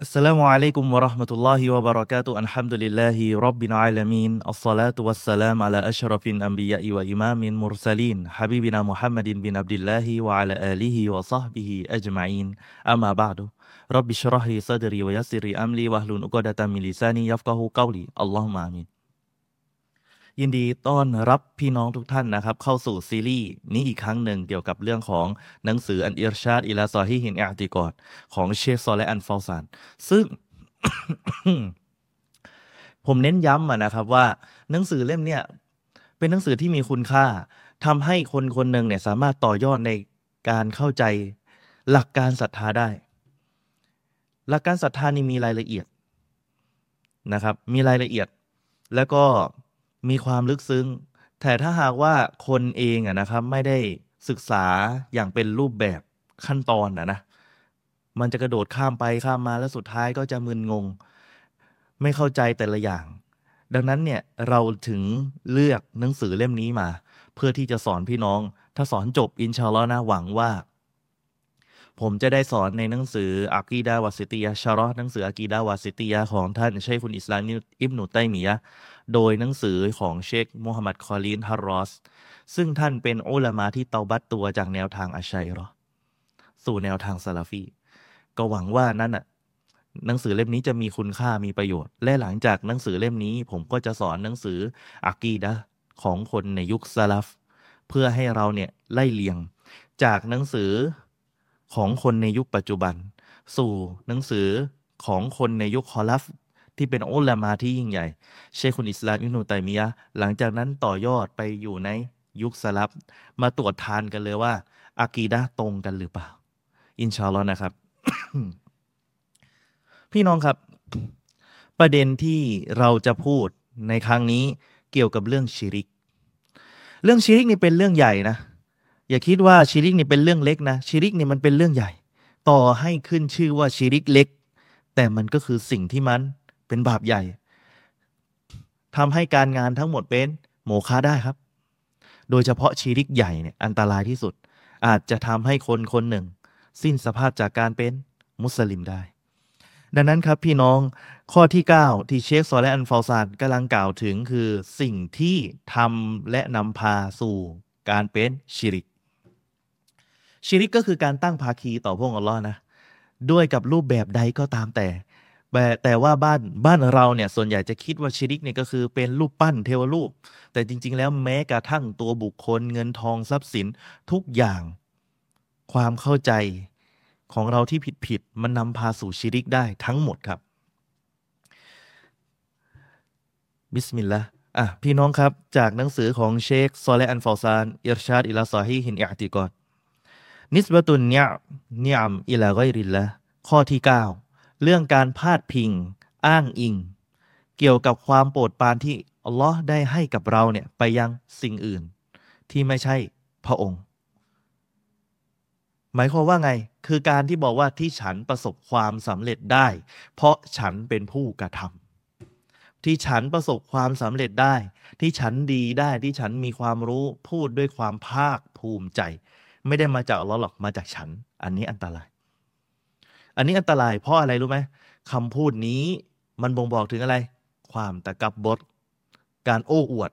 السلام عليكم ورحمة الله وبركاته الحمد لله رب العالمين الصلاة والسلام على أشرف الأنبياء وإمام المرسلين حبيبنا محمد بن عبد الله وعلى آله وصحبه أجمعين أما بعد رب اشرح لي صدري ويسر لي أمري واحلل عقدة من لساني يفقه قولي اللهم آمين ยินดีต้อนรับพี่น้องทุกท่านนะครับ เข้าสู่ซีรีส์นี้อีกครั้งหนึ่งเกี่ยวกับเรื่องของหนังสืออันอิรชาดอิลาซอฮีฮินอาติกอดของเชคซอและอันฟอลซานซึ่ง ผมเน้นย้ำนะครับว่าหนังสือเล่มเนี้ยเป็นหนังสือที่มีคุณค่าทำให้คนคนหนึ่งเนี่ยสามารถต่อยอดในการเข้าใจหลักการศรัทธาได้ หลักการศรัทธานี่มีรายละเอียดนะครับ มีรายละเอียดแล้วก็ มีความลึกซึ้ง แต่ถ้าหากว่าคนเองอะนะครับ ไม่ได้ศึกษาอย่างเป็นรูปแบบขั้นตอนอะนะ มันจะกระโดดข้ามไปข้ามมาแล้วสุดท้ายก็จะมึนงง ไม่เข้าใจแต่ละอย่าง ดังนั้นเนี่ยเราถึงเลือกหนังสือเล่มนี้มา เพื่อที่จะสอนพี่น้อง ถ้าสอนจบอินชาลอนะหวังว่า ผมจะได้สอนในหนังสืออากีดาวาสิติยะชาร์หนังสืออากีดาวาสิติยะของท่านชัยคุณอิสลามอิบนุตัยมียะโดยหนังสือของเชคมูฮัมหมัดคอลินฮารอส ซึ่งท่านเป็นอุลามาที่เตาบัตตัวจากแนวทางอะชาอิเราะฮ์สู่แนวทางซาลาฟี ก็หวังว่านั่นน่ะหนังสือเล่มนี้จะมีคุณค่ามีประโยชน์ และหลังจากหนังสือเล่มนี้ ผมก็จะสอนหนังสืออากีดะของคนในยุคซาลาฟ เพื่อให้เราเนี่ยไล่เลียง จากหนังสือ ของคนในยุคปัจจุบัน สู่หนังสือของคนในยุคคอลัฟที่เป็นอุลามาที่ยิ่งใหญ่ เชคคุนอิสลามอิบนุตัยมียะหลังจากนั้นต่อยอดไปอยู่ในยุคสลับ มาตรวจทานกันเลยว่าอากีดะตรงกันหรือเปล่า อินชาอัลลอฮ์นะครับ พี่น้องครับ ประเด็นที่เราจะพูดในครั้งนี้เกี่ยวกับเรื่องชิริก เรื่องชิริกนี่เป็นเรื่องใหญ่นะ อย่าคิดว่าชิริกนี่เป็นเรื่องเล็กนะชิริกนี่มันเป็นเรื่องใหญ่ ต่อให้ขึ้นชื่อว่าชิริกเล็ก แต่มันก็คือสิ่งที่มันเป็นบาปใหญ่ทำให้การงานทั้งหมดเป็นโมฆะได้ครับ โดยเฉพาะชีริกใหญ่เนี่ยอันตรายที่สุด อาจจะทำให้คนคนหนึ่ง สิ้นสภาพจากการเป็นมุสลิมได้ ดังนั้นครับพี่น้องข้อที่ 9 ที่เชคซอและอันฟาซานกำลังกล่าวถึงคือสิ่งที่ทำและนำพาสู่การเป็นชิริก ชิริกก็คือการตั้งภาคีต่อพระองค์อัลลอฮ์นะ ด้วยกับรูปแบบใดก็ตามแต่แต่ แต่ว่าบ้านบ้านเราเนี่ยส่วนใหญ่จะคิดว่าชิริกเนี่ยก็คือเป็นรูปปั้นเทวรูป แต่จริง ๆ แล้วแม้กระทั่งตัวบุคคลเงินทองทรัพย์สินทุกอย่างความเข้าใจของเราที่ผิดผิดๆมันนำพาสู่ชิริกได้ทั้งหมดครับبسم الله อะพี่น้องครับ จากหนังสือของเชคซอเลอันฟอซานอิรชาดอิลาซอฮีฮินอิอติกอด นิสบตุนเนี่ยเนียมอิลาไกริลละข้อที่ 9 เรื่องการพาดพิง อ้างอิง เกี่ยวกับความโปรดปรานที่อัลลอฮ์ได้ให้กับเราเนี่ยไปยังสิ่งอื่น ที่ไม่ใช่พระองค์ หมายความว่าไง คือการที่บอกว่าที่ฉันประสบความสำเร็จได้ เพราะฉันเป็นผู้กระทำที่ฉันประสบความสำเร็จได้ ที่ฉันดีได้ที่ฉันมีความรู้พูดด้วยความภาคภูมิใจ ไม่ได้มาจากอัลลอฮ์หรอกมาจากฉัน อันนี้อันตราย อันนี้อันตรายเพราะอะไรรู้ไหมคำพูดนี้มันบ่งบอกถึงอะไร ความตะกับบดการโอ้อวด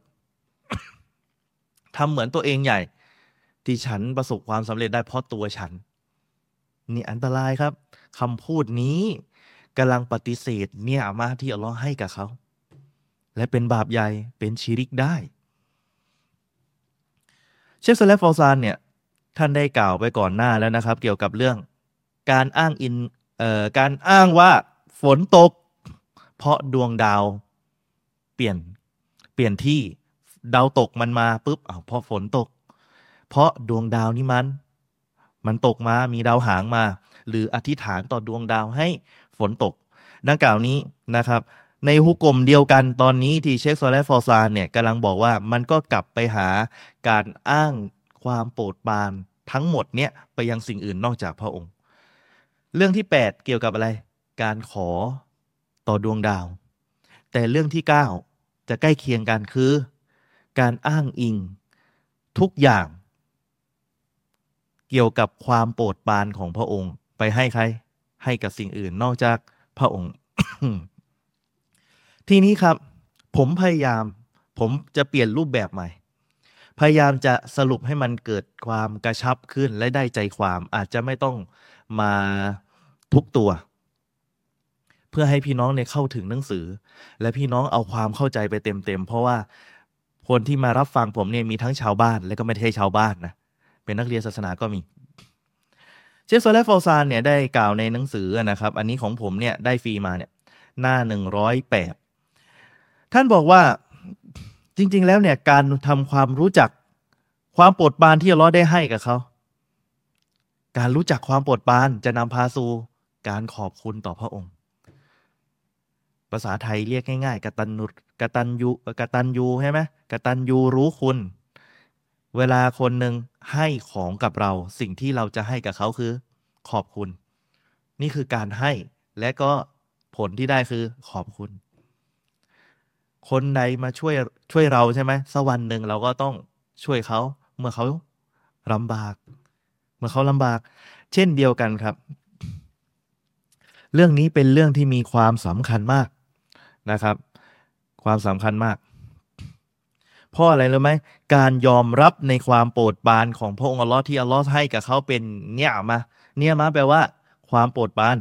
ทำเหมือนตัวเองใหญ่ ที่ฉันประสบความสำเร็จได้เพราะตัวฉัน นี่อันตรายครับคำพูดนี้กำลังปฏิเสธเนี่ยมาที่อัลลอฮ์ให้กับเขา และเป็นบาปใหญ่เป็นชีริกได้ เชฟซเลฟฟอลซานเนี่ย ท่านได้กล่าวไปก่อนหน้าแล้วนะครับ เกี่ยวกับเรื่อง การอ้างอินเอ่อการอ้างว่าฝนตก เพราะดวงดาว เปลี่ยนเปลี่ยนที่ดาวตกมันมาปุ๊บอ้าวเพราะฝนตก เพราะดวงดาวนี่มัน มันตกมามีดาวหางมา หรืออธิษฐานต่อดวงดาวให้ฝนตก ดังกล่าวนี้นะครับ ในฮุกกลมเดียวกันตอนนี้ที่เชคโซเลฟอร์ซานเนี่ยกำลังบอกว่ามันก็กลับไปหาการอ้างความโปรดปราน ทั้งหมดเนี่ยไปยังสิ่งอื่นนอกจากพระองค์ เรื่องที่ 8 เกี่ยวกับอะไร การขอต่อดวงดาว แต่เรื่องที่ 9 จะใกล้เคียงกันคือ การอ้างอิงทุกอย่าง เกี่ยวกับความโปรดปรานของพระองค์ ไปให้ใคร ให้กับสิ่งอื่นนอกจากพระองค์ ทีนี้ครับ ผมพยายาม ผมจะเปลี่ยนรูปแบบใหม่ พยายามจะสรุปให้มันเกิดความกระชับขึ้นและได้ใจความอาจจะไม่ต้องมาทุกตัว เพื่อให้พี่น้องเนี่ยเข้าถึงหนังสือ และพี่น้องเอาความเข้าใจไปเต็มๆเพราะว่าคนที่มารับฟังผมเนี่ยมีทั้งชาวบ้าน และก็ไม่ใช่ชาวบ้านนะเป็นนักเรียนศาสนาก็มีเชฟโซเลฟอลซานเนี่ยได้กล่าวในหนังสือนะครับ อันนี้ของผมเนี่ยได้ฟรีมาเนี่ยหน้าหนึ่งร้อยแปดท่านบอกว่า จริง ๆ แล้วเนี่ยการทำความรู้จักความโปรดปรานที่อัลลอฮ์ได้ให้กับเขา การรู้จักความโปรดปรานจะนำพาสู่การขอบคุณต่อพระองค์ ภาษาไทยเรียกง่าย ๆกตันนุกตันยูกตันยูใช่ไหมกตันยูรู้คุณ เวลาคนหนึ่งให้ของกับเรา สิ่งที่เราจะให้กับเขาคือ ขอบคุณ นี่คือการให้และก็ผลที่ได้คือขอบคุณ คนใดมาช่วยช่วยเราใช่ไหมสักวันหนึ่งเราก็ต้องช่วยเขาเมื่อเขาลำบาก เมื่อเขาลำบาก เช่นเดียวกันครับ เรื่องนี้เป็นเรื่องที่มีความสำคัญมากนะครับ ความสำคัญมากเพราะอะไรรู้ไหมการยอมรับในความโปรดปรานของพระองค์อัลลอฮ์ที่อัลลอฮ์ให้กับเขาเป็นเนี่ยมาเนี่ยมาแปลว่า ความโปรดปราน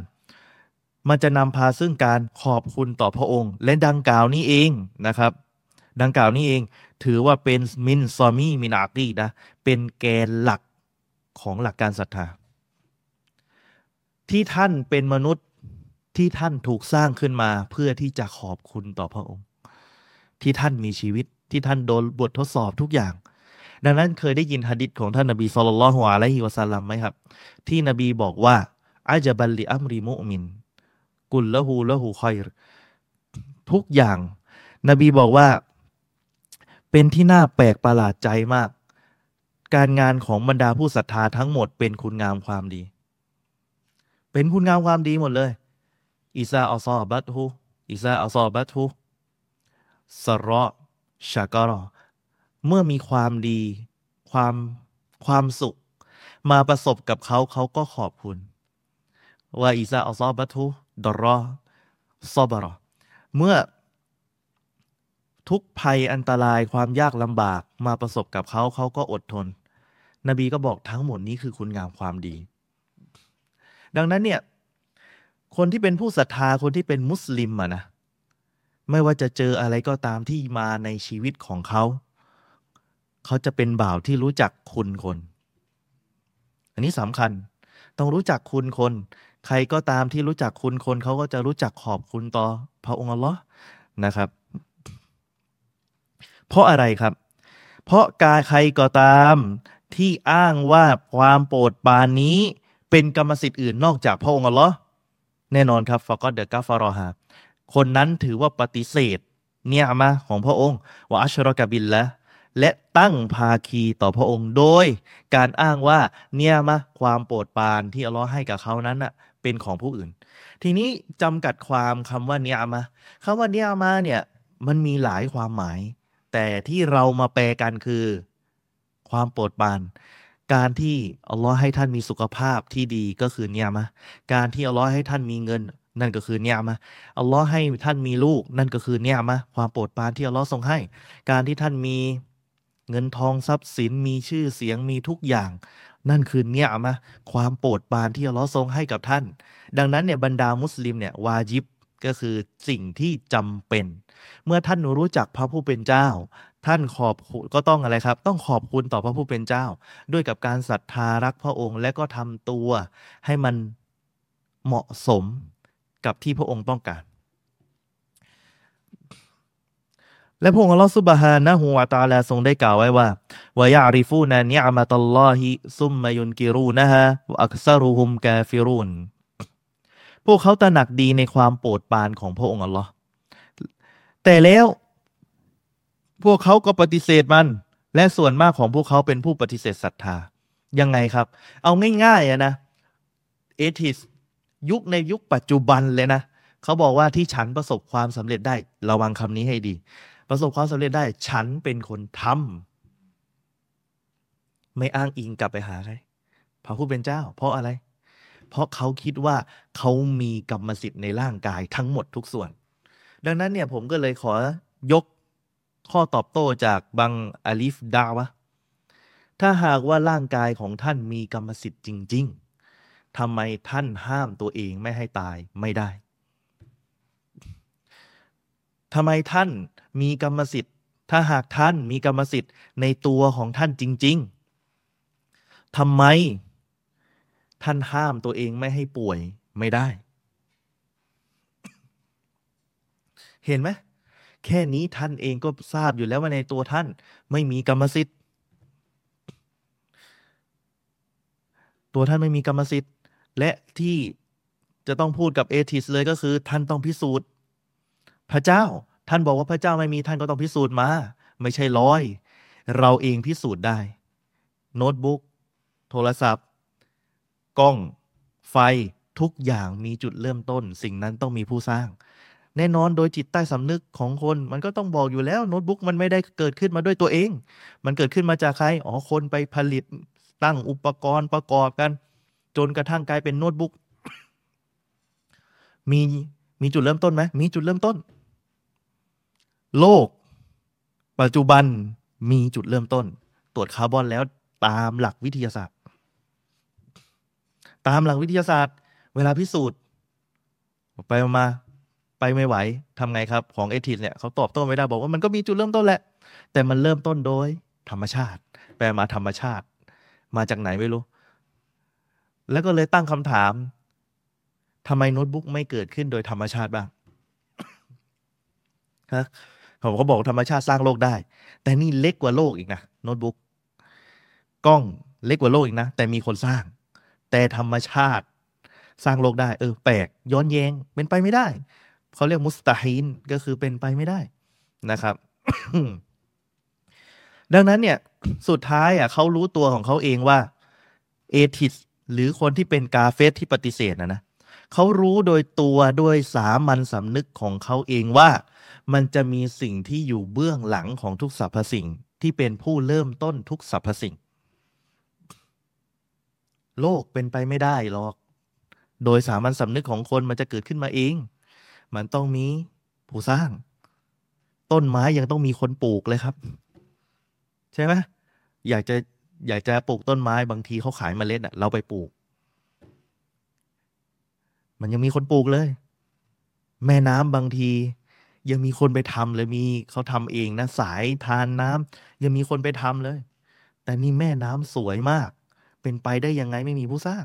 มันจะนำพาซึ่งการขอบคุณต่อพระองค์ และดังกล่าวนี้เองนะครับ ดังกล่าวนี้เองถือว่าเป็นมินซอมีมินาตีนะเป็นแกนหลักของหลักการศรัทธา ที่ท่านเป็นมนุษย์ที่ท่านถูกสร้างขึ้นมาเพื่อที่จะขอบคุณต่อพระองค์ ที่ท่านมีชีวิตที่ท่านโดนบททดสอบทุกอย่าง ดังนั้นเคยได้ยินฮะดิษของท่านนบีสุลต่านละฮ์อะลัยฮิวะสัลลัมไหมครับ ที่นบีบอกว่าอาจบัลลิอัมริมุมิน กุลละหูละหูคอยทุกอย่าง นบีบอกว่า เป็นที่น่าแปลกประหลาดใจมาก การงานของบรรดาผู้ศรัทธาทั้งหมดเป็นคุณงามความดี เป็นคุณงามความดีหมดเลยอิซาอัลซอบัตฮูอิซาอัลซอบัตฮูสรอชากรอเมื่อมีความดี ความความสุข มาประสบกับเขาเขาก็ขอบคุณ ว่าอิซาอัลซอบัตฮู ดรอซอบรอเมื่อทุกภัยอันตรายความยากลำบากมาประสบกับเขาเขาก็อดทน นบีก็บอกทั้งหมดนี้คือคุณงามความดี ดังนั้นเนี่ย คนที่เป็นผู้ศรัทธาคนที่เป็นมุสลิมอะนะไม่ว่าจะเจออะไรก็ตามที่มาในชีวิตของเขา เขาจะเป็นบ่าวที่รู้จักคุณคน อันนี้สำคัญ ต้องรู้จักคุณคน ใครก็ตามที่รู้จักคุณคนเขาก็จะรู้จักขอบคุณต่อพระองค์อัลลอฮ์นะครับ เพราะอะไรครับ เพราะกาใครก็ตามที่อ้างว่าความโปรดปรานนี้ เป็นกรรมสิทธิ์อื่นนอกจากพระองค์อัลลอฮ์แน่นอนครับฟากอดเดกาฟารอฮาคนนั้นถือว่าปฏิเสธเนี่ยมาของพระองค์ว่าอัชรกบินละและตั้งภาคีต่อพระองค์โดย การอ้างว่าเนี่ยมาความโปรดปรานที่อัลลอฮ์ให้กับเขานั้นน่ะ เป็นของผู้อื่น ทีนี้จำกัดความคำว่าเนี่ยมาคำว่าเนี่ยมาเนี่ยมันมีหลายความหมาย แต่ที่เรามาแปลกันคือ ความโปรดปรานการที่อัลลอฮ์ให้ท่านมีสุขภาพที่ดีก็คือเนี่ยมะการที่อัลลอฮ์ให้ท่านมีเงิน นั่นก็คือเนี่ยมะอัลลอฮ์ให้ท่านมีลูก นั่นก็คือเนี่ยมะความโปรดปรานที่อัลลอฮ์ทรงให้ การที่ท่านมีเงินทองทรัพย์สินมีชื่อเสียงมีทุกอย่าง นั่นคือเนี่ยมะความโปรดปรานที่อัลลอฮ์ทรงให้กับท่าน ดังนั้นเนี่ยบรรดามุสลิมเนี่ยวาจิบก็คือสิ่งที่จำเป็น เมื่อท่านรู้จักพระผู้เป็นเจ้า ท่านขอบก็ต้องอะไรครับ ต้องขอบคุณต่อพระผู้เป็นเจ้า ด้วยกับการศรัทธารักพระองค์ และก็ทำตัวให้มันเหมาะสมกับที่พระองค์ต้องการ และพระองค์อัลลอฮฺซุบฮานะฮูวาตาลาทรงได้กล่าวไว้ว่าวายาริฟูนานิอามัตัลลอฮิซุมมายุนกิรูนะฮะวอักซารุฮุมกาฟิรุนพวกเขาตระหนักดีในความโปรดปานของพระองค์อัลลอฮ์แต่แล้ว พวกเขาก็ปฏิเสธมัน และส่วนมากของพวกเขาเป็นผู้ปฏิเสธศรัทธายังไงครับ เอาง่ายๆนะเอทิสยุคในยุคปัจจุบันเลยนะเขาบอกว่าที่ฉันประสบความสำเร็จได้ระวังคำนี้ให้ดี ประสบความสำเร็จได้ฉันเป็นคนทำไม่อ้างอิงกลับไปหาใครพระผู้เป็นเจ้า เพราะอะไร เพราะเขาคิดว่าเขามีกรรมสิทธิ์ในร่างกายทั้งหมดทุกส่วน ดังนั้นเนี่ยผมก็เลยขอยกข้อตอบโต้จากบังอาลิฟดาวะถ้าหากว่าร่างกายของท่านมีกรรมสิทธิ์จริง ๆทำไมท่านห้ามตัวเองไม่ให้ตายไม่ได้ ทำไมท่านมีกรรมสิทธิ์ ถ้าหากท่านมีกรรมสิทธิ์ในตัวของท่านจริง ๆทำไม ท่านห้ามตัวเองไม่ให้ป่วยไม่ได้ เห็นไหมแค่นี้ท่านเองก็ทราบอยู่แล้วว่าในตัวท่าน ไม่มีกรรมสิทธิ์ ตัวท่านไม่มีกรรมสิทธิ์ และที่จะต้องพูดกับเอทิสเลยก็คือ ท่านต้องพิสูจน์ พระเจ้า ท่านบอกว่าพระเจ้าไม่มีท่านก็ต้องพิสูจน์มา ไม่ใช่ร้อย เราเองพิสูจน์ได้ โน้ตบุ๊ก โทรศัพท์ กล้อง ไฟ ทุกอย่างมีจุดเริ่มต้น สิ่งนั้นต้องมีผู้สร้าง แน่นอนโดยจิตใต้สำนึกของคน มันก็ต้องบอกอยู่แล้วโน้ตบุ๊กมันไม่ได้เกิดขึ้นมาด้วยตัวเอง มันเกิดขึ้นมาจากใคร อ๋อ คนไปผลิตตั้งอุปกรณ์ประกอบกัน จนกระทั่งกลายเป็นโน้ตบุ๊กมีมีจุดเริ่มต้นไหมมีจุดเริ่มต้น โลก ปัจจุบันมีจุดเริ่มต้น ตรวจคาร์บอนแล้วตามหลักวิทยาศาสตร์ ตามหลักวิทยาศาสตร์ เวลาพิสูจน์ ไปมาไปไม่ไหวทำไงครับ ของ atheist เนี่ยเขาตอบโต้ไม่ได้บอกว่ามันก็มีจุดเริ่มต้นแหละ แต่มันเริ่มต้นโดยธรรมชาติ แปลว่าธรรมชาติ มาจากไหนไม่รู้ แล้วก็เลยตั้งคำถามทำไมโน้ตบุ๊กไม่เกิดขึ้นโดยธรรมชาติบ้างฮะ ผมก็บอกธรรมชาติสร้างโลกได้ แต่นี่เล็กกว่าโลกอีกนะโน้ตบุ๊กกล้องเล็กกว่าโลกอีกนะ แต่มีคนสร้าง แต่ธรรมชาติสร้างโลกได้ เออ แปลกย้อนแยงเป็นไปไม่ได้เขาเรียกมุสตาฮินก็คือเป็นไปไม่ได้นะครับ ดังนั้นเนี่ย สุดท้ายอะเขารู้ตัวของเขาเองว่าเอทิสหรือคนที่เป็นกาเฟสที่ปฏิเสธนะนะเขารู้โดยตัวด้วยสามัญสำนึกของเขาเองว่า มันจะมีสิ่งที่อยู่เบื้องหลังของทุกสรรพสิ่งที่เป็นผู้เริ่มต้นทุกสรรพสิ่ง โลกเป็นไปไม่ได้หรอก โดยสามัญสำนึกของคนมันจะเกิดขึ้นมาเอง มันต้องมีผู้สร้าง ต้นไม้ยังต้องมีคนปลูกเลยครับ ใช่ไหมอยากจะอยากจะปลูกต้นไม้บางทีเขาขายมเมล็ดอะ เราไปปลูก มันยังมีคนปลูกเลย แม่น้ำบางที ยังมีคนไปทำเลยมีเขาทำเองนะสายทานน้ำยังมีคนไปทำเลย แต่นี่แม่น้ำสวยมาก เป็นไปได้ยังไงไม่มีผู้สร้าง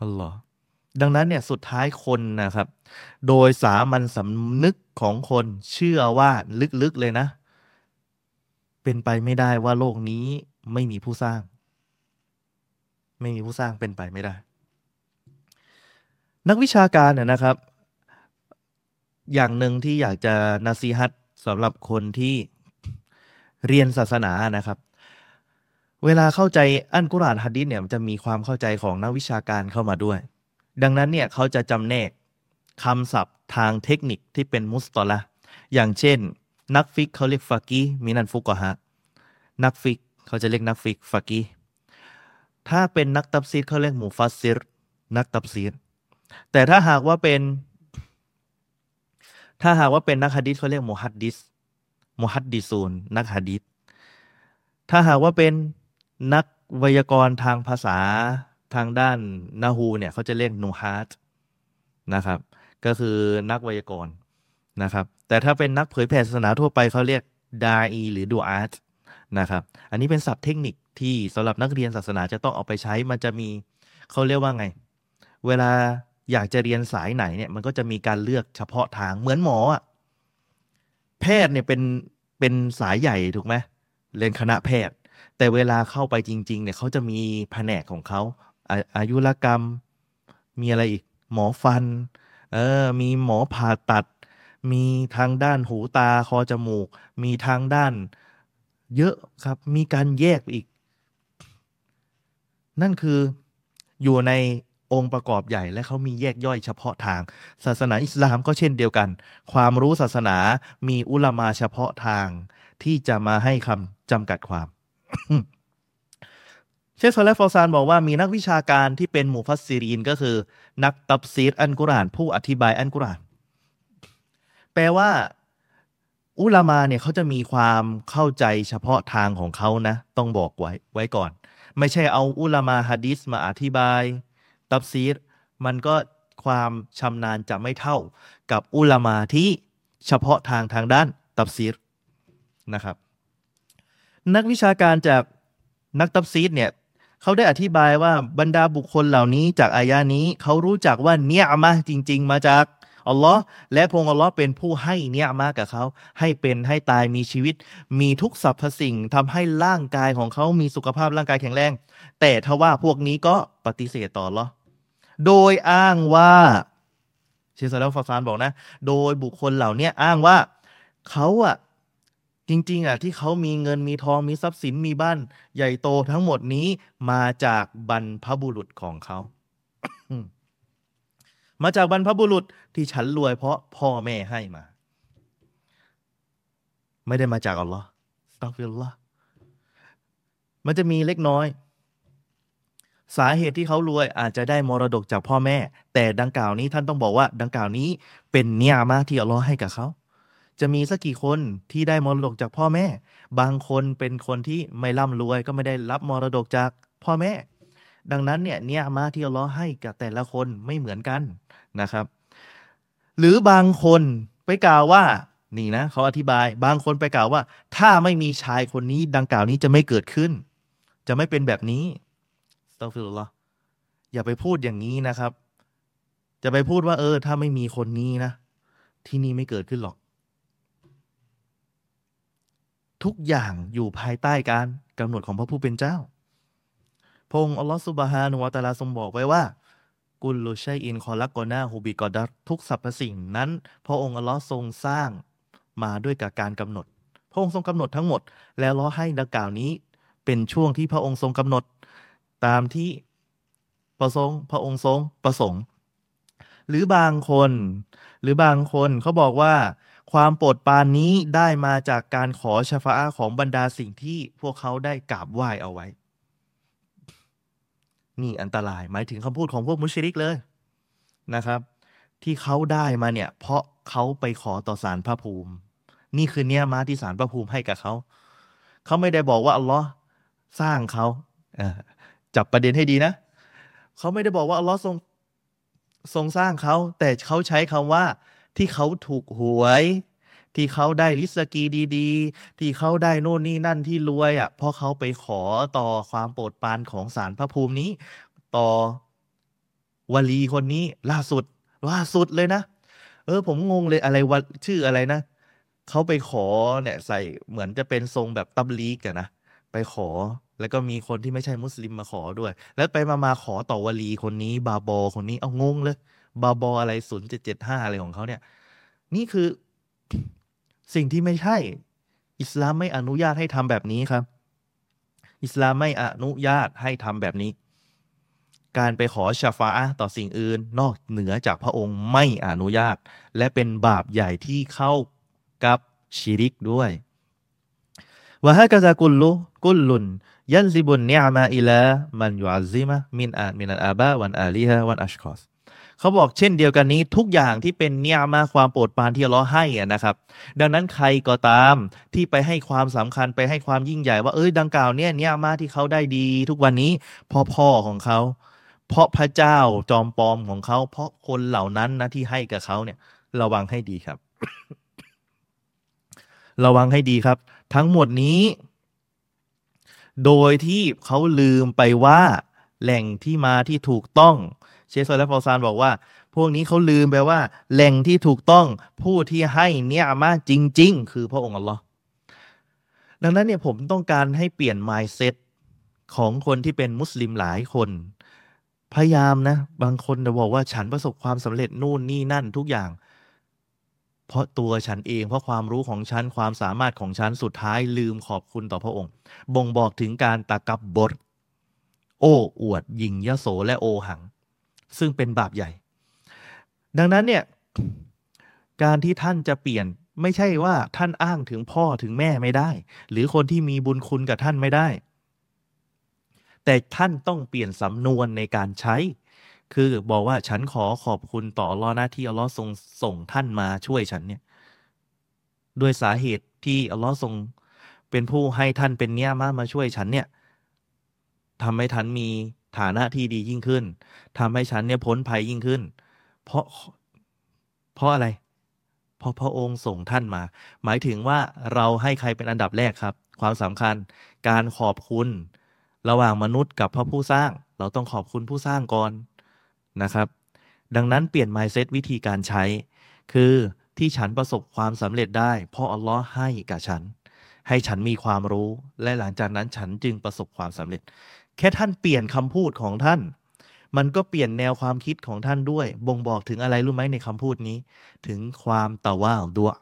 ฮัลโหลดังนั้นเนี่ยสุดท้ายคนนะครับ โดยสามัญสำนึกของคนเชื่อว่าลึกๆเลยนะ เป็นไปไม่ได้ว่าโลกนี้ไม่มีผู้สร้าง ไม่มีผู้สร้างเป็นไปไม่ได้ นักวิชาการเนี่ยนะครับ อย่างหนึ่งที่อยากจะนาซีฮัตสำหรับคนที่เรียนศาสนานะครับ เวลาเข้าใจอันกุรานฮัดดิษเนี่ยจะมีความเข้าใจของนักวิชาการเข้ามาด้วย ดังนั้นเนี่ยเขาจะจำแนกคำศัพท์ทางเทคนิคที่เป็นมุสตอละอย่างเช่น นักฟิกเขาเรียกฟากีมินันฟุกฮะนักฟิกฮ์เขาจะเรียกนักฟิกฮ์ فقيه ถ้าเป็นนักตัฟซีรเขาเรียก مفسر นักตัฟซีรแต่ถ้าหากว่าเป็น ถ้าหากว่าเป็นนักฮะดิษเขาเรียก محدث محدثون นักฮะดิษถ้าหากว่าเป็นนักไวยากรณ์ทางภาษาทางด้านนาฮูเนี่ยเขาจะเรียกนูฮาร์ตนะครับ ก็คือนักไวยากรณ์นะครับ แต่ถ้าเป็นนักเผยแผ่ศาสนาทั่วไปเขาเรียกดาอีหรือดูอาร์ตนะครับ อันนี้เป็นศัพท์เทคนิคที่สำหรับนักเรียนศาสนาจะต้องเอาไปใช้ มันจะมีเขาเรียกว่าไง เวลา อยากจะเรียนสายไหนเนี่ยมันก็จะมีการเลือกเฉพาะทางเหมือนหมออะแพทย์เนี่ยเป็นเป็นสายใหญ่ถูกไหมเรียนคณะแพทย์ แต่เวลาเข้าไปจริง ๆ เนี่ยเขาจะมีแผนกของเขาอายุรกรรมมีอะไรอีกหมอฟันเออมีหมอผ่าตัด มีทางด้านหูตาคอจมูก มีทางด้านเยอะครับ มีการแยกอีก นั่นคืออยู่ใน องค์ประกอบใหญ่และเขามีแยกย่อยเฉพาะทาง ศาสนาอิสลามก็เช่นเดียวกัน ความรู้ศาสนามีอุลามาเฉพาะทาง ที่จะมาให้คำจำกัดความ เชคซเลฟอซานบอกว่ามีนักวิชาการที่เป็นหมู่ฟัสซีรีนก็คือ นักตับซีดอันกุราน ผู้อธิบายอันกุราน แปลว่าอุลามาเนี่ยเขาจะมีความเข้าใจเฉพาะทางของเขานะ ต้องบอกไว้ไว้ก่อน ไม่ใช่เอาอุลามาฮะดิษมาอธิบาย ตับซีดมันก็ความชำนาญจะไม่เท่ากับอุลามาที่เฉพาะทางทางด้านตับซีดนะครับ นักวิชาการจากนักตับซีดเนี่ยเขาได้อธิบายว่าบรรดาบุคคลเหล่านี้จากอายานี้เขารู้จักว่าเนียมาจริง ๆ มาจากอัลลอฮ์และพงอัลลอฮ์เป็นผู้ให้เนียมากับเขา ให้เป็นให้ตายมีชีวิต มีทุกสรรพสิ่งทำให้ร่างกายของเขามีสุขภาพร่างกายแข็งแรง แต่ทว่าพวกนี้ก็ปฏิเสธต่ออัลลอฮ์ โดยอ้างว่าเชซาลฟาซานบอกนะ โดยบุคคลเหล่านี้อ้างว่าเขาอะจริง ๆอะที่เขามีเงินมีทองมีทรัพย์สินมีบ้าน ใหญ่โตทั้งหมดนี้มาจากบรรพบุรุษของเขา มาจากบรรพบุรุษที่ฉันรวยเพราะพ่อแม่ให้มา ไม่ได้มาจากอัลลอฮ์สตัฟิลลอฮ์มันจะมีเล็กน้อย สาเหตุที่เขารวยอาจจะได้มรดกจากพ่อแม่ แต่ดังกล่าวนี้ท่านต้องบอกว่า ดังกล่าวนี้เป็นเนียมาที่อัลลอฮ์ให้กับเขา จะมีสักกี่คนที่ได้มรดกจากพ่อแม่ บางคนเป็นคนที่ไม่ร่ำรวยก็ไม่ได้รับมรดกจากพ่อแม่ ดังนั้นเนี่ยเนียมาที่อัลลอฮ์ให้กับแต่ละคนไม่เหมือนกันนะครับ หรือบางคนไปกล่าวว่านี่นะเขาอธิบายบางคนไปกล่าวว่า ถ้าไม่มีชายคนนี้ดังกล่าวนี้จะไม่เกิดขึ้น จะไม่เป็นแบบนี้ أستغفر الله อย่าไปพูดอย่างนี้นะครับ จะไปพูดว่า เออ ถ้าไม่มีคนนี้นะ ที่นี่ไม่เกิดขึ้นหรอก ทุกอย่างอยู่ภายใต้การกำหนดของพระผู้เป็นเจ้า พระองค์อัลลอฮฺ سبحانه وتعالى ทรงบอกไว้ว่า كل شيء خلقناه بقدر ทุกสรรพสิ่งนั้น พระองค์อัลลอฮ์ทรงสร้างมาด้วยกับการกำหนด พระองค์ทรงกำหนดทั้งหมด แล้วล้อให้ดังกล่าวนี้ เป็นช่วงที่พระองค์ทรงกำหนด ตามที่ประสงค์พระองค์ทรงประสงค์ หรือบางคน หรือบางคนเขาบอกว่า ความโปรดปรานนี้ได้มาจากการขอชฟาของบรรดาสิ่งที่พวกเขาได้กราบไหว้เอาไว้ นี่อันตรายหมายถึงคำพูดของพวกมุชริกเลยนะครับ ที่เขาได้มาเนี่ย เพราะเขาไปขอต่อสารพระภูมิ นี่คือเนี่ยมาที่สารพระภูมิให้กับเขาเขาไม่ได้บอกว่าอัลลอฮ์สร้างเขา จับประเด็นให้ดีนะเขาไม่ได้บอกว่าอัลลอฮ์ทรงทรงสร้างเขา แต่เขาใช้คำว่าที่เขาถูกหวย ที่เขาได้ลิสกีดีๆ ที่เขาได้โน่นนี่นั่นที่รวยอะ่ะเพราะเขาไปขอต่อความโปรดปรานของสารพระภูมินี้ ต่อวลีคนนี้ล่าสุดล่าสุดเลยนะ เออ ผมงงเลยอะไรวะชื่ออะไรนะเขาไปขอเนี่ยใส่เหมือนจะเป็นทรงแบบตับลีกอะนะ ไปขอ แล้วก็มีคนที่ไม่ใช่มุสลิมมาขอด้วย แล้วไปมามาขอต่อวลีคนนี้ บาบอคนนี้เอางงเลย บาบออะไรศูนย์เจ็ดเจ็ดห้าอะไรของเขาเนี่ย นี่คือสิ่งที่ไม่ใช่ อิสลามไม่อนุญาตให้ทำแบบนี้ครับ อิสลามไม่อนุญาตให้ทำแบบนี้ การไปขอชาฟาต่อสิ่งอื่น นอกเหนือจากพระองค์ไม่อนุญาต และเป็นบาปใหญ่ที่เข้ากับชิริกด้วย วะฮะกะซากุลลุกุลลุนยันซิบุนเนียมาอิลามันยูอัซิมะมินอามินันอาบะวันอาลีฮะวันอัชคอสเขาบอกเช่นเดียวกันนี้ทุกอย่างที่เป็นเนี่ยมาความโปรดปรานที่เราให้อะนะครับ ดังนั้นใครก็ตามที่ไปให้ความสำคัญไปให้ความยิ่งใหญ่ว่าเอ้ยดังกล่าวเนี่ยเนี่ยมาที่เขาได้ดี ทุกวันนี้พ่อพ่อของเขา เพราะพระเจ้าจอมปลอมของเขา เพราะคนเหล่านั้นนะที่ให้กับเขาเนี่ย ระวังให้ดีครับ ระวังให้ดีครับ ทั้งหมดนี้ โดยที่เขาลืมไปว่าแหล่งที่มาที่ถูกต้อง เชคซอลและฟอซานบอกว่า พวกนี้เขาลืมไปว่า แหล่งที่ถูกต้องผู้ที่ให้เนี่ยมาจริง ๆ คือพระองค์อัลลอฮ์ดังนั้นเนี่ยผมต้องการให้เปลี่ยน mindset ของคนที่เป็นมุสลิมหลายคน พยายามนะ บางคนจะบอกว่าฉันประสบความสำเร็จนู่นนี่นั่นทุกอย่าง เพราะตัวฉันเอง เพราะความรู้ของฉัน ความสามารถของฉัน สุดท้ายลืมขอบคุณต่อพระองค์ บ่งบอกถึงการตะกับบท โอ้อวด ยิงยโสและโอหัง ซึ่งเป็นบาปใหญ่ ดังนั้นเนี่ย การที่ท่านจะเปลี่ยนไม่ใช่ว่าท่านอ้างถึงพ่อถึงแม่ไม่ได้ หรือคนที่มีบุญคุณกับท่านไม่ได้ แต่ท่านต้องเปลี่ยนสำนวนในการใช้ คือบอกว่าฉันขอขอบคุณต่ออัลลอฮ์นะที่อัลลอฮ์ทรงส่งท่านมาช่วยฉันเนี่ยด้วยสาเหตุที่อัลลอฮ์ทรงเป็นผู้ให้ท่านเป็นเนี้ยมามาช่วยฉันเนี่ยทำให้ท่านมีฐานะที่ดียิ่งขึ้นทำให้ฉันเนี่ยพ้นภัยยิ่งขึ้น เพราะเพราะอะไร เพราะพระองค์ส่งท่านมา หมายถึงว่าเราให้ใครเป็นอันดับแรกครับ ความสำคัญการขอบคุณ ระหว่างมนุษย์กับพระผู้สร้าง เราต้องขอบคุณผู้สร้างก่อน นะครับ ดังนั้นเปลี่ยน mindset วิธีการใช้ คือที่ฉันประสบความสำเร็จได้ เพราะอัลลอฮ์ให้กับฉัน ให้ฉันมีความรู้ และหลังจากนั้นฉันจึงประสบความสำเร็จ แค่ท่านเปลี่ยนคำพูดของท่าน มันก็เปลี่ยนแนวความคิดของท่านด้วย บ่งบอกถึงอะไรรู้ไหมในคำพูดนี้ ถึงความตะว่าดัว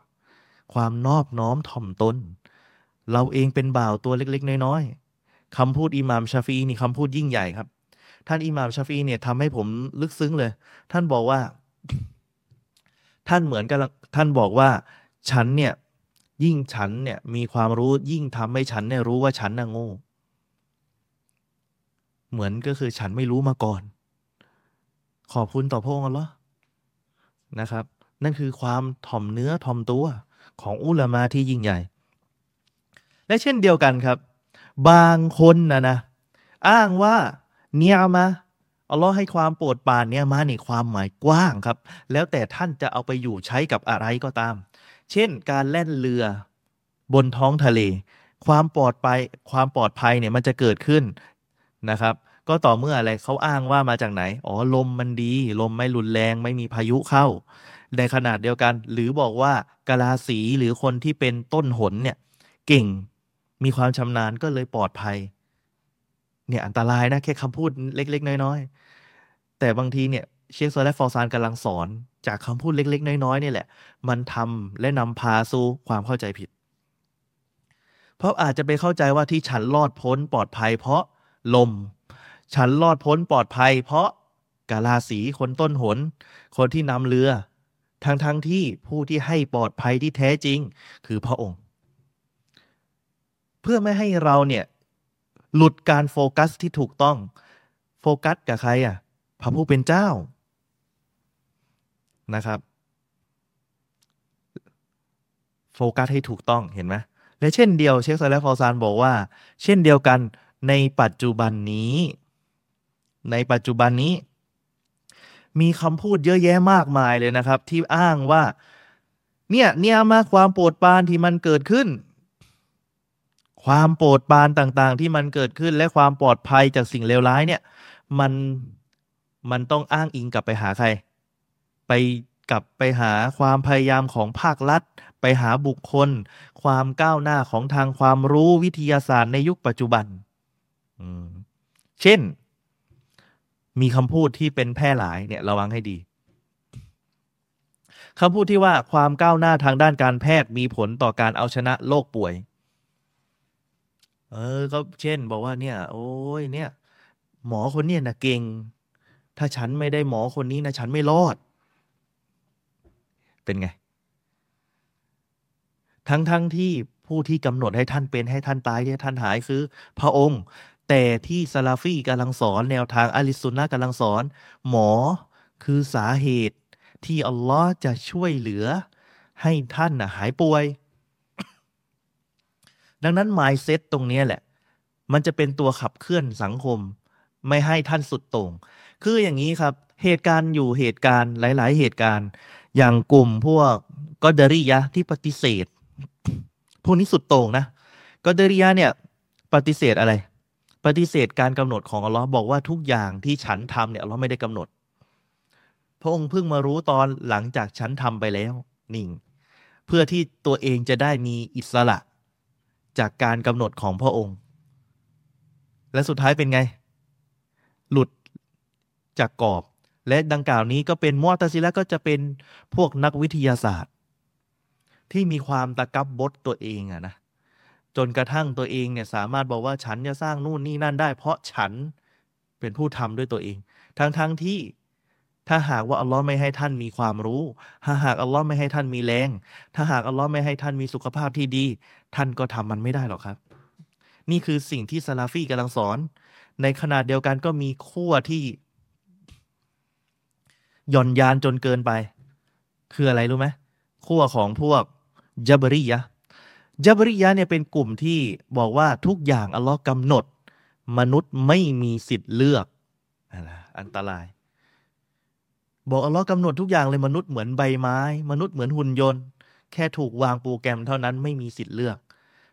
ความนอบน้อมถ่อมตน เราเองเป็นบ่าวตัวเล็ก ๆ น้อยๆคำพูดอิหม่ามชาฟีนี่คำพูดยิ่งใหญ่ครับ ท่านอิหม่ามชาฟีเนี่ยทำให้ผมลึกซึ้งเลย ท่านบอกว่า ท่านเหมือนกับท่านบอกว่า ฉันเนี่ย ยิ่งฉันเนี่ย มีความรู้ยิ่งทำให้ฉันเนี่ยรู้ว่าฉันน่ะโง่ เหมือนก็คือฉันไม่รู้มาก่อน ขอบคุณต่อพระองค์เหรอนะครับ นั่นคือความถ่อมเนื้อถ่อมตัวของอุลามาที่ยิ่งใหญ่ และเช่นเดียวกันครับ บางคนนะนะ อ้างว่า เนี่ยมาอัลลอฮ์ให้ความโปรดปรานเนี่ยมาในความหมายกว้างครับ แล้วแต่ท่านจะเอาไปอยู่ใช้กับอะไรก็ตาม เช่น การแล่นเรือบนท้องทะเล ความปลอดภัยความปลอดภัยเนี่ยมันจะเกิดขึ้นนะครับ ก็ต่อเมื่ออะไรเขาอ้างว่ามาจากไหน อ๋อลมมันดี ลมไม่รุนแรงไม่มีพายุเข้า ในขนาดเดียวกัน หรือบอกว่ากาลาสีหรือคนที่เป็นต้นหนเนี่ยเก่งมีความชำนาญก็เลยปลอดภัย เนี่ยอันตรายนะแค่คำพูดเล็ก ๆ น้อยๆ แต่บางทีเนี่ยเชคโซและฟอร์ซานกำลังสอน จากคำพูดเล็ก ๆ น้อยๆนี่แหละ มันทำและนำพาสู่ความเข้าใจผิด เพราะอาจจะไปเข้าใจว่าที่ฉันรอดพ้นปลอดภัย เพราะลม ฉันรอดพ้นปลอดภัย เพราะกาลาสีคนต้นหน คนที่นำเรือ ทั้งๆทที่ผู้ที่ให้ปลอดภัยที่แท้จริง คือพระองค์ เพื่อไม่ให้เราเนี่ย หลุดการโฟกัสที่ถูกต้อง โฟกัสกับใครอะพระผู้เป็นเจ้านะครับ โฟกัสให้ถูกต้องเห็นไหมและเช่นเดียวเชคซาเลฟอซานบอกว่า เช่นเดียวกันในปัจจุบันนี้ ในปัจจุบันนี้ มีคำพูดเยอะแยะมากมายเลยนะครับ ที่อ้างว่า เนี่ยเนี่ยมาความโปรดปานที่มันเกิดขึ้น ความโปรดปรานต่างๆ ที่มันเกิดขึ้นและความปลอดภัยจากสิ่งเลวร้ายเนี่ยมันมันต้องอ้างอิงกลับไปหาใคร ไปกลับไปหาความพยายามของภาครัฐ ไปหาบุคคล ความก้าวหน้าของทางความรู้วิทยาศาสตร์ในยุคปัจจุบันเช่น มีคำพูดที่เป็นแพร่หลายเนี่ยระวังให้ดีคำพูดที่ว่าความก้าวหน้าทางด้านการแพทย์มีผลต่อการเอาชนะโรคป่วย เออ ก็เช่น บอกว่าเนี่ย โอ้ยเนี่ย หมอคนเนี้ยนะเก่ง ถ้าฉันไม่ได้หมอคนนี้นะฉันไม่รอด เป็นไง ทั้งทั้งที่ผู้ที่กำหนดให้ท่านเป็นให้ท่านตายให้ท่านหายคือ พระองค์ แต่ที่ซาลาฟีกำลังสอนแนวทางอะลิสุนนะกำลังสอน หมอคือสาเหตุที่อัลลอฮ์จะช่วยเหลือ ให้ท่านนะหายป่วย ดังนั้นมายเซตตรงนี้แหละ มันจะเป็นตัวขับเคลื่อนสังคม ไม่ให้ท่านสุดโต่ง คืออย่างนี้ครับ เหตุการณ์อยู่เหตุการณ์หลาย ๆ เหตุการณ์ อย่างกลุ่มพวกกอเดริยะที่ปฏิเสธ พวกนี้สุดโต่งนะกอเดริยะเนี่ยปฏิเสธอะไร ปฏิเสธการกำหนดของอัลลอฮ์บอกว่าทุกอย่างที่ฉันทำเนี่ยอัลลอฮ์ไม่ได้กำหนด พระองค์เพิ่งมารู้ตอนหลังจากฉันทำไปแล้วนิ่ง เพื่อที่ตัวเองจะได้มีอิสระ จากการกำหนดของพระองค์ และสุดท้ายเป็นไง หลุดจากกรอบ และดังกล่าวนี้ก็เป็นมอตซิละก็จะเป็นพวกนักวิทยาศาสตร์ ที่มีความตะกับบดตัวเองอะนะจนกระทั่งตัวเองเนี่ยสามารถบอกว่าฉันจะสร้างนู่นนี่นั่นได้ เพราะฉันเป็นผู้ทำด้วยตัวเอง ทั้งๆทที่ถ้าหากว่าอัลลอฮ์ไม่ให้ท่านมีความรู้ ถ้าหากอัลลอฮ์ไม่ให้ท่านมีแรง ถ้าหากอัลลอฮ์ไม่ให้ท่านมีสุขภาพที่ดี ท่านก็ทำมันไม่ได้หรอกครับ นี่คือสิ่งที่ซาลาฟีกำลังสอน ในขนาดเดียวกันก็มีขั้วที่หย่อนยานจนเกินไป คืออะไรรู้ไหมขั้วของพวกจับริยะจับริยะเนี่ยเป็นกลุ่มที่บอกว่าทุกอย่างอัลลอฮ์กำหนด มนุษย์ไม่มีสิทธิ์เลือกอันตราย บอกอัลลอฮ์กำหนดทุกอย่างเลยมนุษย์เหมือนใบไม้ มนุษย์เหมือนหุ่นยนต์ แค่ถูกวางโปรแกรมเท่านั้นไม่มีสิทธิ์เลือก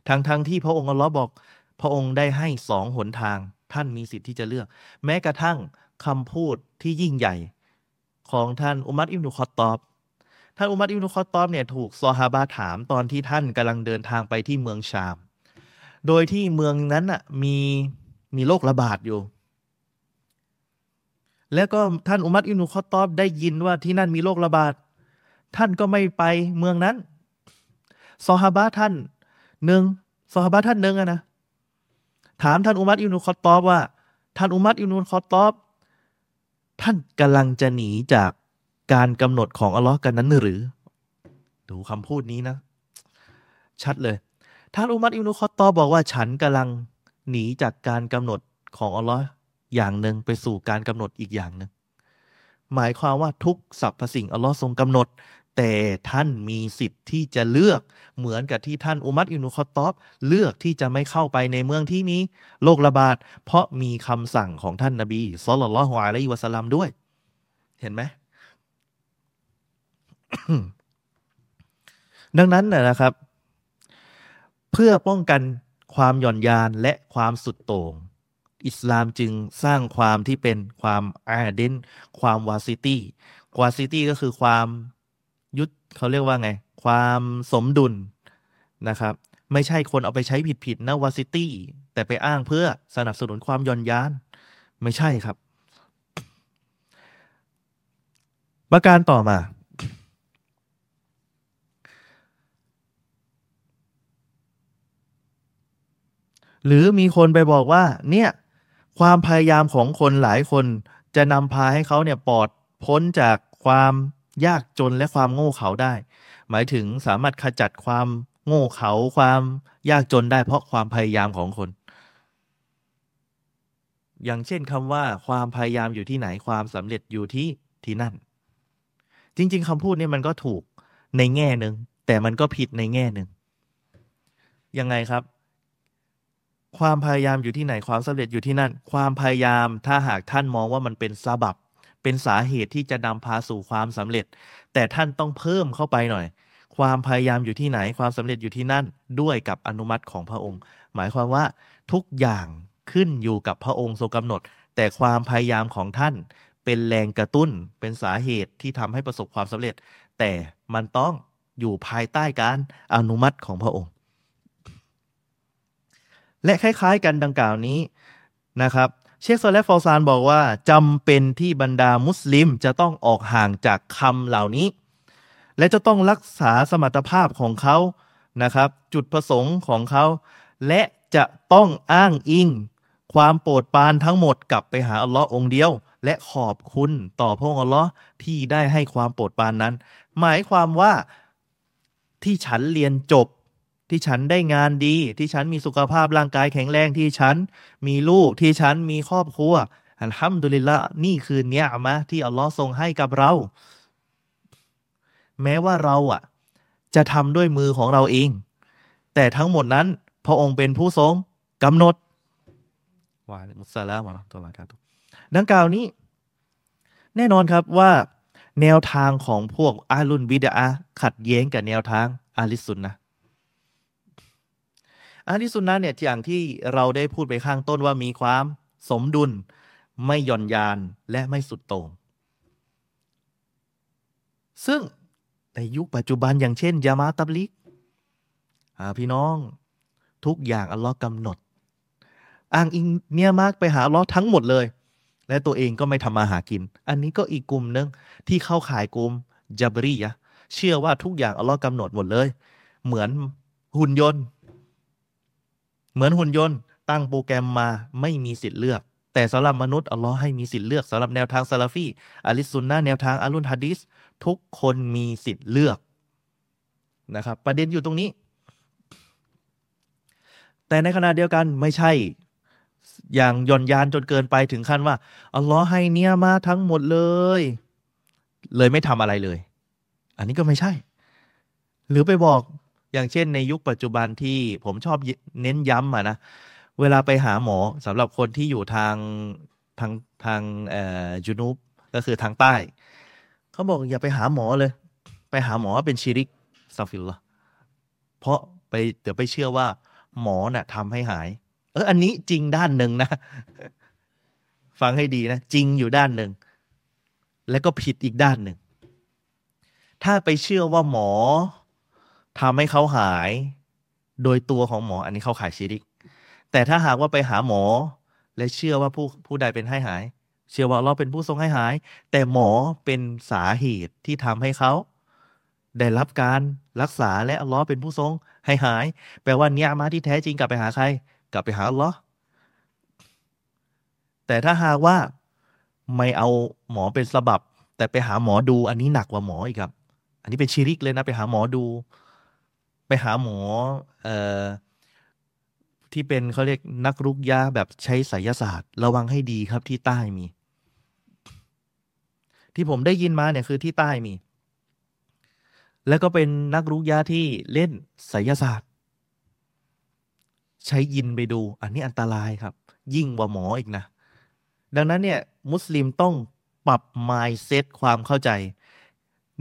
ทั้งทั้งที่พระองค์อัลลอฮ์บอก พระองค์ได้ให้สองหนทาง ท่านมีสิทธิ์ที่จะเลือก แม้กระทั่งคำพูดที่ยิ่งใหญ่ ของท่านอุมัรอิบนุคอตตอบ ท่านอุมัรอิบนุคอตตอบเนี่ยถูกซอฮาบะถามตอนที่ท่านกำลังเดินทางไปที่เมืองชาม โดยที่เมืองนั้นอะมีมีโรคระบาดอยู่แล้วก็ท่านอุมัรอิบนุคอตตอบได้ยินว่าที่นั่นมีโรคระบาด ท่านก็ไม่ไปเมืองนั้นซอฮาบะท่านหนึ่งซอฮาบะท่านหนึ่งอะนะถามท่านอุมัรอิบนุคอตตอบว่า ท่านอุมัรอิบนุคอตตอบ ท่านกำลังจะหนีจากการกำหนดของอัลลอฮ์กันนั้นหรือ ดูคำพูดนี้นะ ชัดเลย ท่านอุมัรอิบนุคอตตอบบอกว่าฉันกำลังหนีจากการกำหนดของอัลลอฮ์อย่างหนึ่งไปสู่การกำหนดอีกอย่างหนึ่งหมายความว่าทุกสรรพสิ่งอัลลอฮ์ทรงกำหนด แต่ท่านมีสิทธิ์ที่จะเลือกเหมือนกับที่ท่านอุมัรอิบนุคอตอบเลือกที่จะไม่เข้าไปในเมืองที่มีโรคระบาด เพราะมีคำสั่งของท่านนบีสุลต่านละฮ์อะลัยฮิวะสลลัมด้วย เห็นไหมดังนั้นนะครับ เพื่อป้องกันความหย่อนยานและความสุดโต่งอิสลามจึงสร้างความที่เป็นความ عدل ความ وسطية وسطية ก็คือความ เขาเรียกว่าไง ความสมดุลนะครับ ไม่ใช่คนเอาไปใช้ผิดๆนะ وسطية แต่ไปอ้างเพื่อสนับสนุนความหย่อนยาน ไม่ใช่ครับ ประการต่อมา หรือมีคนไปบอกว่า เนี่ย ความพยายามของคนหลายคนจะนำพาให้เขาเนี่ยปลอดพ้นจากความ ยากจนและความโง่เขลาได้ หมายถึงสามารถขจัดความโง่เขลาความยากจนได้เพราะความพยายามของคน อย่างเช่นคำว่า ความพยายามอยู่ที่ไหนความสำเร็จอยู่ที่ที่นั่น จริง ๆคำพูดนี้มันก็ถูกในแง่หนึ่งแต่มันก็ผิดในแง่หนึ่งยังไงครับ ความพยายามอยู่ที่ไหนความสำเร็จอยู่ที่นั่น ความพยายามถ้าหากท่านมองว่ามันเป็นซาบับ เป็นสาเหตุที่จะนำพาสู่ความสำเร็จ แต่ท่านต้องเพิ่มเข้าไปหน่อย ความพยายามอยู่ที่ไหนความสำเร็จอยู่ที่นั่นด้วยกับอนุมัติของพระองค์ หมายความว่าทุกอย่างขึ้นอยู่กับพระองค์ทรงกำหนด แต่ความพยายามของท่านเป็นแรงกระตุ้นเป็นสาเหตุที่ทำให้ประสบความสำเร็จ แต่มันต้องอยู่ภายใต้การอนุมัติของพระองค์ และคล้ายๆกันดังกล่าวนี้นะครับ เชคโซเลฟอซานบอกว่าจำเป็นที่บรรดามุสลิมจะต้องออกห่างจากคำเหล่านี้ และจะต้องรักษาสมรรถภาพของเขานะครับ จุดประสงค์ของเขา และจะต้องอ้างอิง ความโปรดปรานทั้งหมดกลับไปหาอัลลอฮ์องเดียว และขอบคุณต่อพระองค์อัลลอฮ์ที่ได้ให้ความโปรดปรานนั้น หมายความว่าที่ฉันเรียนจบ ที่ฉันได้งานดี ที่ฉันมีสุขภาพร่างกายแข็งแรงที่ฉันมีลูกที่ฉันมีครอบครัวอัลฮัมดุลิลละนี่คือเนี้ยมะที่อัลลอฮ์ทรงให้กับเรา แม้ว่าเราอะ จะทำด้วยมือของเราเอง แต่ทั้งหมดนั้น พระองค์เป็นผู้ทรงกำหนดวามุสลามะตัวละครับดังกล่าวนี้ แน่นอนครับว่า แนวทางของพวกอาลุนบิดาขัดแย้งกับแนวทางอาลิสุนนะ อันที่สุนนะเนี่ยอย่างที่เราได้พูดไปข้างต้นว่ามีความสมดุล ไม่หย่อนยานและไม่สุดโต่งซึ่งในยุคปัจจุบันอย่างเช่นยามาตับลิกพี่น้องทุกอย่างอัลลอฮ์กำหนด อ้างอิงเนี่ยมากไปหาอัลลอฮ์ทั้งหมดเลย และตัวเองก็ไม่ทำมาหากิน อันนี้ก็อีกกลุ่มนึงที่เข้าขายกลุ่มจับรียะเชื่อว่าทุกอย่างอัลลอฮ์กำหนดหมดเลย เหมือนหุ่นยนต์ เหมือนหุ่นยนต์ ตั้งโปรแกรมมาไม่มีสิทธิ์เลือก แต่สำหรับมนุษย์อัลลอฮ์ให้มีสิทธิ์เลือกสำหรับแนวทางซาลาฟีอาลิสุนนะแนวทางอาลุนฮะดิษทุกคนมีสิทธิ์เลือกนะครับประเด็นอยู่ตรงนี้ แต่ในขณะเดียวกันไม่ใช่อย่างย่อนยานจนเกินไปถึงขั้นว่าอัลลอฮ์ให้เนี่ยมาทั้งหมดเลย เลยไม่ทำอะไรเลย อันนี้ก็ไม่ใช่ หรือไปบอก อย่างเช่นในยุคปัจจุบันที่ผมชอบเน้นย้ำอะนะ เวลาไปหาหมอสำหรับคนที่อยู่ทางทางทางเอ่อالجنوبก็คือทางใต้ เขาบอกอย่าไปหาหมอเลย ไปหาหมอเป็นชิริกซาฟิลละเพราะไปเดี๋ยวไปเชื่อว่า หมอน่ะทำให้หาย เอออันนี้จริงด้านหนึ่งนะ ฟังให้ดีนะ จริงอยู่ด้านหนึ่ง แล้วก็ผิดอีกด้านหนึ่ง ถ้าไปเชื่อว่าหมอ ทำให้เขาหาย โดยตัวของหมอ อันนี้เข้าขายชิริก แต่ถ้าหากว่าไปหาหมอ และเชื่อว่าผู้ผู้ใดเป็นให้หาย เชื่อว่าเราเป็นผู้ทรงให้หาย แต่หมอเป็นสาเหตุที่ทำให้เขาได้รับการรักษาและอัลลอฮ์เป็นผู้ทรงให้หาย แปลว่าเนี่ยมาที่แท้จริงกลับไปหาใคร กลับไปหาอัลลอฮ์แต่ถ้าหากว่าไม่เอาหมอเป็นสบับ แต่ไปหาหมอดูอันนี้หนักกว่าหมออีกครับ อันนี้เป็นชิริกเลยนะไปหาหมอดู ไปหาหมอเอ่อที่เป็นเขาเรียกนักรุกยาแบบใช้ไสยศาสตร์ ระวังให้ดีครับที่ใต้มี ที่ผมได้ยินมาเนี่ยคือที่ใต้มี แล้วก็เป็นนักรุกยาที่เล่นไสยศาสตร์ ใช้ยินไปดู อันนี้อันตรายครับ ยิ่งกว่าหมออีกนะ ดังนั้นเนี่ย มุสลิมต้องปรับ mindset ความเข้าใจ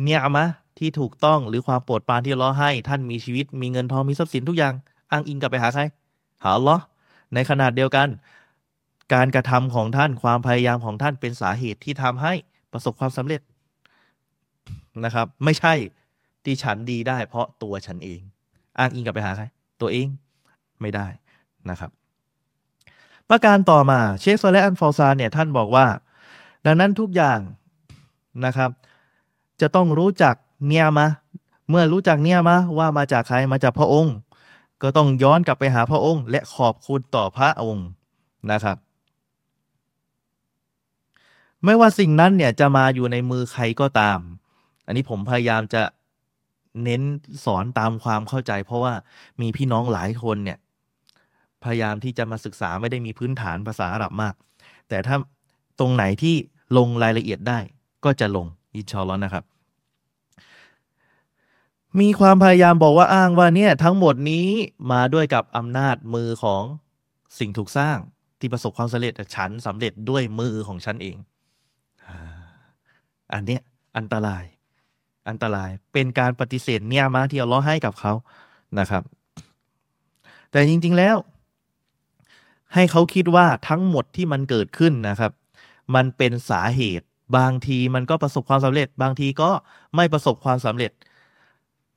เนี่ยมะ ที่ถูกต้องหรือความโปรดปรานที่ล้อให้ ท่านมีชีวิตมีเงินทองมีทรัพย์สินทุกอย่าง อ้างอิงกลับไปหาใคร หาลลอในขนาดเดียวกัน การกระทำของท่านความพยายามของท่านเป็นสาเหตุที่ทำให้ประสบความสำเร็จนะครับ ไม่ใช่ที่ฉันดีได้ เพราะตัวฉันเอง อ้างอิงกลับไปหาใคร ตัวเองไม่ได้นะครับ ประการต่อมาเชคโซเลอันฟอลซานเนี่ยท่านบอกว่า ดังนั้นทุกอย่างนะครับ จะต้องรู้จัก เนี่ยมะ เมื่อรู้จักเนี่ยมะว่ามาจากใครมาจากพระองค์ ก็ต้องย้อนกลับไปหาพระองค์ และขอบคุณต่อพระองค์นะครับ ไม่ว่าสิ่งนั้นเนี่ยจะมาอยู่ในมือใครก็ตาม อันนี้ผมพยายามจะเน้นสอนตามความเข้าใจ เพราะว่ามีพี่น้องหลายคนเนี่ยพยายามที่จะมาศึกษาไม่ได้มีพื้นฐานภาษาอาหรับมาก แต่ถ้าตรงไหนที่ลงรายละเอียดได้ก็จะลงอินชอลลอนะครับ มีความพยายามบอกว่าอ้างว่าเนี่ยทั้งหมดนี้มาด้วยกับอำนาจมือของสิ่งถูกสร้างที่ประสบความสำเร็จฉันสำเร็จด้วยมือของฉันเอง อันเนี้ยอันตราย อันตรายเป็นการปฏิเสธเนี่ยมาที่เอาล้อให้กับเขานะครับ แต่จริง ๆแล้ว ให้เขาคิดว่าทั้งหมดที่มันเกิดขึ้นนะครับ มันเป็นสาเหตุ บางทีมันก็ประสบความสำเร็จ บางทีก็ไม่ประสบความสำเร็จ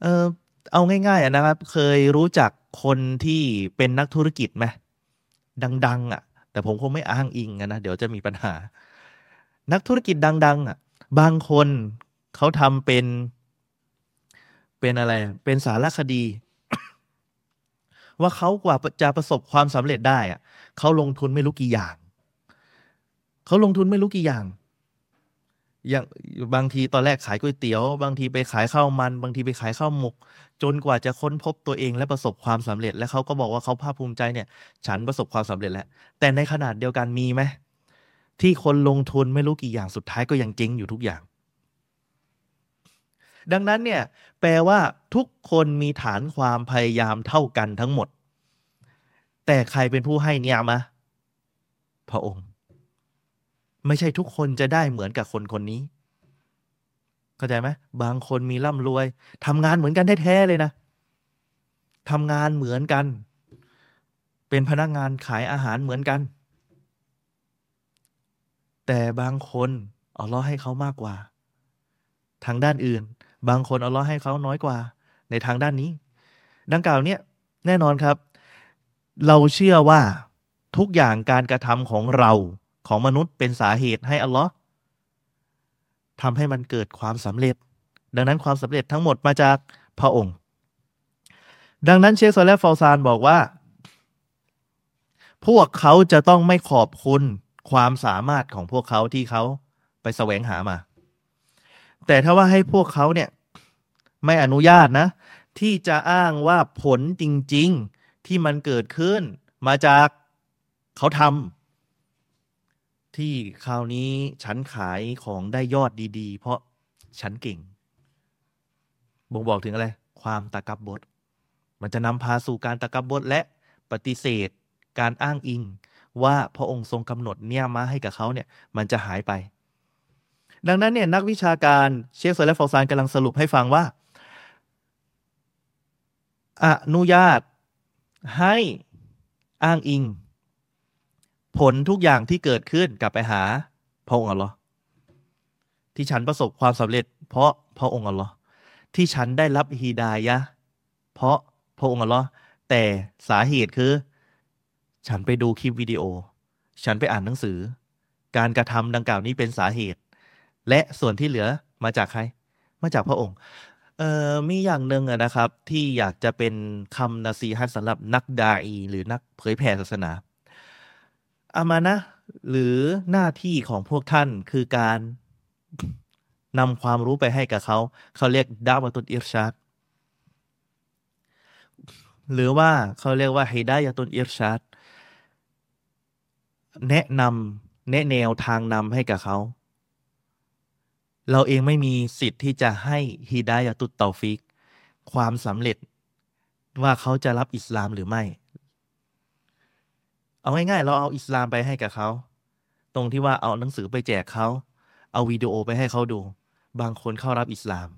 เออเอาง่ายๆนะครับ เคยรู้จักคนที่เป็นนักธุรกิจไหมดัง ๆ อะ แต่ผมคงไม่อ้างอิงนะเดี๋ยวจะมีปัญหา นักธุรกิจดัง ๆ อะ บางคนเขาทำเป็น เป็นอะไร เป็นสารคดี ว่าเขากว่าจะประสบความสำเร็จได้อะเขาลงทุนไม่รู้กี่อย่าง เขาลงทุนไม่รู้กี่อย่าง อย่างบางทีตอนแรกขายก๋วยเตี๋ยว บางทีไปขายข้าวมัน บางทีไปขายข้าวหมก จนกว่าจะค้นพบตัวเองและประสบความสำเร็จ และเขาก็บอกว่าเขาภาคภูมิใจเนี่ยฉันประสบความสำเร็จแล้ว แต่ในขนาดเดียวกันมีไหมที่คนลงทุนไม่รู้กี่อย่างสุดท้ายก็ยังเจ๊งอยู่ทุกอย่าง ดังนั้นเนี่ยแปลว่าทุกคนมีฐานความพยายามเท่ากันทั้งหมด แต่ใครเป็นผู้ให้เนี่ยมะพระองค์ ไม่ใช่ทุกคนจะได้เหมือนกับคนคนนี้ เข้าใจไหมบางคนมีร่ำรวยทำงานเหมือนกันแท้ๆเลยนะทำงานเหมือนกัน เป็นพนักงานขายอาหารเหมือนกัน แต่บางคนเอาล้อให้เขามากกว่า ทางด้านอื่น บางคนเอาล้อให้เขาน้อยกว่า ในทางด้านนี้ ดังกล่าวเนี่ยแน่นอนครับ เราเชื่อว่าทุกอย่างการกระทำของเรา ของมนุษย์เป็นสาเหตุให้อัลลอฮ์ทำให้มันเกิดความสำเร็จ ดังนั้นความสำเร็จทั้งหมดมาจากพระองค์ ดังนั้นเชคซอลและฟอลซานบอกว่า พวกเขาจะต้องไม่ขอบคุณความสามารถของพวกเขาที่เขาไปแสวงหามา แต่ถ้าว่าให้พวกเขาเนี่ยไม่อนุญาตนะ ที่จะอ้างว่าผลจริง ๆที่มันเกิดขึ้นมาจากเขาทำ ที่คราวนี้ฉันขายของได้ยอดดีๆ เพราะฉันเก่ง บ่งบอกถึงอะไร ความตะกับบดมันจะนำพาสู่การตะกับบดและปฏิเสธ การอ้างอิง ว่าพระองค์ทรงกำหนดเนี่ยมาให้กับเขาเนี่ย มันจะหายไป ดังนั้นเนี่ยนักวิชาการเชคซและฟอซานกำลังสรุปให้ฟังว่า อนุญาตให้อ้างอิง ผลทุกอย่างที่เกิดขึ้นกลับไปหา พระองค์อัลลอฮ์ที่ฉันประสบความสำเร็จ เพราะพระองค์อัลลอฮ์ที่ฉันได้รับฮีดายะ เพราะพระองค์อัลลอฮ์แต่สาเหตุคือ ฉันไปดูคลิปวิดีโอ ฉันไปอ่านหนังสือ การกระทำดังกล่าวนี้เป็นสาเหตุ และส่วนที่เหลือมาจากใคร มาจากพระองค์เอ่อมีอย่างหนึ่งนะครับ ที่อยากจะเป็นคำนาซีฮัตสำหรับนักดาอี หรือนักเผยแผ่ศาสนา อามานะหรือหน้าที่ของพวกท่านคือการนำความรู้ไปให้กับเขา เขาเรียกดาวตุนอิรชาดหรือว่าเขาเรียกว่าฮิดายะตุนอิรชาดแนะนำแนะแนวทางนำให้กับเขา เราเองไม่มีสิทธิ์ที่จะให้هداية التوفيق ความสำเร็จว่าเขาจะรับอิสลามหรือไม่ เอาง่ายๆ เราเอาอิสลามไปให้กับเขา ตรงที่ว่าเอาหนังสือไปแจกเขา เอาวิดีโอไปให้เขาดู บางคนเข้ารับอิสลาม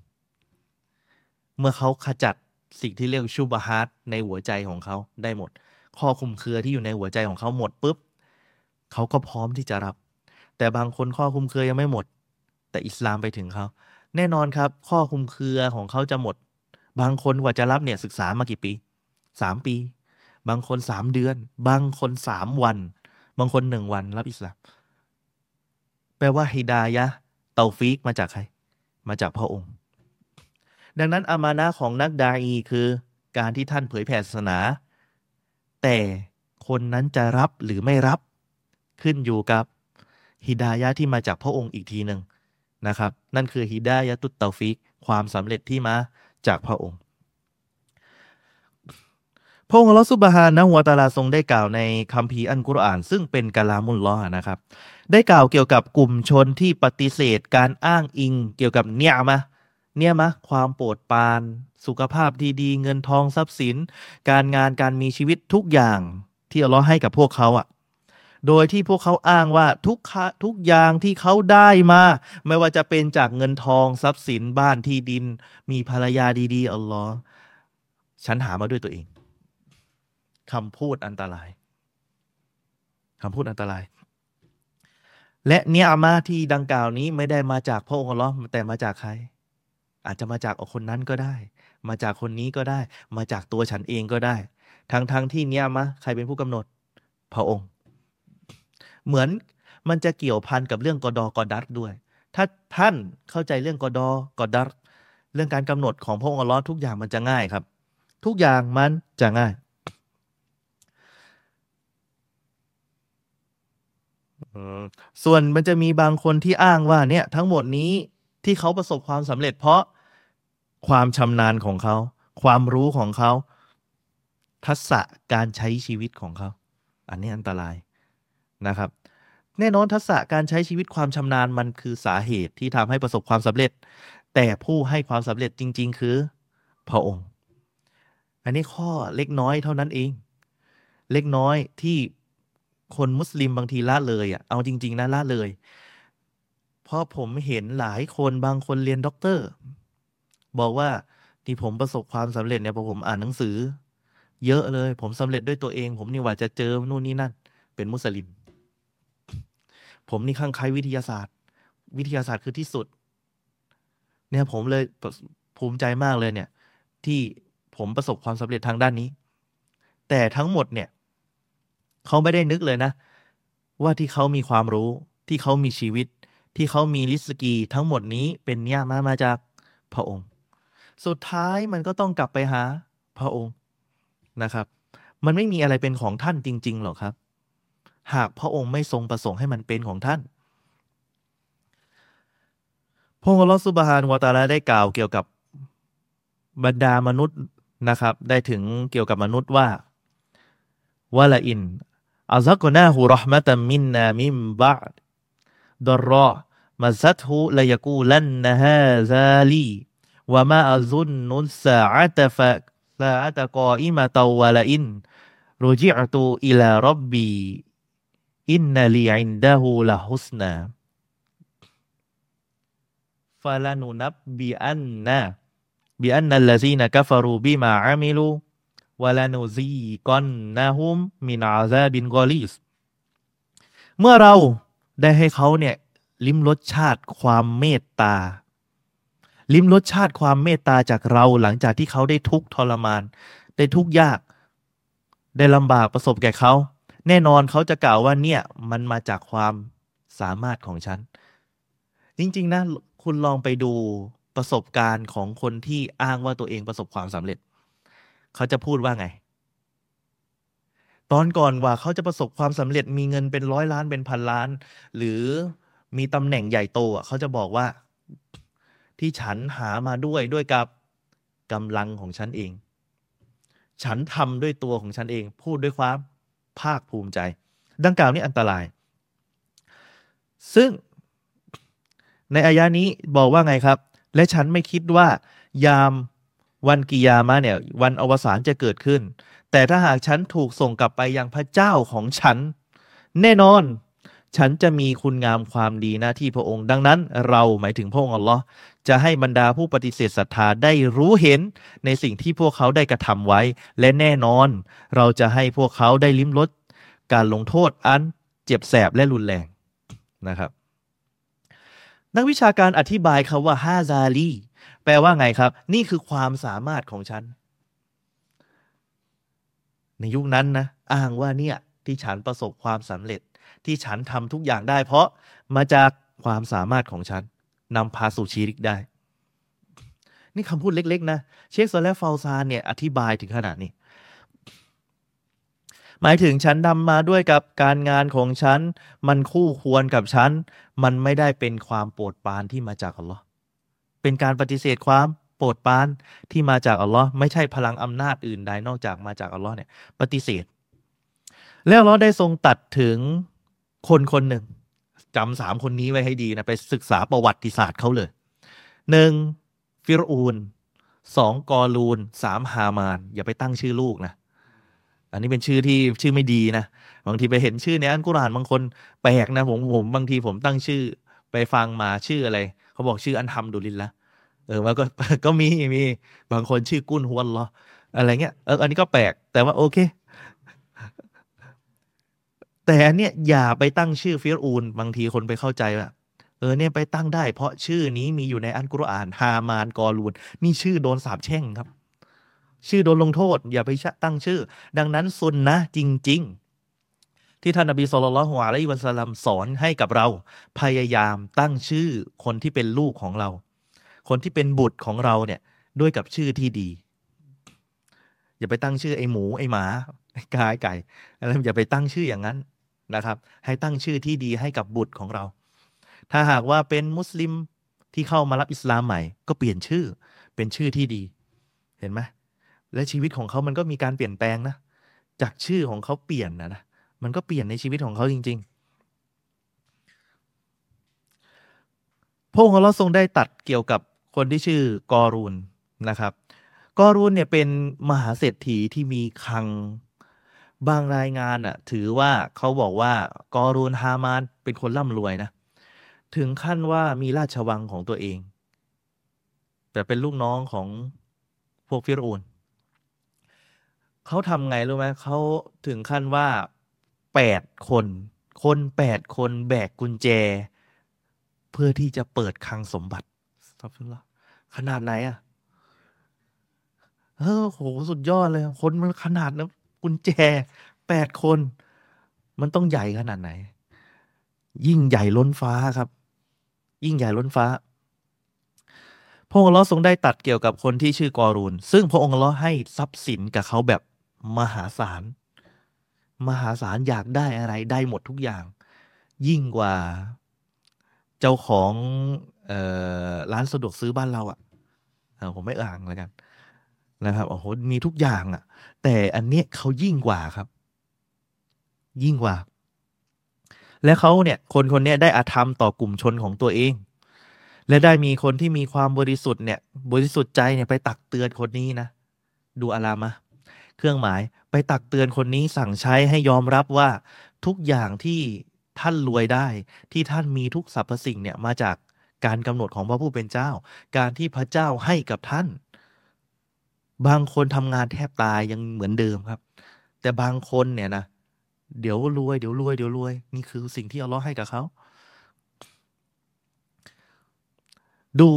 เมื่อเขาขจัดสิ่งที่เรียกشبهاتในหัวใจของเขาได้หมด ข้อคลุมเครือที่อยู่ในหัวใจของเขาหมดปุ๊บเขาก็พร้อมที่จะรับ แต่บางคนข้อคุมเครือยังไม่หมด แต่อิสลามไปถึงเขา แน่นอนครับ ข้อคุมเครือของเขาจะหมด บางคนกว่าจะรับเนี่ยศึกษามากี่ปีสามปี บางคนสามเดือน บางคนสามวัน บางคนหนึ่งวันรับอิสลาม แปลว่าฮิดายะเตาฟิกมาจากใคร มาจากพระองค์ ดังนั้นอามานะของนักดาอีคือ การที่ท่านเผยแผ่ศาสนา แต่คนนั้นจะรับหรือไม่รับขึ้นอยู่กับฮิดายะที่มาจากพระองค์อีกทีหนึ่งนะครับ นั่นคือฮิดายะตุตเตาฟิกความสำเร็จที่มาจากพระองค์ พระองค์อัลลอฮฺซุบฮานะฮูวตาลาทรงได้กล่าวในคัมภีร์อันกุรอาน ซึ่งเป็นกะลามุลลอฮ์นะครับ ได้กล่าวเกี่ยวกับกลุ่มชนที่ปฏิเสธการอ้างอิงเกี่ยวกับเนี่ยมะเนี่ยมะความโปรดปราน สุขภาพที่ดีเงินทองทรัพย์สิน การงานการมีชีวิตทุกอย่างที่อัลลอฮ์ให้กับพวกเขาอะโดยที่พวกเขาอ้างว่าทุกคทุกอย่างที่เขาได้มา ไม่ว่าจะเป็นจากเงินทองทรัพย์สินบ้านที่ดิน มีภรรยาดีๆอัลลอฮ์ฉันหามาด้วยตัวเอง คำพูดอันตรายคำพูดอันตราย และเนียอามาที่ดังกล่าวนี้ไม่ได้มาจากพระองค์ลลอแต่มาจากใคร อาจจะมาจากคนนั้นก็ได้ มาจากคนนี้ก็ได้ มาจากตัวฉันเองก็ได้ ทั้งทั้งที่เนียมาใครเป็นผู้กำหนด พระองค์ เหมือนมันจะเกี่ยวพันกับเรื่องกอดอกอดัตด้วย ถ้าท่านเข้าใจเรื่องกอดอกอดัตเรื่องการกำหนดของพระองค์อัลลอฮ์ทุกอย่างมันจะง่ายครับ ทุกอย่างมันจะง่าย ส่วนมันจะมีบางคนที่อ้างว่าเนี่ยทั้งหมดนี้ที่เขาประสบความสำเร็จ เพราะความชำนาญของเขา ความรู้ของเขา ทักษะการใช้ชีวิตของเขา อันนี้อันตรายนะครับ แน่นอนทักษะการใช้ชีวิตความชำนาญมันคือสาเหตุที่ทำให้ประสบความสำเร็จ แต่ผู้ให้ความสำเร็จจริง ๆ คือพระองค์ อันนี้ข้อเล็กน้อยเท่านั้นเอง เล็กน้อยที่ คนมุสลิมบางทีละเลยอะเอาจริง ๆนะละเลย เพราะผมเห็นหลายคนบางคนเรียนด็อกเตอร์ บอกว่าที่ผมประสบความสำเร็จเนี่ยเพราะผมอ่านหนังสือ เยอะเลย ผมสำเร็จด้วยตัวเอง ผมนี่ว่าจะเจอนู่นนี่นั่น เป็นมุสลิม ผมนี่คลั่งไคล้วิทยาศาสตร์ วิทยาศาสตร์คือที่สุด เนี่ยผมเลยภูมิใจมากเลยเนี่ย ที่ผมประสบความสำเร็จทางด้านนี้ แต่ทั้งหมดเนี่ย เขาไม่ได้นึกเลยนะ ว่าที่เขามีความรู้ที่เขามีชีวิต ที่เขามีลิสกีทั้งหมดนี้เป็นเนี่ยมามาจากพระองค์ สุดท้ายมันก็ต้องกลับไปหาพระองค์นะครับ มันไม่มีอะไรเป็นของท่านจริง ๆ หรอกครับ หากพระองค์ไม่ทรงประสงค์ให้มันเป็นของท่านพงค์ลอสุบฮานวาตาลาได้กล่าวเกี่ยวกับบรรดามนุษย์นะครับ ได้ถึงเกี่ยวกับมนุษย์ว่าวะละอิน อัซักนาหูรหมะตัมมินนามิมบะดรอมาซัตฮูล วาอัซุนนุสซาอะตฟะซาอะตกออิมะตาวะลานูซีกอนนนะฮุมมินอาซาบินกอลิสเมื่อเราได้ให้เขาเนี่ย ลิ้มรสชาติความเมตตา ลิ้มรสชาติความเมตตาจากเราหลังจากที่เขาได้ทุกทรมาน ได้ทุกยาก ได้ลำบากประสบแก่เขา แน่นอนเขาจะกล่าวว่าเนี่ยมันมาจากความสามารถของฉัน จริง ๆ นะ คุณลองไปดูประสบการณ์ของคนที่อ้างว่าตัวเองประสบความสำเร็จ เขาจะพูดว่าไง ตอนก่อนว่าเขาจะประสบความสำเร็จมีเงินเป็นร้อยล้านเป็นพันล้าน หรือมีตำแหน่งใหญ่โตอะเขาจะบอกว่าที่ฉันหามาด้วยด้วยกับกำลังของฉันเอง ฉันทำด้วยตัวของฉันเอง พูดด้วยความภาคภูมิใจ ดังกล่าวนี้อันตราย ซึ่งในอายานี้บอกว่าไงครับ และฉันไม่คิดว่ายาม วันกิยามะเนี่ย วันอวสานจะเกิดขึ้น แต่ถ้าหากฉันถูกส่งกลับไปยังพระเจ้าของฉัน แน่นอน ฉันจะมีคุณงามความดีหน้าที่พระองค์ดังนั้น เราหมายถึงพระองค์อัลลอฮ์จะให้บรรดาผู้ปฏิเสธศรัทธาได้รู้เห็นในสิ่งที่พวกเขาได้กระทำไว้ และแน่นอน เราจะให้พวกเขาได้ลิ้มรสการลงโทษอันเจ็บแสบและรุนแรงนะครับ นักวิชาการอธิบายคาว่าฮาซาลี แปลว่าไงครับ นี่คือความสามารถของฉัน ในยุคนั้นนะ อ้างว่าเนี่ยที่ฉันประสบความสำเร็จ ที่ฉันทำทุกอย่างได้ เพราะมาจากความสามารถของฉันนำพาสู่ชีริกได้ นี่คำพูดเล็ก ๆ นะ เชคโซและฟาซานเนี่ยอธิบายถึงขนาดนี้ หมายถึงฉันดำมาด้วยกับการงานของฉัน มันคู่ควรกับฉัน มันไม่ได้เป็นความโปรดปรานที่มาจากอัลลอฮ์ เป็นการปฏิเสธความโปรดปรานที่มาจากอัลลอฮ์ไม่ใช่พลังอำนาจอื่นใดนอกจากมาจากอัลลอฮ์เนี่ยปฏิเสธ แล้วอัลลอฮ์ได้ทรงตัดถึงคนคนหนึ่งจำสามคนนี้ไว้ให้ดีนะไปศึกษาประวัติศาสตร์เขาเลยหนึ่งฟิรูนสองกอลูนสามฮามาน อย่าไปตั้งชื่อลูกนะอันนี้เป็นชื่อที่ชื่อไม่ดีนะบางทีไปเห็นชื่อในอันกุรานบางคนแปลกนะผมผมบางทีผมตั้งชื่อไปฟังมาชื่ออะไร เขาบอกชื่ออันทำดุลินละเออว่าก็ก็มีมีบางคนชื่อกุ้นฮวนหรออะไรเงี้ยเอออันนี้ก็แปลกแต่ว่าโอเค แต่เนี่ยอย่าไปตั้งชื่อฟิรูนบางทีคนไปเข้าใจว่าเออเนี่ยไปตั้งได้ เพราะชื่อนี้มีอยู่ในอันกุรอาน ฮามานกอลูนนี่ชื่อโดนสาบแช่งครับ ชื่อโดนลงโทษ อย่าไปตั้งชื่อ ดังนั้นซุนนะจริง ๆ ที่ท่านนบีสุลต่านละฮ์อะลัยฮิวะสัลลัมสอนให้กับเรา พยายามตั้งชื่อคนที่เป็นลูกของเรา คนที่เป็นบุตรของเราเนี่ยด้วยกับชื่อที่ดี อย่าไปตั้งชื่อไอ้หมูไอ้หมาไอ้กายไก่อะไรอย่าไปตั้งชื่ออย่างนั้นนะครับ ให้ตั้งชื่อที่ดีให้กับบุตรของเรา ถ้าหากว่าเป็นมุสลิมที่เข้ามารับอิสลามใหม่ ก็เปลี่ยนชื่อเป็นชื่อที่ดี เห็นไหมและชีวิตของเขามันก็มีการเปลี่ยนแปลงนะจากชื่อของเขาเปลี่ยนนะนะ มันก็เปลี่ยนในชีวิตของเขาจริง ๆ พระองค์เราทรงได้ตัดเกี่ยวกับคนที่ชื่อกอรูนนะครับ กอรูนเนี่ยเป็นมหาเศรษฐีที่มีคังบางรายงานอะ ถือว่าเขาบอกว่ากอรูนฮามานเป็นคนร่ำรวยนะ ถึงขั้นว่ามีราชวังของตัวเอง แต่เป็นลูกน้องของพวกฟิรูนเขาทำไงรู้ไหมเขาถึงขั้นว่า แปดคน คนแปดคนแบกกุญแจ เพื่อที่จะเปิดคลังสมบัติขนาดไหนอะเออโหสุดยอดเลย คนมันขนาดนั้นกุญแจแปดคน มันต้องใหญ่ขนาดไหน ยิ่งใหญ่ล้นฟ้าครับ ยิ่งใหญ่ล้นฟ้า พระองค์ล้อทรงได้ตัดเกี่ยวกับคนที่ชื่อกอรูน ซึ่งพระองค์ล้อให้ทรัพย์สินกับเขาแบบมหาศาล มหาศาลอยากได้อะไรได้หมดทุกอย่าง ยิ่งกว่าเจ้าของออร้านสะดวกซื้อบ้านเราอะ่ะผมไม่อ่างแล้วกันนะครับโอ้โหมีทุกอย่างอะ่ะ แต่อันเนี้ยเขายิ่งกว่าครับ ยิ่งกว่า และเขาเนี่ย คนคนนี้ได้อาธรรมต่อกลุ่มชนของตัวเอง และได้มีคนที่มีความบริสุทธิ์เนี่ย บริสุทธิ์ใจเนี่ยไปตักเตือนคนนี้นะ ดูอารามะ เครื่องหมาย ไปตักเตือนคนนี้สั่งใช้ให้ยอมรับว่าทุกอย่างที่ท่านรวยได้ ที่ท่านมีทุกสรรพสิ่งเนี่ยมาจากการกำหนดของพระผู้เป็นเจ้า การที่พระเจ้าให้กับท่าน บางคนทำงานแทบตายยังเหมือนเดิมครับ แต่บางคนเนี่ยนะเดี๋ยวรวยเดี๋ยวรวยเดี๋ยวรวยนี่คือสิ่งที่อัลลอฮ์ให้กับเขา ดู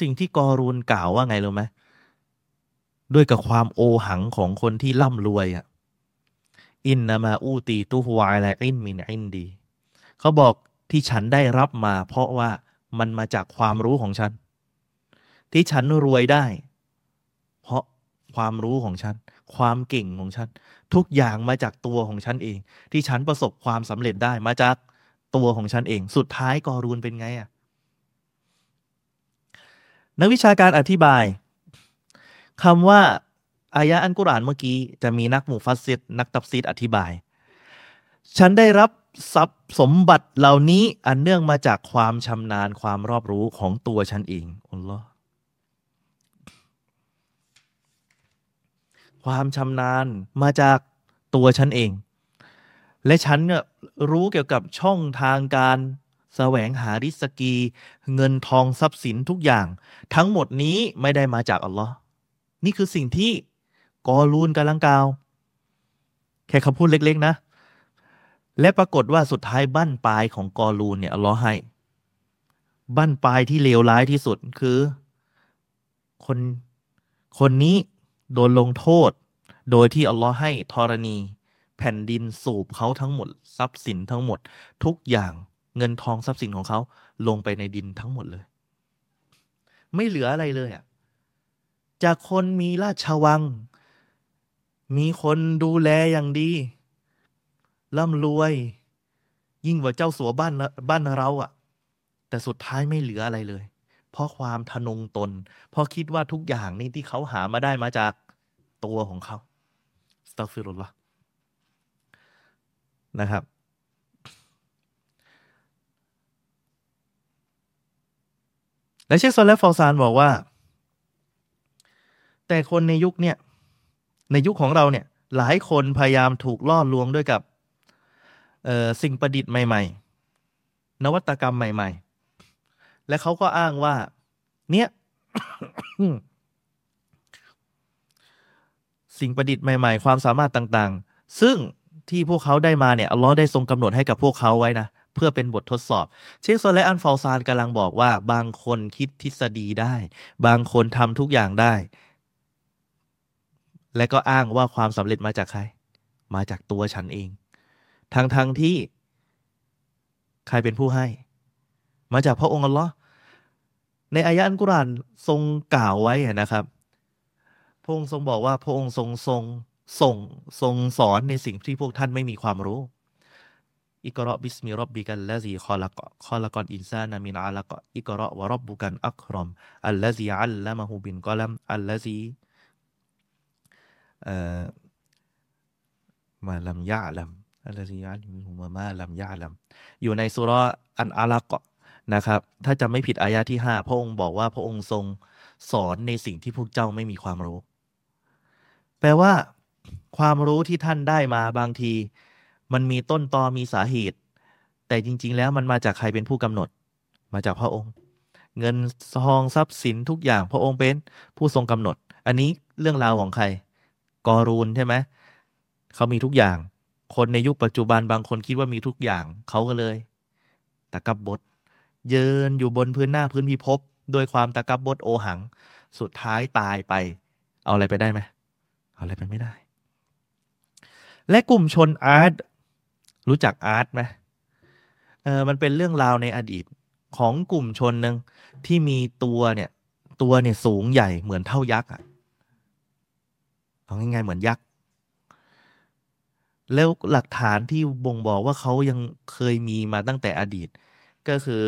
สิ่งที่กอรูนกล่าวว่าไงรู้ไหม ด้วยกับความโอหังของคนที่ร่ำรวยอะอินนามาอูตีตูฮวายไลอินมินอินดีเขาบอกที่ฉันได้รับมา เพราะว่ามันมาจากความรู้ของฉัน ที่ฉันรวยได้ เพราะความรู้ของฉัน ความเก่งของฉัน ทุกอย่างมาจากตัวของฉันเอง ที่ฉันประสบความสำเร็จได้มาจากตัวของฉันเอง สุดท้ายกอรูนเป็นไงอะนักวิชาการอธิบาย คำว่า อายะอันกุรอานเมื่อกี้ จะมีนักมุฟัสซิดนักตับซีดอธิบาย ฉันได้รับทรัพย์สมบัติเหล่านี้อันเนื่องมาจากความชำนาญความรอบรู้ของตัวฉันเองอัลลอฮ์ความชำนาญมาจากตัวฉันเอง และฉันเนี่ยรู้เกี่ยวกับช่องทางการแสวงหาริสกี เงินทองทรัพย์สินทุกอย่าง ทั้งหมดนี้ไม่ได้มาจากอัลลอฮ์ นี่คือสิ่งที่กอรูนกำลังกล่าว แค่คำพูดเล็ก ๆ นะ และปรากฏว่าสุดท้ายบั้นปลายของกอรูนเนี่ยอัลลอฮ์ให้ บั้นปลายที่เลวร้ายที่สุดคือ คนคนนี้โดนลงโทษ โดยที่อัลลอฮ์ให้ธรณี แผ่นดินสูบเขาทั้งหมด ทรัพย์สินทั้งหมด ทุกอย่างเงินทองทรัพย์สินของเขาลงไปในดินทั้งหมดเลย ไม่เหลืออะไรเลยอะ จากคนมีราชวัง มีคนดูแลอย่างดีร่ำรวย ยิ่งกว่าเจ้าสัวบ้านบ้านเราอะ่ะ แต่สุดท้ายไม่เหลืออะไรเลย เพราะความทนงตน เพราะคิดว่าทุกอย่างนี่ที่เขาหามาได้มาจากตัวของเขาสตัฟิรุลละนะครับ และเชคซอลและฟอซานบอกว่า แต่คนในยุคเนี่ยในยุคของเราเนี่ยหลายคนพยายามถูกล่อลวงด้วยกับสิ่งประดิษฐ์ใหม่ ๆ นวัตกรรมใหม่ ๆ และเขาก็อ้างว่า เนี่ยสิ่งประดิษฐ์ใหม่ ๆ ความสามารถต่างๆ ซึ่งที่พวกเขาได้มาเนี่ยอัลลอฮ์ได้ทรงกำหนดให้กับพวกเขาไว้นะ เพื่อเป็นบททดสอบเชคโซและอันฟาซานกำลังบอกว่า บางคนคิดทฤษฎีได้ บางคนทำทุกอย่างได้ และก็อ้างว่าความสำเร็จมาจากใคร มาจากตัวฉันเอง ทั้งทั้งที่ ใครเป็นผู้ให้ มาจากพระองค์อัลลอฮ์ในอายะอัลกุรอานทรงกล่าวไว้นะครับพระองค์ทรงบอกว่าพระองค์ทรงทรงส่งทรงสอนในสิ่งที่พวกท่านไม่มีความรู้ اقرأ باسم ربك الذي خلق خلق الإنسان من علق اقرأ وربك الأكرم الذي علم بالقلم الذي มาลำยาลำอะไรสิยาลิมุมามาลำยาลำอยู่ในสุรอันอาลักนะครับ ถ้าจะไม่ผิดอายะที่ห้าพระองค์บอกว่าพระองค์ทรงสอนในสิ่งที่พวกเจ้าไม่มีความรู้ แปลว่า ความรู้ที่ท่านได้มาบางที มันมีต้นตอมีสาเหตุ แต่จริง ๆ แล้วมันมาจากใครเป็นผู้กำหนด มาจากพระองค์ เงินทองทรัพย์สินทุกอย่างพระองค์เป็นผู้ทรงกำหนด อันนี้เรื่องราวของใคร กอรูนใช่ไหมเขามีทุกอย่าง คนในยุคปัจจุบันบางคนคิดว่ามีทุกอย่างเขาก็เลยตะกับบดเยินอยู่บนพื้นหน้าพื้นพิภพโดยความตะกับบดโอหัง สุดท้ายตายไป เอาอะไรไปได้ไหมเอาอะไรไปไม่ได้ และกลุ่มชนอาร์ตรู้จักอาร์ตไหมเออมันเป็นเรื่องราวในอดีตของกลุ่มชนหนึ่งที่มีตัวเนี่ย ตัวเนี่ยสูงใหญ่เหมือนเท่ายักษ์อะ เอาง่ายๆเหมือนยักษ์แล้วหลักฐานที่บ่งบอกว่าเขายังเคยมีมาตั้งแต่อดีต ก็คือ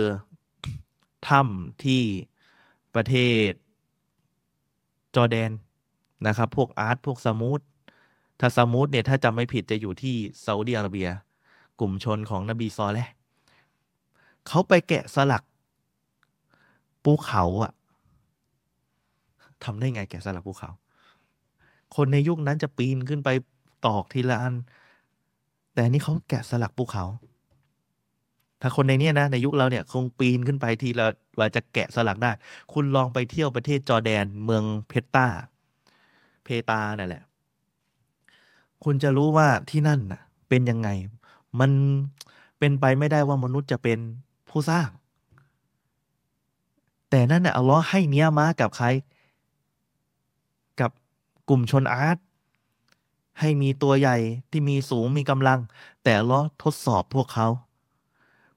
ถ้ำที่ประเทศจอร์แดนนะครับ พวกอาดพวกษะมูดถ้าษะมูดเนี่ยถ้าจำไม่ผิดจะอยู่ที่ซาอุดิอาระเบีย กลุ่มชนของนบีซอแลห์เขาไปแกะสลักภูเขาอะทำได้ไงแกะสลักภูเขา คนในยุคนั้นจะปีนขึ้นไปตอกทีละอัน แต่นี่เขาแกะสลักภูเขา ถ้าคนในเนี้ยนะ ในยุคเราเนี่ย คงปีนขึ้นไปทีละว่าจะแกะสลักได้ คุณลองไปเที่ยวประเทศจอร์แดนเมืองเพตตาเพตานั่นแหละ คุณจะรู้ว่าที่นั่นน่ะ เป็นยังไง มันเป็นไปไม่ได้ว่ามนุษย์จะเป็นผู้สร้าง แต่นั่นน่ะอัลลอฮ์ให้เนี้ยมากับใคร กลุ่มชนอาร์ตให้มีตัวใหญ่ที่มีสูงมีกำลัง แต่อัลลอฮ์ทดสอบพวกเขา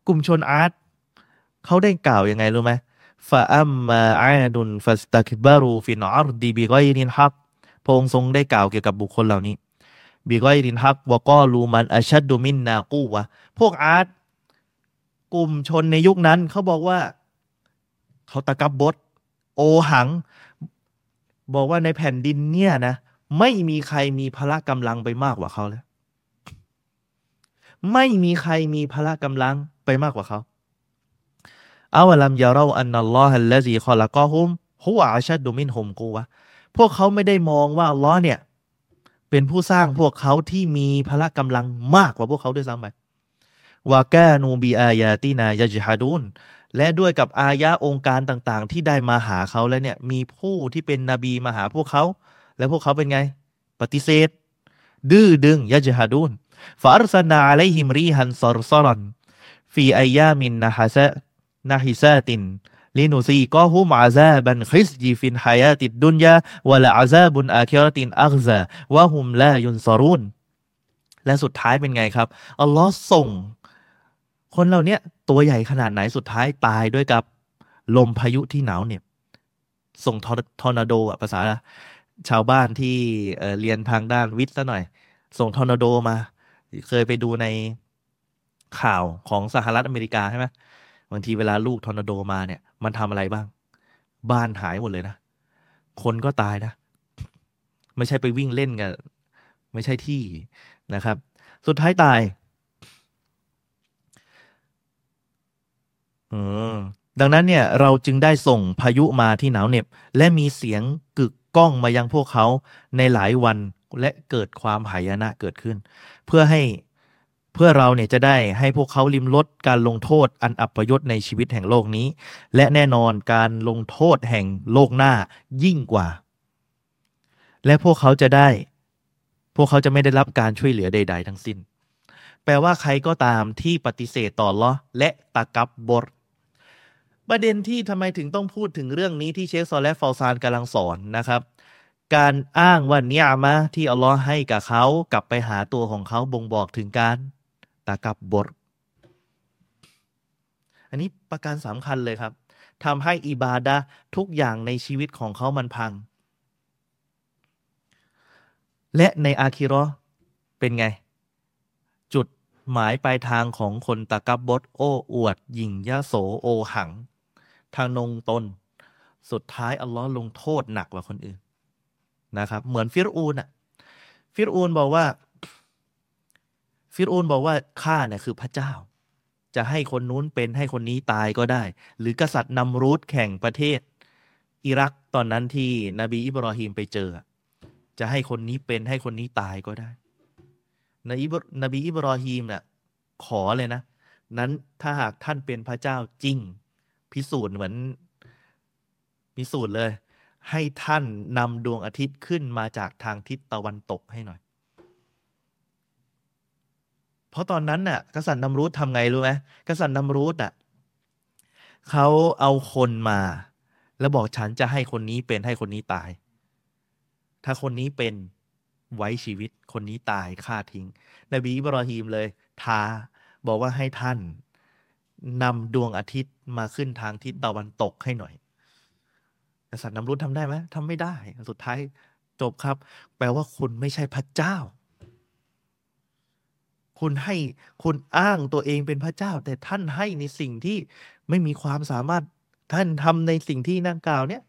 กลุ่มชนอาร์ตเขาได้กล่าวยังไงรู้ไหมفأما عاد فاستكبروا في الأرض بغير الحقพระองค์ทรงได้กล่าวเกี่ยวกับบุคคลเหล่านี้บิกอยนินฮักวก็รูมันอัชัดดูมินนากูวะพวกอาร์ตกลุ่มชนในยุคนั้นเขาบอกว่า เขาตะกับบดโอหัง บอกว่าในแผ่นดินเนี่ยนะ ไม่มีใครมีพละกำลังไปมากกว่าเขาแล้ว ไม่มีใครมีพละกำลังไปมากกว่าเขาอาวลัมยาเราอันนัลลอฮฺละซีคอละกอฮุมฮุวอาชัดดูมินฮุมกูวะพวกเขาไม่ได้มองว่าอัลลอฮ์เนี่ย เป็นผู้สร้างพวกเขาที่มีพละกำลังมากกว่าพวกเขาด้วยซ้ำไปวากานูบีอายาตินายาจิฮาดูน และด้วยกับอายะองค์การต่างๆ ที่ได้มาหาเขาแล้วเนี่ย มีผู้ที่เป็นนบีมาหาพวกเขา แล้วพวกเขาเป็นไง ปฏิเสธ ดื้อดึงยะจฮาดูนฟาร์สนาอะลฮิมรีฮันซอรซอรันฟีอายามินนะฮะซะنحسات لنذيقهم عذاب الخزي في الحياة الدنيا ولعذاب الآخرة أخزى وهم لا ينصرونและสุดท้ายเป็นไงครับ อัลลอฮ์ส่ง คนเหล่านี้ตัวใหญ่ขนาดไหนสุดท้ายตายด้วยกับลมพายุที่หนาวเหน็บส่งทอร์นาโดอะภาษาชาวบ้านที่เรียนทางด้านวิทย์ซะหน่อย ส่งทอร์นาโดมา เคยไปดูในข่าวของสหรัฐอเมริกาใช่ไหมบางทีเวลาลูกทอร์นาโดมาเนี่ย มันทำอะไรบ้าง บ้านหายหมดเลยนะ คนก็ตายนะ ไม่ใช่ไปวิ่งเล่นกัน ไม่ใช่ที่นะครับ สุดท้ายตายอืม ดังนั้นเนี่ยเราจึงได้ส่งพายุมาที่หนาวเหน็บ และมีเสียงกึกก้องมายังพวกเขาในหลายวันและเกิดความหายนะเกิดขึ้น เพื่อให้เพื่อเราเนี่ยจะได้ให้พวกเขาลิมลดการลงโทษอันอัปยศในชีวิตแห่งโลกนี้ และแน่นอนการลงโทษแห่งโลกหน้ายิ่งกว่า และพวกเขาจะได้ พวกเขาจะไม่ได้รับการช่วยเหลือใด ๆ ทั้งสิ้น แปลว่าใครก็ตามที่ปฏิเสธต่อลอและตะกับบท ประเด็นที่ทำไมถึงต้องพูดถึงเรื่องนี้ที่เชคซอลและฟอลซานกำลังสอนนะครับ การอ้างว่าเนี่ยมาที่อัลลอฮ์ให้กับเขากลับไปหาตัวของเขาบ่งบอกถึงการตากับบท อันนี้ประการสำคัญเลยครับทำให้อิบาดะทุกอย่างในชีวิตของเขามันพัง และในอาคิรอเป็นไง จุดหมายปลายทางของคนตะกับบดโอ้อวด หยิ่งยะโสโอหัง ทางนงตน สุดท้ายอัลลอฮ์ลงโทษหนักกว่าคนอื่นนะครับ เหมือนฟิรูนอะฟิรูนบอกว่า ฟิรูนบอกว่าข้าเนี่ยคือพระเจ้า จะให้คนนู้นเป็นให้คนนี้ตายก็ได้ หรือกษัตริย์นำรูทแข่งประเทศ อิรักตอนนั้นที่นบีอิบราฮิมไปเจอ จะให้คนนี้เป็นให้คนนี้ตายก็ได้นบีนบีอิบราฮิมเนี่ยขอเลยนะ นั้นถ้าหากท่านเป็นพระเจ้าจริง พิสูจน์เหมือนพิสูจน์เลย ให้ท่านนำดวงอาทิตย์ขึ้นมาจากทางทิศตะวันตกให้หน่อย เพราะตอนนั้นน่ะกษัตริย์นำรูธทำไงรู้ไหมกษัตริย์นำรูธอะเขาเอาคนมา แล้วบอกฉันจะให้คนนี้เป็นให้คนนี้ตาย ถ้าคนนี้เป็นไว้ชีวิตคนนี้ตายฆ่าทิ้ง นบีอิบรอฮีมเลยท้าบอกว่าให้ท่าน นำดวงอาทิตย์มาขึ้นทางทิศตะวันตกให้หน่อยกษัตริย์นำรุธทำได้ไหมทำไม่ได้ สุดท้ายจบครับ แปลว่าคุณไม่ใช่พระเจ้า คุณให้คุณอ้างตัวเองเป็นพระเจ้า แต่ท่านให้ในสิ่งที่ไม่มีความสามารถท่านทำในสิ่งที่นั่งกล่าวเนี่ย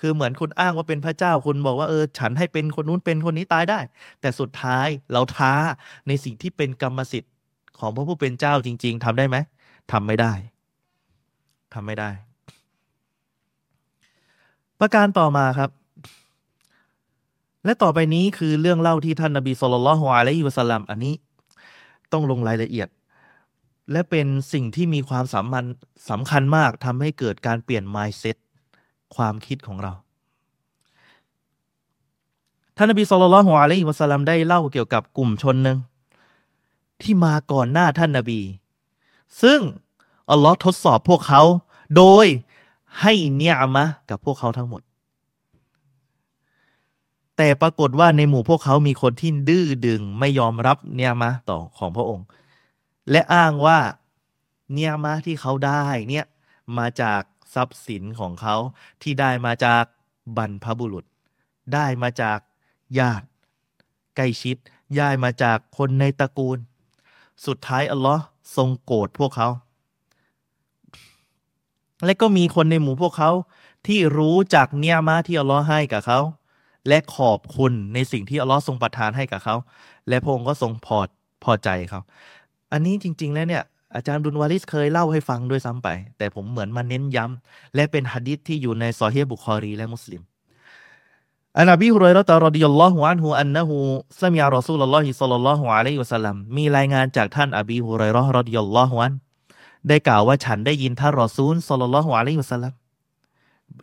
คือเหมือนคุณอ้างว่าเป็นพระเจ้า คุณบอกว่าเออ ฉันให้เป็นคนนู้นเป็นคนนี้ตายได้ แต่สุดท้ายเราท้าในสิ่งที่เป็นกรรมสิทธิ์ของพระผู้เป็นเจ้าจริง ๆทำได้ไหม ทำไม่ได้ทำไม่ได้ ประการต่อมาครับ และต่อไปนี้คือเรื่องเล่าที่ท่านนบีสุลต่านละฮ์อะลัยฮิวะสัลลัมอันนี้ ต้องลงรายละเอียด และเป็นสิ่งที่มีความสำคัญสำคัญมากทำให้เกิดการเปลี่ยน mindset ความคิดของเราท่านนบีสุลต่านละฮ์อะลัยฮิวะสัลลัมได้เล่าเกี่ยวกับกลุ่มชนหนึ่งที่มาก่อนหน้าท่านนบี ซึ่งอัลลอฮ์ทดสอบพวกเขา โดยให้เนียมะกับพวกเขาทั้งหมด แต่ปรากฏว่าในหมู่พวกเขามีคนที่ดื้อดึงไม่ยอมรับเนียมะต่อของพระองค์ และอ้างว่าเนียมะที่เขาได้เนี่ยมาจากทรัพย์สินของเขาที่ได้มาจากบรรพบุรุษ ได้มาจากญาติใกล้ชิดย้ายมาจากคนในตระกูล สุดท้ายอัลลอฮ์ ทรงโกรธพวกเขา และก็มีคนในหมู่พวกเขาที่รู้จักเนียมาที่อัลลอฮ์ให้กับเขา และขอบคุณในสิ่งที่อัลลอฮ์ทรงประทานให้กับเขา และพระองค์ก็ทรงพอพอใจเขา อันนี้จริง ๆ แล้วเนี่ยอาจารย์บุญวาลิสเคยเล่าให้ฟังด้วยซ้ำไป แต่ผมเหมือนมาเน้นย้ำและเป็นฮะดิษที่อยู่ในซอฮีบุคอรีและมุสลิม عن أبي هريرة رضي الله عنه أنه سمع رسول الله صلى الله عليه وسلمมีรายงานจากท่านอบีฮุรอยรอرضي الله عنهได้กล่าวว่าฉันได้ยินท่านรอซูลصلى الله عليه وسلم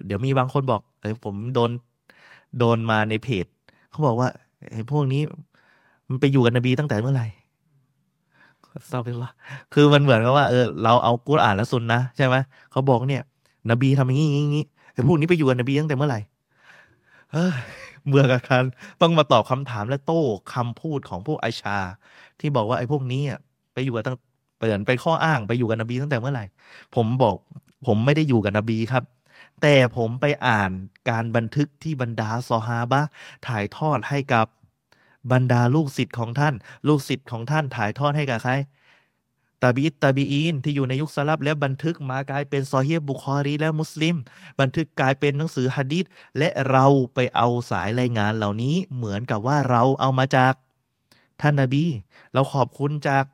เดี๋ยวมีบางคนบอกเอ้ยผมโดนโดนมาในเพจเขาบอกว่าไอ้พวกนี้ มันไปอยู่กับนบีตั้งแต่เมื่อไหร่เศร้าไปละคือมันเหมือนกับว่าเออเราเอากุรอานและซุนนะใช่ไหมเขาบอกเนี่ย นบีทำอย่างนี้อย่างนี้ไอ้พวกนี้ไปอยู่กับนบีตั้งแต่เมื่อไหร่ เออเบื่อกับการต้องมาตอบคำถามและโต้คำพูดของพวกไอชา ที่บอกว่าไอ้พวกนี้ไปอยู่กับตั้งเปลี่ยนไปข้ออ้างไปอยู่กับนบีตั้งแต่เมื่อไหร่ ผมบอกผมไม่ได้อยู่กับนบีครับ แต่ผมไปอ่านการบันทึกที่บรรดาซอฮาบะถ่ายทอดให้กับบรรดาลูกศิษย์ของท่าน ลูกศิษย์ของท่านถ่ายทอดให้กับใคร ตาบีตาบีอีนที่อยู่ในยุคสลับแล้วบันทึกมากลายเป็นซอฮีบุคอรีและมุสลิม บันทึกกลายเป็นหนังสือฮะดิษและเราไปเอาสายรายงานเหล่านี้เหมือนกับว่าเราเอามาจากท่านนาบี เราขอบคุณจาก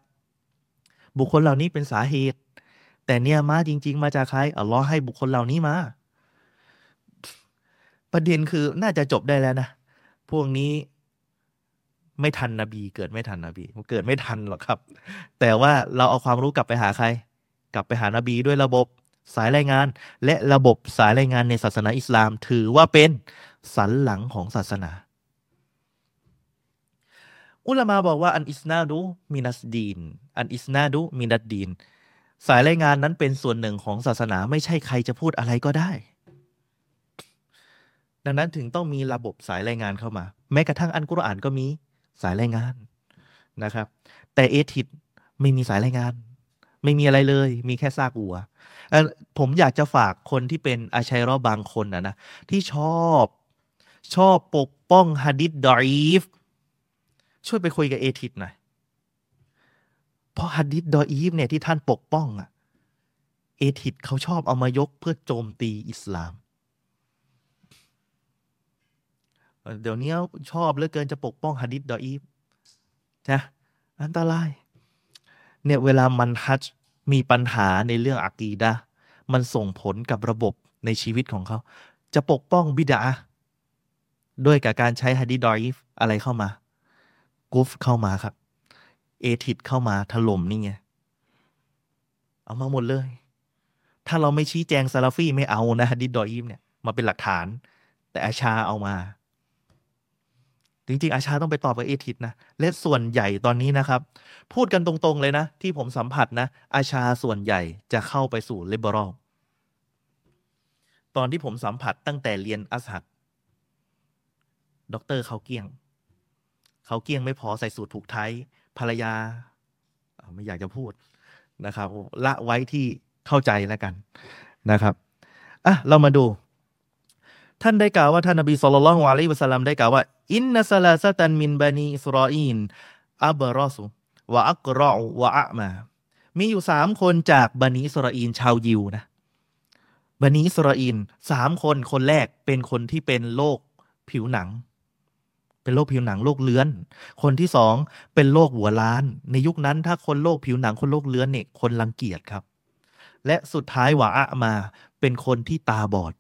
บุคคลเหล่านี้เป็นสาเหตุ แต่เนี่ยมาจริง ๆ มาจากใครอัลลอฮ์ให้บุคคลเหล่านี้มา ประเด็นคือน่าจะจบได้แล้วนะ พวกนี้ ไม่ทันนบี เกิดไม่ทันนบีเกิดไม่ทันหรอกครับ แต่ว่าเราเอาความรู้กลับไปหาใคร กลับไปหานบีด้วยระบบสายรายงาน และระบบสายรายงานในศาสนาอิสลาม ถือว่าเป็นสันหลังของศาสนา อุลามาบอกว่าอันอิสนาดูมินัสดีน อันอิสนาดูมินัดดีน สายรายงานนั้นเป็นส่วนหนึ่งของศาสนาไม่ใช่ใครจะพูดอะไรก็ได้ ดังนั้นถึงต้องมีระบบสายรายงานเข้ามา แม้กระทั่งอันกุรอานก็มี สายรายงานนะครับ แต่เอทิดไม่มีสายรายงาน ไม่มีอะไรเลย มีแค่ซากอัว ผมอยากจะฝากคนที่เป็นอาชัยรอบางคนนะนะที่ชอบชอบปกป้องฮะดิษดอีฟช่วยไปคุยกับเอทิดหน่อยเพราะฮัดดิษดออีฟเนี่ยที่ท่านปกป้องอะเอทิดเขาชอบเอามายกเพื่อโจมตีอิสลาม เดี๋ยวนี้ชอบเหลือเกินจะปกป้องฮัดดิษดออีฟนะอันตรายเนี่ยเวลามันฮัจมีปัญหาในเรื่องอากีดะมันส่งผลกับระบบในชีวิตของเขา จะปกป้องบิดาด้วยกับการใช้ฮัดดิษดออีฟอะไรเข้ามากุฟเข้ามาครับ เอทิดเข้ามาถล่มนี่ไง เอามาหมดเลย ถ้าเราไม่ชี้แจงซาลาฟีไม่เอานะฮดิดดอยิมเนี่ยมาเป็นหลักฐาน แต่อาชาเอามา จริง ๆ อาชาต้องไปตอบกับเอทิดนะ และส่วนใหญ่ตอนนี้นะครับ พูดกันตรงๆเลยนะ ที่ผมสัมผัสนะ อาจารย์ส่วนใหญ่จะเข้าไปสู่ liberal ตอนที่ผมสัมผัสตั้งแต่เรียนอัซฮัรด็อกเตอร์เคราเกลี้ยง เคราเกลี้ยงไม่พอใส่สูตรผูกไทยภรรยา ไม่อยากจะพูดนะครับ ละไว้ที่เข้าใจแล้วกันนะครับอะเรามาดู ท่านได้กล่าวว่าท่านนบีصلى الله عليه وسلمได้กล่าวว่า อินนัสลาสตันมินบานีอิสราอีนอับรอสุวะอักรอวะอะมา มีอยู่สามคนจากบันิอิสราอีนชาวยิวนะบันิอิสราอีนสามคนคนแรกเป็นคนที่เป็นโรคผิวหนัง เป็นโรคผิวหนังโรคเลื้อน คนที่สองเป็นโรคหัวล้าน ในยุคนั้นถ้าคนโรคผิวหนังคนโรคเลื้อนเนี่ยคนรังเกียจครับ และสุดท้ายหวาอะมาเป็นคนที่ตาบอด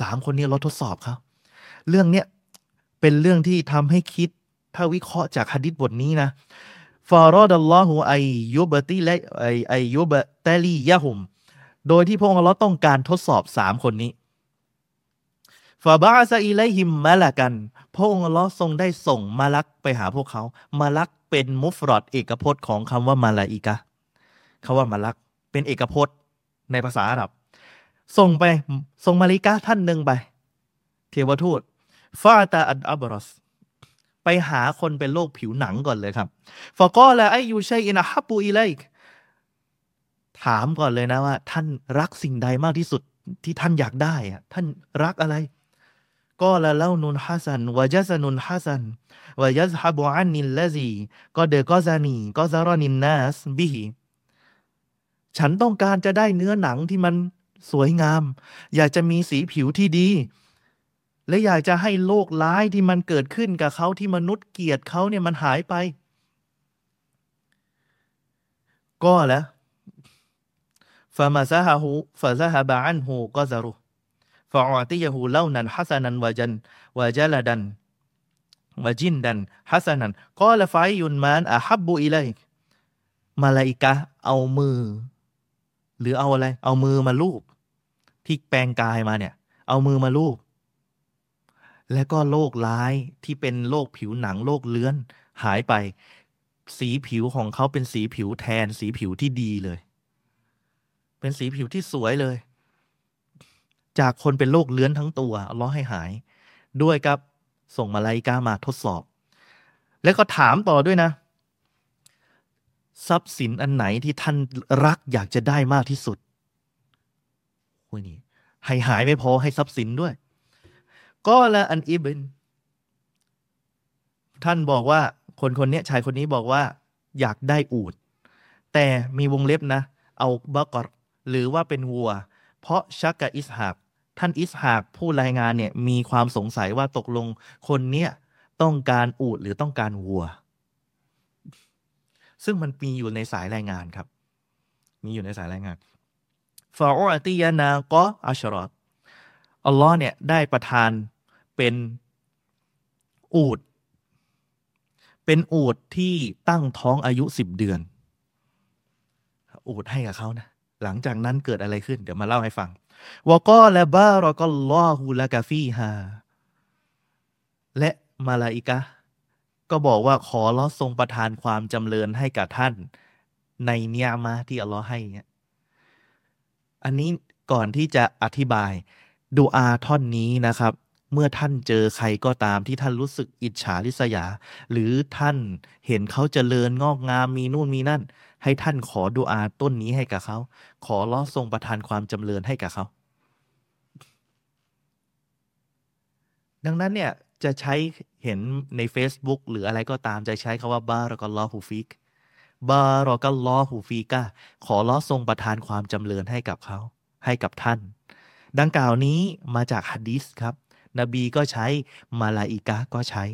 สามคนนี้ราทดสอบครับเรื่องเนี้ยเป็นเรื่องที่ทำให้คิดถ้าวิเคราะห์จากฮะดิษบทนี้นะฟารอดัลลอฮุไอยุบติและไอไอยุบตลียะหุม โดยที่พระองค์ลลอฮ์ต้องการทดสอบสามคนนี้ฟาบาซาอิไลฮิมมาละกัน พระองค์ลลอฮ์ทรงได้ส่งมาลักไปหาพวกเขา มาลักเป็นมุฟรอดเอกพจน์ของคำว่ามาลาอิกะคำว่ามาลักเป็นเอกพจน์ในภาษาอาหรับ ส่งไป ส่งมาลิกะท่านหนึ่งไป เทวทูตฟาตาอันอับรอสไปหาคนเป็นโรคผิวหนังก่อนเลยครับฟะกอละไอยูชัยอินะฮับปูอิไลกถามก่อนเลยนะว่า ท่านรักสิ่งใดมากที่สุดที่ท่านอยากได้อะท่านรักอะไร ก็ละเล่านุนฮัสันวะจัสนุนฮัสันวะยัซฮับอันนินลลซีก็เดก็ซานีก็ซารอนินนัสบิฮิฉันต้องการจะได้เนื้อหนังที่มัน สวยงาม อยากจะมีสีผิวที่ดี และอยากจะให้โลกร้ายที่มันเกิดขึ้นกับเขาที่มนุษย์เกลียดเขาเนี่ยมันหายไป ก็แล้วฟามาซาฮาหูฟาซาฮาบาอันหูก็ซารุฟาอติยะหูเล่านันฮัสนันวะจันวะจัลดันวะจินดันฮัสนันก็ละไฟยุนมานอะฮับบุอิไลมาลาอิกะเอามือ หรือเอาอะไร เอามือมาลูบ ที่แปลงกายมาเนี่ย เอามือมาลูบและก็โรคร้ายที่เป็นโรคผิวหนังโรคเลื้อนหายไป สีผิวของเขาเป็นสีผิวแทน สีผิวที่ดีเลย เป็นสีผิวที่สวยเลย จากคนเป็นโรคเลื้อนทั้งตัวล้อให้หาย ด้วยกับส่งมาลายกามาทดสอบ แล้วก็ถามต่อด้วยนะ ทรัพย์สินอันไหนที่ท่านรักอยากจะได้มากที่สุด คุยนี่ให้หายไม่พอให้ทรัพย์สินด้วย ก็ละอันอิบิน ท่านบอกว่าคนคนนี้ชายคนนี้บอกว่า อยากได้อูด แต่มีวงเล็บนะ เอาบักรหรือว่าเป็นวัว เพราะชักกะอิสฮากท่านอิสฮากผู้รายงานเนี่ยมีความสงสัยว่าตกลงคนเนี้ยต้องการอูดหรือต้องการวัว ซึ่งมันมีอยู่ในสายรายงานครับ มีอยู่ในสายรายงาน ฟาอติยานาก็อัชรอตอัลลอฮ์เนี่ยได้ประทานเป็นอูด เป็นอูดที่ตั้งท้องอายุสิบเดือน อูดให้กับเขานะ หลังจากนั้นเกิดอะไรขึ้น เดี๋ยวมาเล่าให้ฟังวก็และบารอก็ลอฮูละกาฟีฮาและมาลาอิกะก็บอกว่าขอลอทรงประทานความจำเริญให้กับท่าน ในเนียมาที่อัลลอฮ์ให้เนี่ย อันนี้ก่อนที่จะอธิบายดูอาท่อนนี้นะครับ เมื่อท่านเจอใครก็ตามที่ท่านรู้สึกอิจฉาริษยา หรือท่านเห็นเขาเจริญงอกงามมีนู่นมีนั่น ให้ท่านขอดูอาต้นนี้ให้กับเขา ขอล้อทรงประทานความจำเริญให้กับเขา ดังนั้นเนี่ยจะใช้เห็นใน Facebook หรืออะไรก็ตามจะใช้คาว่าบารอกลอฮูฟิก บารอกลอฮูฟิกะขอล้อทรงประทานความจำเริญให้กับเขาให้กับท่าน ดังกล่าวนี้มาจากฮะดีษครับ นบีก็ใช้ มาลาอิกะก็ใช้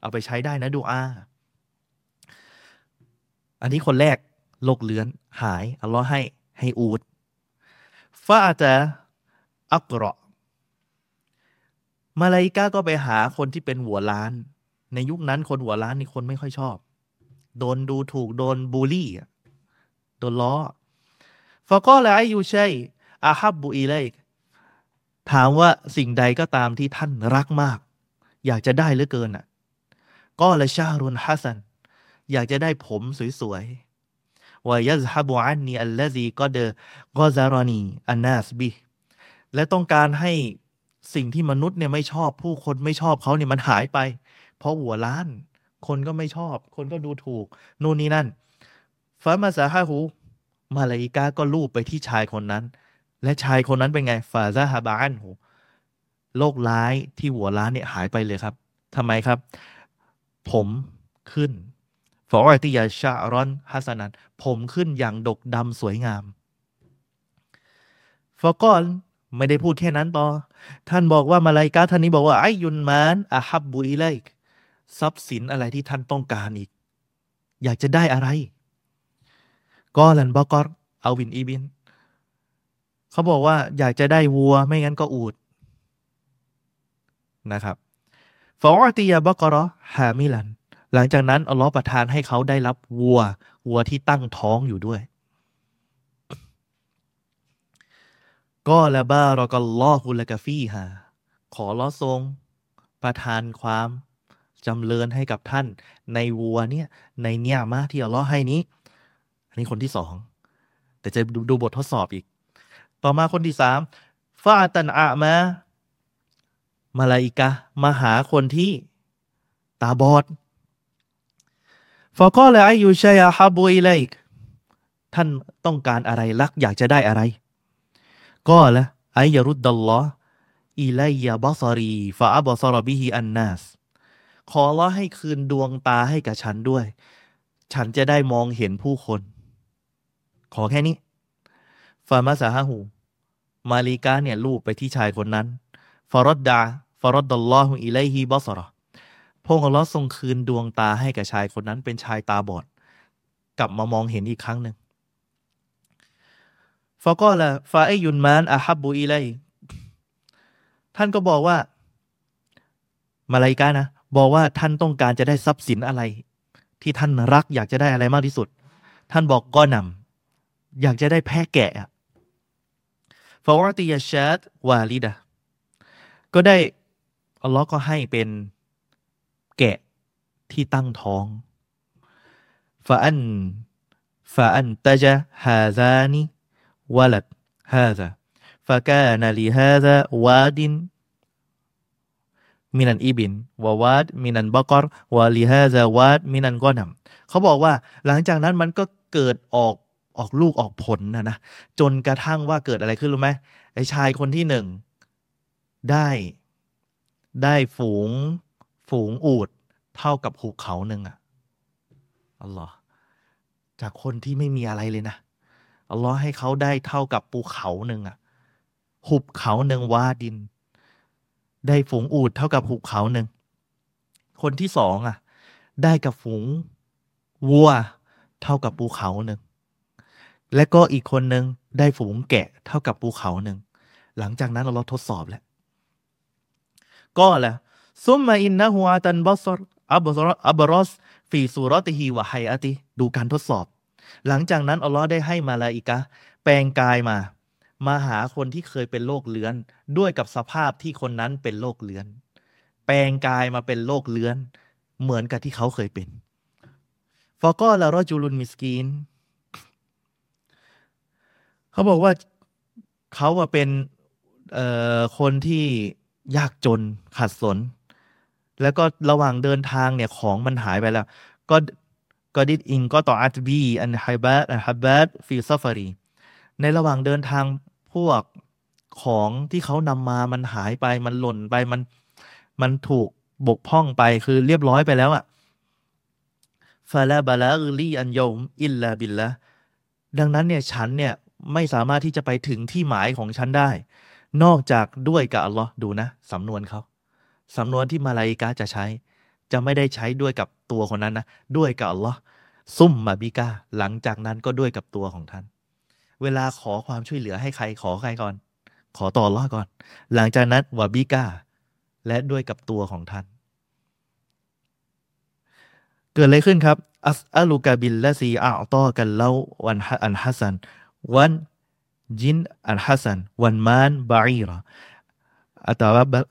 เอาไปใช้ได้นะดูอา อันนี้คนแรกโรคเลือนหาย อัลลอฮ์ให้ให้อูดฟาจะอักรอมาลาอิกะก็ไปหาคนที่เป็นหัวล้าน ในยุคนั้นคนหัวล้านนี่คนไม่ค่อยชอบ โดนดูถูก โดนบูลลี่โดนล้อฟะก็ละไอยูชัยอาฮับบุอีเลกถามว่าสิ่งใดก็ตามที่ท่านรักมาก อยากจะได้เหลือเกินอะ ก็ละชารุนฮัสัน อยากจะได้ผมสวยๆวายัซฮับอันนีอัลลซีก็เดกอซารอนีอันนาสบีและต้องการให้สิ่งที่มนุษย์เนี่ยไม่ชอบผู้คนไม่ชอบเขาเนี่ยมันหายไป เพราะหัวล้าน คนก็ไม่ชอบ คนก็ดูถูก นู่นนี่นั่นฟามาซาฮาหูมาลาอิกาก็ลูบไปที่ชายคนนั้น และชายคนนั้นเป็นไงฟาซาฮาบานโหโรคร้ายที่หัวล้านเนี่ยหายไปเลยครับทำไมครับ ผมขึ้นฟอร์ติยาชารอนฮัสนันผมขึ้นอย่างดกดำสวยงามฟอกอนไม่ได้พูดแค่นั้นต่อท่านบอกว่ามาลายกาท่านนี้บอกว่าไอยุนมานอาฮับบุอิไลก ทรัพย์สินอะไรที่ท่านต้องการอีก อยากจะได้อะไรก็ลันบอกอรเอาวินอีบิน เขาบอกว่าอยากจะได้วัวไม่งั้นก็อูดนะครับฟอติยาบกรอฮามิลัน หลังจากนั้นอัลลอฮ์ประทานให้เขาได้รับวัว วัวที่ตั้งท้องอยู่ด้วยก็ละบารอกัลลอฮุลกฟีฮาขอลอทรง ประทานความ จำเริญให้กับท่าน ในวัวเนี่ยในเนี่ยมาที่อัลลอฮ์ให้นี้ อันนี้คนที่สอง แต่จะดูดูบททดสอบอีก ต่อมาคนที่สามฟาตันอะมามาลาอิกะมาหาคนที่ตาบอดฟอกอลไอยุชัยฮับุอิเลกท่านต้องการอะไรลักอยากจะได้อะไร قال أن يرد الله إلي بصري فأبصر به الناس ขออัลลอฮ์ให้คืนดวงตาให้กับฉันด้วย ฉันจะได้มองเห็นผู้คน ขอแค่นี้فمسحه มาลิกาเนี่ยลูบไปที่ชายคนนั้นفرد فرد الله إليه بصرهพระองค์อัลลอฮ์ทรงคืนดวงตาให้กับชายคนนั้นเป็นชายตาบอด กลับมามองเห็นอีกครั้งหนึ่งฟาก็ละฟาไอยุนมานอาฮับบุอิไลท่านก็บอกว่า มาลายกานะ บอกว่าท่านต้องการจะได้ทรัพย์สินอะไร ที่ท่านรักอยากจะได้อะไรมากที่สุด ท่านบอกก็นำอยากจะได้แพะแกะฟาวติยาชัดวาลิดะก็ได้อัลลอฮ์ก็ให้เป็นแกะที่ตั้งท้องفأن فأنتج هذان وولد هذا فكان لهذا واد من الإبل وواد من البقر ولهذا واد من الغنمเขาบอกว่าหลังจากนั้นมันก็เกิดออกออกลูกออกผลนะนะจนกระทั่งว่าเกิดอะไรขึ้นรู้ไหมไอ้ชายคนที่หนึ่งได้ได้ฝูง ฝูงอูดเท่ากับหุบเขาหนึ่งอะอัลลอฮ์จากคนที่ไม่มีอะไรเลยนะอัลลอฮ์ให้เขาได้เท่ากับภูเขาหนึ่งอะหุบเขาหนึ่งวาดิน ได้ฝูงอูดเท่ากับหุบเขาหนึ่ง คนที่สองอะ ได้กับฝูงวัว เท่ากับภูเขาหนึ่ง และก็อีกคนหนึ่งได้ฝูงแกะเท่ากับภูเขาหนึ่ง หลังจากนั้นเราทดสอบแล้ว ก็แหละซุมมาอินนะฮัวตันบอสอับบรอับบรอสฟีสุรติฮีวะไฮอติ ดูการทดสอบ หลังจากนั้นอัลลอฮ์ได้ให้มาลาอิกะ แปลงกายมา มาหาคนที่เคยเป็นโรคเลื้อน ด้วยกับสภาพที่คนนั้นเป็นโรคเลื้อน แปลงกายมาเป็นโรคเลื้อน เหมือนกับที่เขาเคยเป็นفقال رجل مسكين เขาบอกว่าเขาว่าเป็นคนที่ยากจนขัดสน แล้วก็ระหว่างเดินทางเนี่ยของมันหายไปแล้ว ก็قد انقطعت بي الحبال الحبال في سفري ในระหว่างเดินทางพวกของที่เขานำมามันหายไปมันหล่นไปมันมันถูกบกพร่องไปคือเรียบร้อยไปแล้วอะฟาลาบาลาอลีอันยมอิลลาบิลละดังนั้นเนี่ยฉันเนี่ยไม่สามารถที่จะไปถึงที่หมายของฉันได้ นอกจากด้วยกับอัลลอฮ์ดูนะสำนวนเขาสำนวนที่มาลาอิกาจะใช้ จะไม่ได้ใช้ด้วยกับตัวคนนั้นนะ ด้วยกับอัลลอฮ์ซุ่มมาบิกาหลังจากนั้นก็ด้วยกับตัวของท่าน เวลาขอความช่วยเหลือให้ใครขอใครก่อน ขอต่ออัลลอฮ์ก่อน หลังจากนั้นوبكและด้วยกับตัวของท่าน เกิดอะไรขึ้นครับ أسألك بالذي أعطاك اللون الحسن والجلد الحسن والمال بعيرا أتبلغ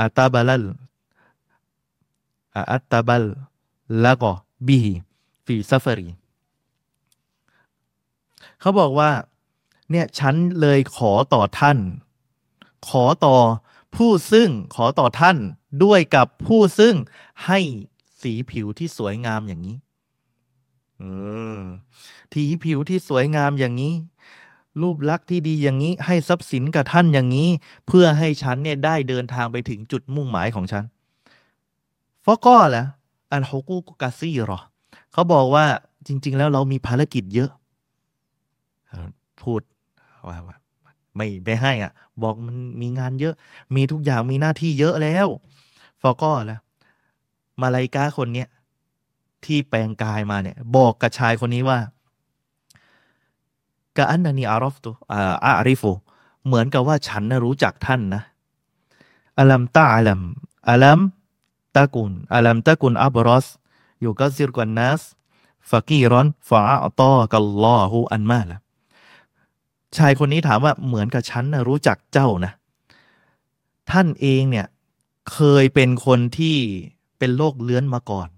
أتبلغ أتبلغ به في سفري เขาบอกว่า เนี่ยฉันเลยขอต่อท่าน ขอต่อผู้ซึ่งขอต่อท่านด้วยกับผู้ซึ่งให้สีผิวที่สวยงามอย่างนี้อทีผิวที่สวยงามอย่างนี้ รูปลักษณ์ที่ดีอย่างนี้ ให้ทรัพย์สินกับท่านอย่างนี้ เพื่อให้ฉันเนี่ยได้เดินทางไปถึงจุดมุ่งหมายของฉันฟอก็แหละอันฮกุกกาซี่หรอ เขาบอกว่าจริง ๆ แล้วเรามีภารกิจเยอะ พูดว่าไม่ไม่ให้อะ บอกมันมีงานเยอะ มีทุกอย่างมีหน้าที่เยอะแล้ว ฟอก็แล้วมาลายกาคนเนี้ยที่แปลงกายมาเนี่ย บอกกับชายคนนี้ว่ากะอันนันีอารอฟตุอาอาริฟูเหมือนกับว่าฉันนะรู้จักท่านนะอัลัมตาอัลัมอัลัมตะกุนอัลัมตะกุนอับรอสอยู่กัซิรกันนัสฟากีรอนฟาอัตอกัลลอฮูอันมาละ ชายคนนี้ถามว่าเหมือนกับฉันนะรู้จักเจ้านะ ท่านเองเนี่ยเคยเป็นคนที่เป็นโรคเลื้อนมาก่อน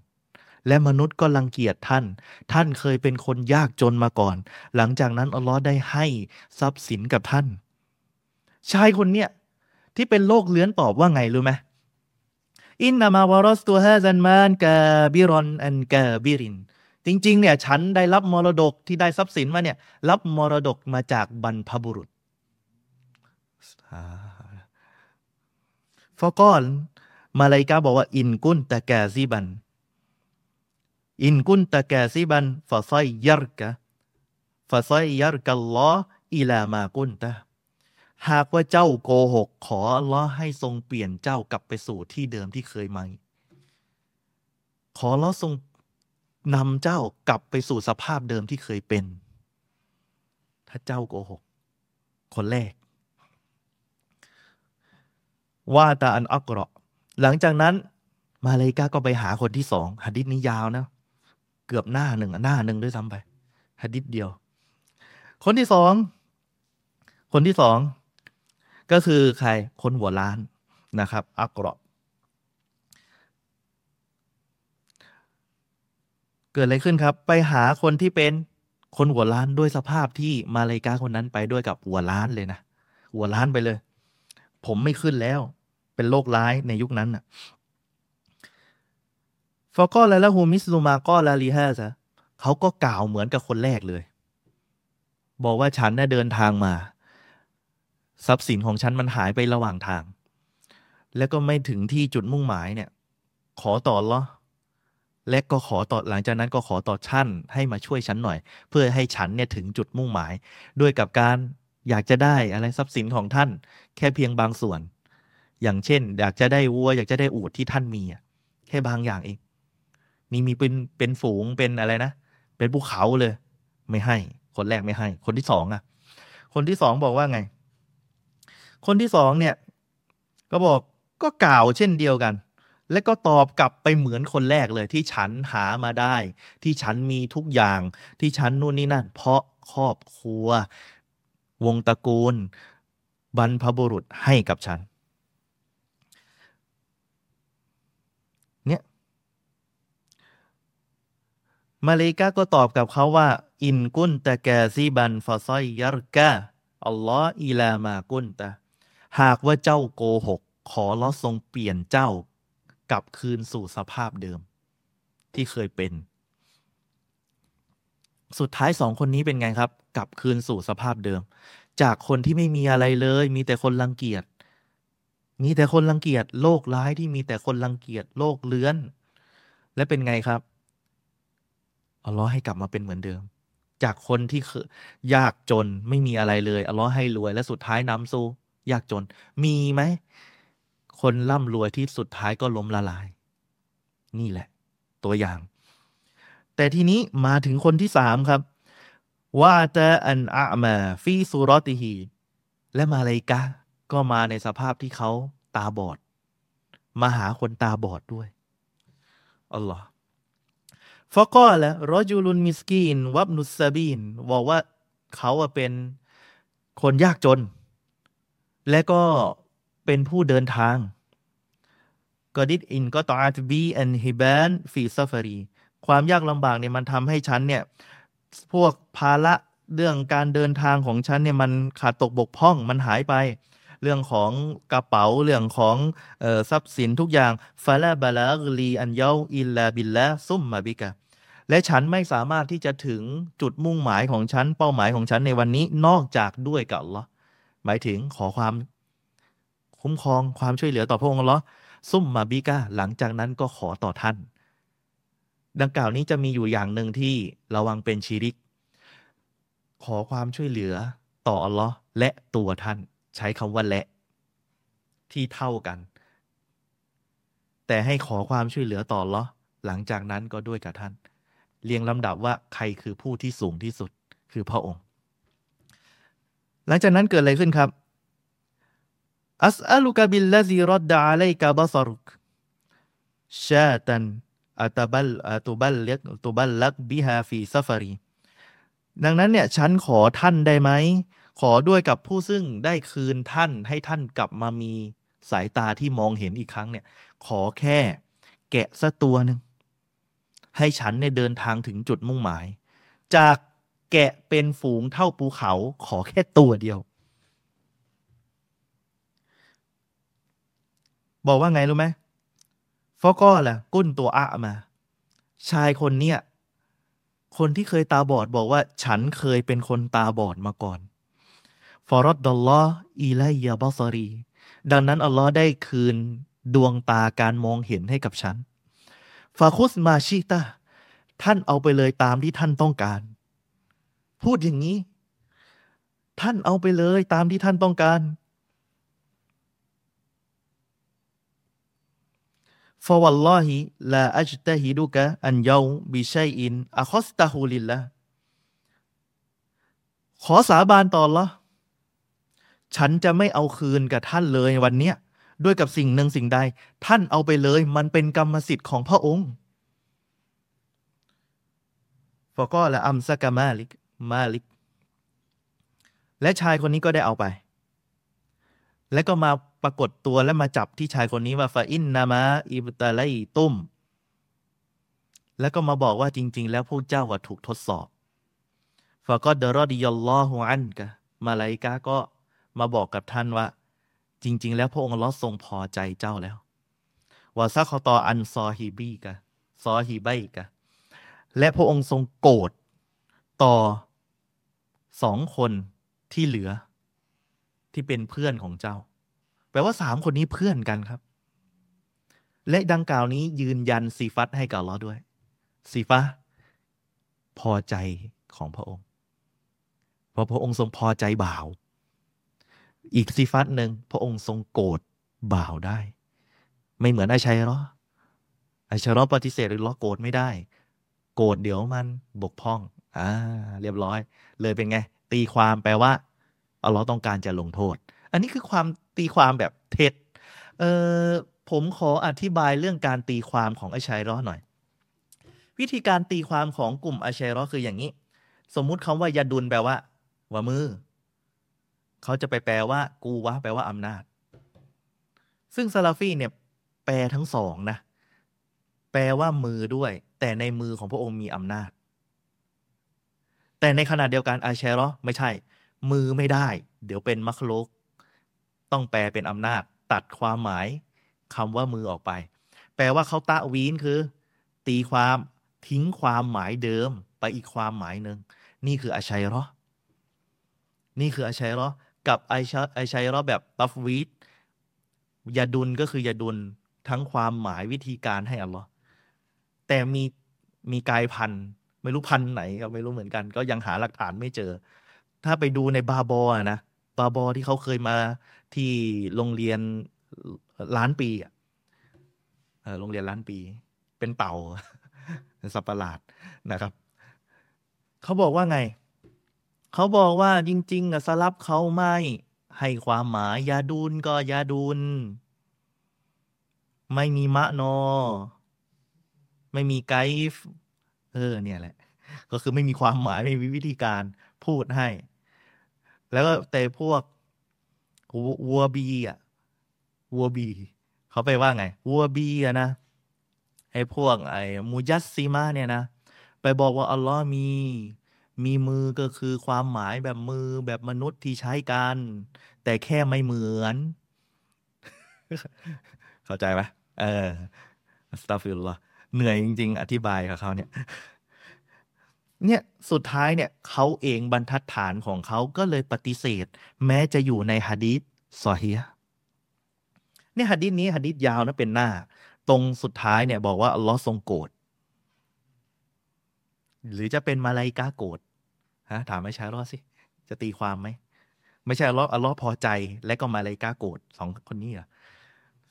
และมนุษย์ก็รังเกียจท่าน ท่านเคยเป็นคนยากจนมาก่อน หลังจากนั้นอัลลอฮ์ได้ให้ทรัพย์สินกับท่าน ชายคนเนี้ยที่เป็นโรคเลื้อนตอบว่าไงรู้ไหมإنما ورثت هذا المال كابرا عن كابر จริง ๆ เนี่ยฉันได้รับมรดกที่ได้ทรัพย์สินมาเนี่ย รับมรดกมาจากบรรพบุรุษفقال มาลายกาบอกว่า إن كنت كاذبا إن كنت كاذبا فصيركฟาไซยัรกัลลออิลามากุนตะหากว่าเจ้าโกหก ขอลลอให้ทรงเปลี่ยนเจ้ากลับไปสู่ที่เดิมที่เคยมาขอลลอทรง นำเจ้ากลับไปสู่สภาพเดิมที่เคยเป็น ถ้าเจ้าโกหก คนแรก ว่าตาอันอักรอหลังจากนั้น มาเลกาก็ไปหาคนที่สองหะดิษนี้ยาวนะ เกือบหน้าหนึ่งหน้าหนึ่งด้วยซ้ำไปหะดิษเดียว คนที่สอง คนที่สอง ก็คือใคร คนหัวล้านนะครับ อักรอ เกิดอะไรขึ้นครับ ไปหาคนที่เป็นคนหัวล้านด้วยสภาพที่มาเลกาคนนั้นไปด้วยกับหัวล้านเลยนะหัวล้านไปเลย ผมไม่ขึ้นแล้ว เป็นโรคร้ายในยุคนั้นน่ะฟอก็แล้วฮูมิสลูมาก็ลาลีฮาซะเขาก็กล่าวเหมือนกับคนแรกเลย บอกว่าฉันน่ะเดินทางมา ทรัพย์สินของฉันมันหายไประหว่างทาง แล้วก็ไม่ถึงที่จุดมุ่งหมายเนี่ย ขอต่อละ และก็ขอต่อหลังจากนั้นก็ขอต่อชั่นให้มาช่วยฉันหน่อย เพื่อให้ฉันเนี่ยถึงจุดมุ่งหมาย ด้วยกับการอยากจะได้อะไรทรัพย์สินของท่าน แค่เพียงบางส่วน อย่างเช่น อยากจะได้วัว อยากจะได้อูฐที่ท่านมีแค่บางอย่างเองนี่มีเป็นเป็นฝูงเป็นอะไรนะเป็นภูเขาเลย ไม่ให้ คนแรกไม่ให้ คนที่สองอะ คนที่สองบอกว่าไง คนที่สองเนี่ย ก็บอกก็กล่าวเช่นเดียวกัน และก็ตอบกลับไปเหมือนคนแรกเลยที่ฉันหามาได้ ที่ฉันมีทุกอย่างที่ฉันนู่นนี่นั่น เพราะครอบครัว วงตระกูล บรรพบุรุษให้กับฉัน เนี่ยมาเลกาก็ตอบกับเขาว่า อินกุนตะแกซีบันฟาซอยยารกาอัลลอฮ์อีลามากุนตะหากว่าเจ้าโกหก ขอลอทรงเปลี่ยนเจ้า กลับคืนสู่สภาพเดิม ที่เคยเป็น สุดท้ายสองคนนี้เป็นไงครับ กลับคืนสู่สภาพเดิม จากคนที่ไม่มีอะไรเลย มีแต่คนรังเกียจ มีแต่คนรังเกียจโลกร้ายที่มีแต่คนรังเกียจโลกเลื้อน และเป็นไงครับอัลลอฮ์ให้กลับมาเป็นเหมือนเดิม จากคนที่ยากจนไม่มีอะไรเลยอัลลอฮ์ให้รวยและสุดท้ายนำสู่ยากจน มีไหม คนร่ำรวยที่สุดท้ายก็ล้มละลาย นี่แหละ ตัวอย่าง แต่ทีนี้มาถึงคนที่สามครับว่าจะอันอามาฟีซูรอติฮีและมาเลยกะก็มาในสภาพที่เขาตาบอด มาหาคนตาบอดด้วย อัลลอฮ์ฟะก็แล้วรอจูลุนมิสกีน วับนุสซาบีนบอกว่าเขาเป็นคนยากจน และก็ เป็นผู้เดินทางقد انقطعت بي الحبال في سفريความยากลำบากเนี่ยมันทำให้ฉันเนี่ย พวกภาระเรื่องการเดินทางของฉันเนี่ยมันขาดตกบกพร่องมันหายไป เรื่องของกระเป๋าเรื่องของออทรัพย์สินทุกอย่างفلا بلاغ لي اليوم إلا بالله ثم بكและฉันไม่สามารถที่จะถึงจุดมุ่งหมายของฉัน เป้าหมายของฉันในวันนี้นอกจากด้วยกับอัลลอฮ์หมายถึงขอความ คุ้มครองความช่วยเหลือต่อพระองค์ลอซุ่มมาบิกาหลังจากนั้นก็ขอต่อท่าน ดังกล่าวนี้จะมีอยู่อย่างหนึ่งที่ระวังเป็นชีริก ขอความช่วยเหลือต่ออัลลอฮ์และตัวท่านใช้คำว่าและ ที่เท่ากัน แต่ให้ขอความช่วยเหลือต่อลอหลังจากนั้นก็ด้วยกับท่าน เรียงลำดับว่าใครคือผู้ที่สูงที่สุดคือพระองค์ หลังจากนั้นเกิดอะไรขึ้นครับ أسألك بالذي رد عليك بصرك شاة أتبلغ أتبلغ أتبلغ بها في سفريดังนั้นเนี่ยฉันขอท่านได้ไหม ขอด้วยกับผู้ซึ่งได้คืนท่านให้ท่านกลับมามีสายตาที่มองเห็นอีกครั้งเนี่ย ขอแค่แกะสักตัวหนึ่งให้ฉันเนี่ยเดินทางถึงจุดมุ่งหมาย จากแกะเป็นฝูงเท่าภูเขา ขอแค่ตัวเดียว บอกว่าไงรู้ไหมฟอก็แหละกุ้นตัวอะมา ชายคนเนี้ยคนที่เคยตาบอดบอกว่า ฉันเคยเป็นคนตาบอดมาก่อนฟอรดดอลลออีไลยาบอสรี ดังนั้น อัลลอฮ์ได้คืนดวงตาการมองเห็นให้กับฉันฟาคุสมาชิตาท่านเอาไปเลยตามที่ท่านต้องการ พูดอย่างนี้ ท่านเอาไปเลยตามที่ท่านต้องการ ฟาวัลลอฮิลาอัจตะฮิดุกะอันยาบิชัยอินอะคอสตาฮูลิลละขอสาบานต่อละฉันจะไม่เอาคืนกับท่านเลยวันเนี้ยด้วยกับสิ่งหนึ่งสิ่งใด ท่านเอาไปเลย มันเป็นกรรมสิทธิ์ของพระองค์ฟอก็ละอัมซากามาลิกมาลิก และชายคนนี้ก็ได้เอาไป และก็มา ปรากฏตัวและมาจับที่ชายคนนี้ว่าฟาอินนามะอิบตาไลตุ้ม แล้วก็มาบอกว่าจริง ๆ แล้วพวกเจ้าว่าถูกทดสอบฟาก็เดรอดิยลลอฮุอันกะมาลายกาก็มาบอกกับท่านว่า จริง ๆ แล้วพระองค์ลอทรงพอใจเจ้าแล้วว่าซักขอตออันซอฮีบีกะซอฮีไบกะและพระองค์ทรงโกรธต่อสองคนที่เหลือ ที่เป็นเพื่อนของเจ้า แปลว่าสามคนนี้เพื่อนกันครับ และดังกล่าวนี้ยืนยันซีฟัตให้กับลอด้วยซีฟะพอใจของพระองค์เพราะพระองค์ทรงพอใจบ่าว อีกซีฟัตหนึ่งพระองค์ทรงโกรธบ่าวได้ ไม่เหมือนไอชัยรอไอชัยรอปฏิเสธหรือล้อโกรธไม่ได้ โกรธเดี๋ยวมันบกพร่องอ่าเรียบร้อย เลยเป็นไง ตีความแปลว่าอัลลอฮ์ต้องการจะลงโทษ อันนี้คือความ ตีความแบบเท็จเออผมขออธิบายเรื่องการตีความของไอชัยรอหน่อย วิธีการตีความของกลุ่มไอชัยรอคืออย่างนี้ สมมุติคำว่ายาดุลแปลว่าว่ามือเขาจะไปแปลว่า กูวะแปลว่าอำนาจ ซึ่งซาลาฟีเนี่ยแปลทั้งสองนะ แปลว่ามือด้วย แต่ในมือของพระองค์มีอำนาจ แต่ในขณะเดียวกันอาเชรอไม่ใช่ มือไม่ได้ เดี๋ยวเป็นมัคลุก ต้องแปลเป็นอำนาจ ตัดความหมายคำว่ามือออกไป แปลว่าเขาตะวีนคือ ตีความทิ้งความหมายเดิมไปอีกความหมายหนึ่งนี่คืออาชัยรอนี่คืออาชัยรอกับไอชไอชัยรอแบบตัฟวีดยาดุลก็คือยาดุลทั้งความหมายวิธีการให้อัลลอฮ์แต่มีมีกายพันไม่รู้พันไหนก็ไม่รู้เหมือนกัน ก็ยังหาหลักฐานไม่เจอ ถ้าไปดูในบาบอนะบาบอที่เขาเคยมา ที่โรงเรียนล้านปีอะโรงเรียนล้านปี เป็นเต่าสับประหลาดนะครับเขาบอกว่าไง เขาบอกว่าจริง ๆอะสลับเขาไม่ให้ความหมายยาดุลก็ยาดุลไม่มีมะนอ ไม่มีไกฟ์เออ เนี่ยแหละ ก็คือไม่มีความหมายไม่มีวิธีการพูดให้ แล้วก็แต่พวก วัวบีอะวัวบีเขาไปว่าไงวัวบีอะนะไอ้พวกไอ้มูยัสซีมาเนี่ยนะ ไปบอกว่าอัลลอฮ์มี มีมือก็คือความหมายแบบมือแบบมนุษย์ที่ใช้กัน แต่แค่ไม่เหมือน เข้าใจไหมأستغفر اللهเหนื่อยจริง ๆ อธิบายกับเขาเนี่ย เนี่ยสุดท้ายเนี่ยเขาเองบรรทัดฐานของเขาก็เลยปฏิเสธ แม้จะอยู่ในฮะดีษซอฮีเนี่ยฮะดีษนี้ฮะดีษยาวนะเป็นหน้า ตรงสุดท้ายเนี่ยบอกว่าอัลลอฮ์ทรงโกรธหรือจะเป็นมาลายกาโกรธฮะถามไอชัยรอดสิ จะตีความไหม ไม่ใช่อัลลอฮ์อัลลอฮ์พอใจ และก็มาเลยกาโกรธสองคนนี้อะ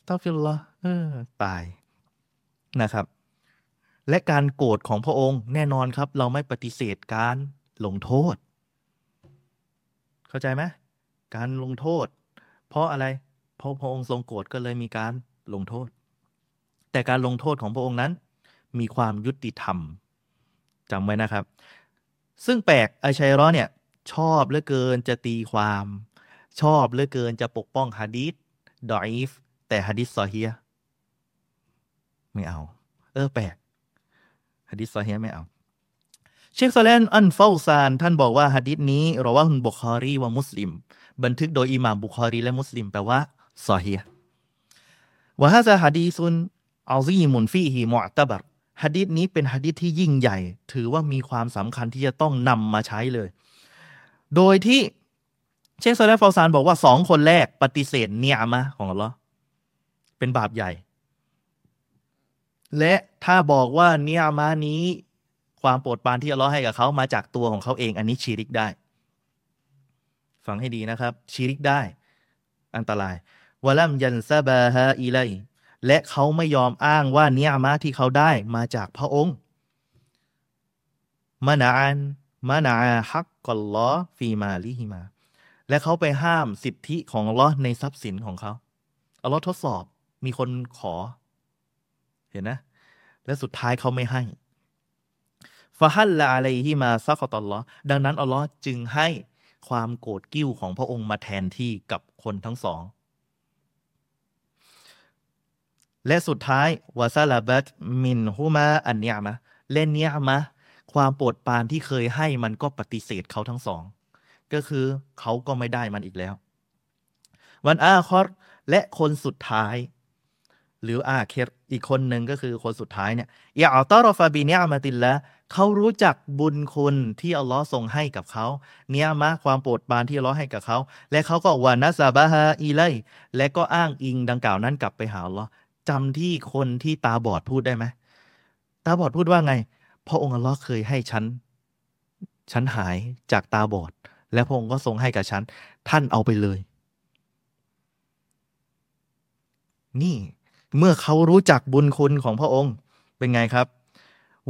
ตอฟิลละเออตายนะครับ และการโกรธของพระองค์แน่นอนครับ เราไม่ปฏิเสธการลงโทษ เข้าใจไหมการลงโทษ เพราะอะไร เพราะพระองค์ทรงโกรธก็เลยมีการลงโทษ แต่การลงโทษของพระองค์นั้น มีความยุติธรรมจำไว้นะครับ ซึ่งแปลกไอชัยรอดเนี่ยชอบเหลือเกินจะตีความ ชอบเหลือเกินจะปกป้องฮะดีษดอยฟแต่ฮะดิษซอเฮียไม่เอา เออแปลก ฮะดิษซอฮียไม่เอาเชคซาเลนอันเฟาซาน ท่านบอกว่าฮะดิษนี้رواه البخاري ومسلم บันทึกโดยอิหม่ามบุคอรีและมุสลิมแปลว่าซอฮีوهذا حديث عظيم فيه معتبرฮะดิษนี้เป็นฮะดิษที่ยิ่งใหญ่ ถือว่ามีความสำคัญที่จะต้องนำมาใช้เลย โดยที่เชคซาเลนฟาซานบอกว่าสองคนแรกปฏิเสธเนียมะของอัลลอฮ์เป็นบาปใหญ่ และถ้าบอกว่าเนียมานี้ ความโปรดปรานที่อัลลอฮ์ให้กับเขามาจากตัวของเขาเอง อันนี้ชีริกได้ ฟังให้ดีนะครับ ชีริกได้ อันตรายวะลัมยันซาบาฮาอีไลและเขาไม่ยอมอ้างว่าเนียมาที่เขาได้มาจากพระองค์منعا منعا حق الله في مالهما และเขาไปห้ามสิทธิของอัลลอฮ์ในทรัพย์สินของเขาอัลลอฮ์ทดสอบมีคนขอ เห็นนะ และสุดท้ายเขาไม่ให้فحل عليهما سخط اللهดังนั้นอัลลอฮ์จึงให้ความโกรธกริ้วของพระองค์มาแทนที่กับคนทั้งสอง และสุดท้ายوسلبت منهما النعمةเล่นเนียมะความโปรดปรานที่เคยให้มันก็ปฏิเสธเขาทั้งสอง ก็คือเขาก็ไม่ได้มันอีกแล้ว والآخرและคนสุดท้าย หรืออาเคอีกคนหนึ่งก็คือคนสุดท้ายเนี่ยاعترف بنعمة اللهเขารู้จักบุญคุณที่อัลลอฮ์ทรงให้กับเขาเนียมะความโปรดปรานที่อัลลอฮ์ให้กับเขา และเขาก็วานัซาบะฮาอีไลและก็อ้างอิงดังกล่าวนั้นกลับไปหาอัลลอฮ์จำที่คนที่ตาบอดพูดได้ไหมตาบอดพูดว่าไงพระองค์อัลลอฮ์เคยให้ฉันฉันหายจากตาบอด และพระองค์ก็ทรงให้กับฉัน ท่านเอาไปเลย นี่ เมื่อเขารู้จักบุญคุณของพระองค์ เป็นไงครับ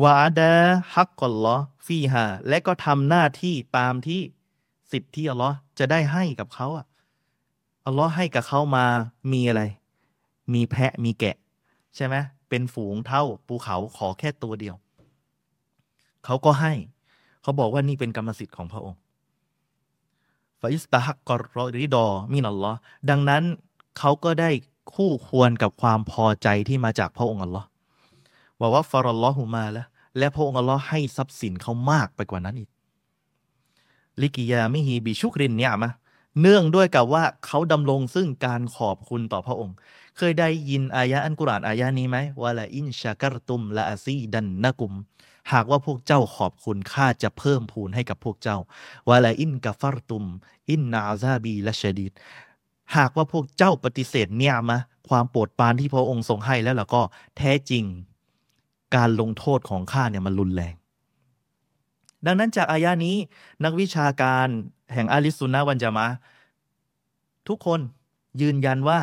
วาดะฮักกอลลอฟีฮาและก็ทำหน้าที่ตามที่สิทธิ์ที่อัลลอฮ์จะได้ให้กับเขาอะอัลลอฮ์ให้กับเขามามีอะไร มีแพะมีแกะ ใช่ไหมเป็นฝูงเท่าภูเขาขอแค่ตัวเดียว เขาก็ให้ เขาบอกว่านี่เป็นกรรมสิทธิ์ของพระองค์ฟาอิสตาฮักกอรอริดอมินัลลอฮ์ดังนั้นเขาก็ได้ คู่ควรกับความพอใจที่มาจากพระองค์อัลลอฮ์ว่าว่าฟารอลลอฮูมาแล้ว และพระองค์อัลลอฮ์ให้ทรัพย์สินเขามากไปกว่านั้นอีก ลิกิยามิฮีบิชุกรินเนี่ยมะเนื่องด้วยกับว่าเขาดำรงซึ่งการขอบคุณต่อพระองค์ เคยได้ยินอายะอันกุรานอายะนี้ไหมว่าละอินชากรตุมละอาซีดันนะกุม หากว่าพวกเจ้าขอบคุณข้าจะเพิ่มพูนให้กับพวกเจ้าวาละอินกาฟารตุม อินนาซาบีละชดีด หากว่าพวกเจ้าปฏิเสธเนี่ยมะความโปรดปรานที่พระองค์ทรงให้แล้วล่ะก็แท้จริงการลงโทษของข้าเนี่ยมันรุนแรง ดังนั้นจากอายานี้นักวิชาการแห่งอาลิสุนนะวันจามะทุกคนยืนยันว่า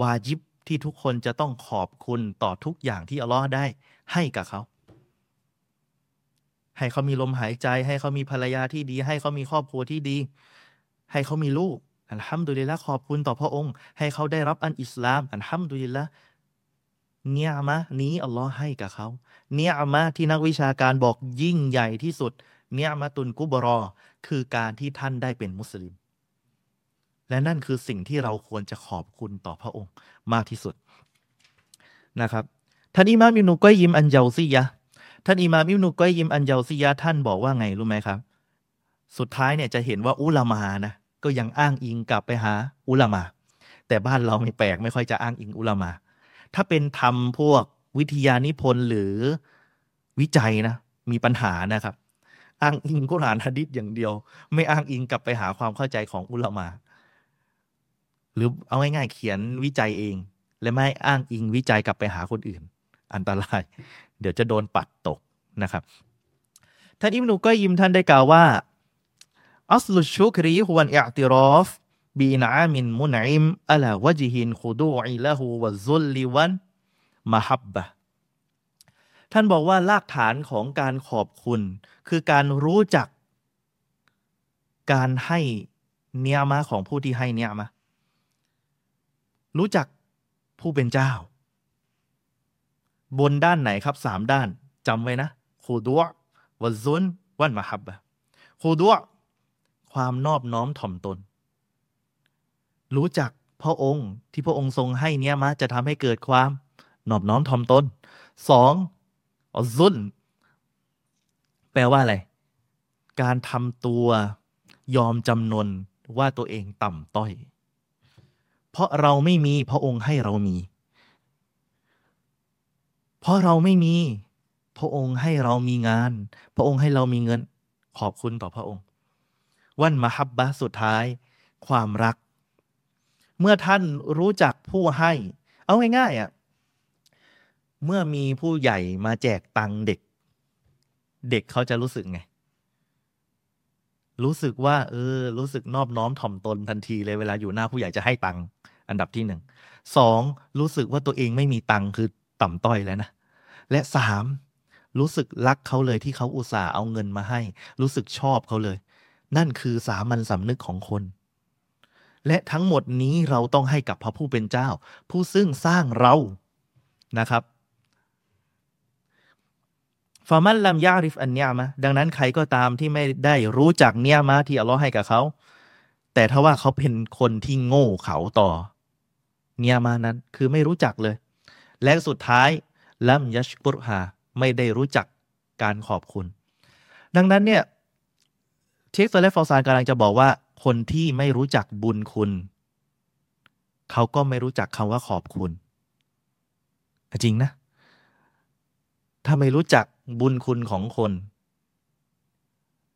วาจิบที่ทุกคนจะต้องขอบคุณต่อทุกอย่างที่อัลลอฮ์ได้ให้กับเขา ให้เขามีลมหายใจ ให้เขามีภรรยาที่ดี ให้เขามีครอบครัวที่ดี ให้เขามีลูก อัลฮัมดุลิลละขอบคุณต่อพระองค์ ให้เขาได้รับอันอิสลาม อัลฮัมดุลิลละเนียมะนี้อัลลอฮ์ให้กับเขาเนียมะที่นักวิชาการบอกยิ่งใหญ่ที่สุดเนียมะตุนกุบรอ คือการที่ท่านได้เป็นมุสลิม และนั่นคือสิ่งที่เราควรจะขอบคุณต่อพระองค์มากที่สุดนะครับท่านอิมามอิบนุกอยยิมอันเยาซียะท่านอิมามอิบนุกอยยิมอันเยาซียะท่านบอกว่าไงรู้ไหมครับ สุดท้ายเนี่ยจะเห็นว่าอุลามานะ ก็ยังอ้างอิงกลับไปหาอุลามา แต่บ้านเราไม่แปลกไม่ค่อยจะอ้างอิงอุลามา ถ้าเป็นทำพวกวิทยานิพนธ์หรือวิจัยนะมีปัญหานะครับ อ้างอิงกุรานฮะดิษอย่างเดียว ไม่อ้างอิงกลับไปหาความเข้าใจของอุลามา หรือเอาง่ายๆเขียนวิจัยเอง และไม่อ้างอิงวิจัยกลับไปหาคนอื่น อันตราย เดี๋ยวจะโดนปัดตกนะครับท่านอิมนุก็ยิมท่านได้กล่าวว่า อัสลุชุครีฮุวันอิอติรอฟบีนามินมุนัยมอัลาวะจิฮินขุดูอิละหูวะซุลลิวันมะฮับบะท่านบอกว่ารากฐานของการขอบคุณ คือการรู้จัก การให้เนียมะของผู้ที่ให้เนียมะรู้จักผู้เป็นเจ้า บนด้านไหนครับสามด้านจำไว้นะคูดัววซุนวันมาฮับบะคูดัว ความนอบน้อมถ่อมตน รู้จักพระองค์ที่พระองค์ทรงให้เนี้ยมะจะทำให้เกิดความนอบน้อมถ่อมตนสองอซุนแปลว่าอะไร การทำตัวยอมจำนนว่าตัวเองต่ำต้อย เพราะเราไม่มีพระองค์ให้เรามี เพราะเราไม่มี พระองค์ให้เรามีงาน พระองค์ให้เรามีเงิน ขอบคุณต่อพระองค์ วันมหับบะสุดท้าย ความรัก เมื่อท่านรู้จักผู้ให้ เอาง่ายๆอะเมื่อมีผู้ใหญ่มาแจกตังเด็ก เด็กเขาจะรู้สึกไง รู้สึกว่า เออ รู้สึกนอบน้อมถ่อมตนทันทีเลยเวลาอยู่หน้าผู้ใหญ่จะให้ตังอันดับที่หนึ่งสองรู้สึกว่าตัวเองไม่มีตังคือต่ำต้อยแล้วนะและสามรู้สึกรักเขาเลยที่เขาอุตส่าห์เอาเงินมาให้ รู้สึกชอบเขาเลย นั่นคือสามัญสำนึกของคน และทั้งหมดนี้เราต้องให้กับพระผู้เป็นเจ้า ผู้ซึ่งสร้างเรานะครับฟามันลัมยาริฟอันเนียมะดังนั้นใครก็ตามที่ไม่ได้รู้จักเนียมะที่อัลลอฮ์ให้กับเขา แต่ถ้าว่าเขาเป็นคนที่โง่เขาต่อ เนียมานั้นคือไม่รู้จักเลย และสุดท้ายลัมยัชกุรฮาไม่ได้รู้จักการขอบคุณ ดังนั้นเนี่ย เชคโซเลฟอซานกำลังจะบอกว่า คนที่ไม่รู้จักบุญคุณ เขาก็ไม่รู้จักคำว่าขอบคุณ จริงนะ ถ้าไม่รู้จักบุญคุณของคน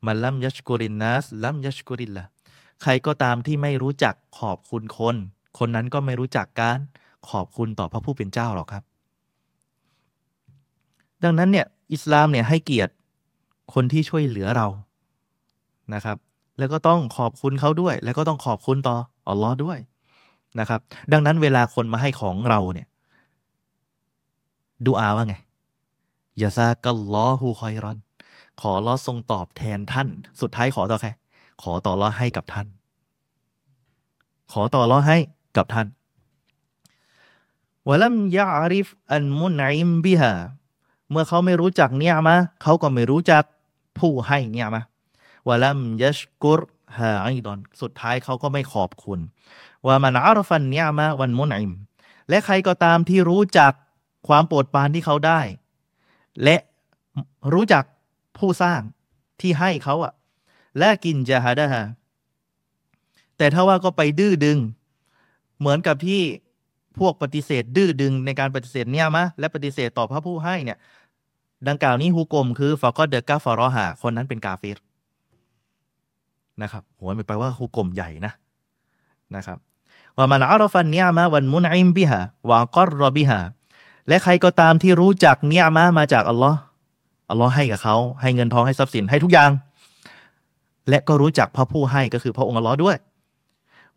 มันลัมยัชกุรินนัสลัมยัชกุรินละใครก็ตามที่ไม่รู้จักขอบคุณคน คนนั้นก็ไม่รู้จักการขอบคุณต่อพระผู้เป็นเจ้าหรอกครับ ดังนั้นเนี่ยอิสลามเนี่ยให้เกียรติคนที่ช่วยเหลือเรา นะครับ แล้วก็ต้องขอบคุณเขาด้วย แล้วก็ต้องขอบคุณต่ออัลลอฮ์ด้วยนะครับ ดังนั้นเวลาคนมาให้ของเราเนี่ยดูอาว่าไงยาซากัลลอฮูคอยรอน ขอรอทรงตอบแทนท่าน สุดท้ายขอต่อใครขอต่อรอให้กับท่าน ขอต่อรอให้กับท่านวลัมยาริฟอันมุนอิมบิฮาเมื่อเขาไม่รู้จักเนี่ยมาเขาก็ไม่รู้จักผู้ให้เนี่ยมา วะลัมยัชกุรฮาอิดอนสุดท้ายเขาก็ไม่ขอบคุณว่ามันอารฟันเนี่ยมาวันมุนอิม และใครก็ตามที่รู้จักความโปรดปรานที่เขาได้ และรู้จักผู้สร้างที่ให้เขาอะและกินจะหาได้ฮะแต่ถ้าว่าก็ไปดื้อดึง เหมือนกับที่พวกปฏิเสธ ดื้อดึงในการปฏิเสธเนี่ยมะและปฏิเสธต่อพระผู้ให้เนี่ย ดังกล่าวนี้ฮุกกลมคือฟาก็เดกาฟารอหาคนนั้นเป็นกาเฟร นะครับโหไม่ไปลว่าฮุกกลมใหญ่นะนะครับว่ามันอารฟันเนียมะวันมุนอิมบิฮะวากรรบิฮะและใครก็ตามที่รู้จักเนียมามาจากอัลลอฮ์อัลลอฮ์ให้กับเขาให้เงินทองให้ทรัพย์สินให้ทุกอย่าง และก็รู้จักพระผู้ให้ก็คือพระองค์อัลลอฮ์ด้วย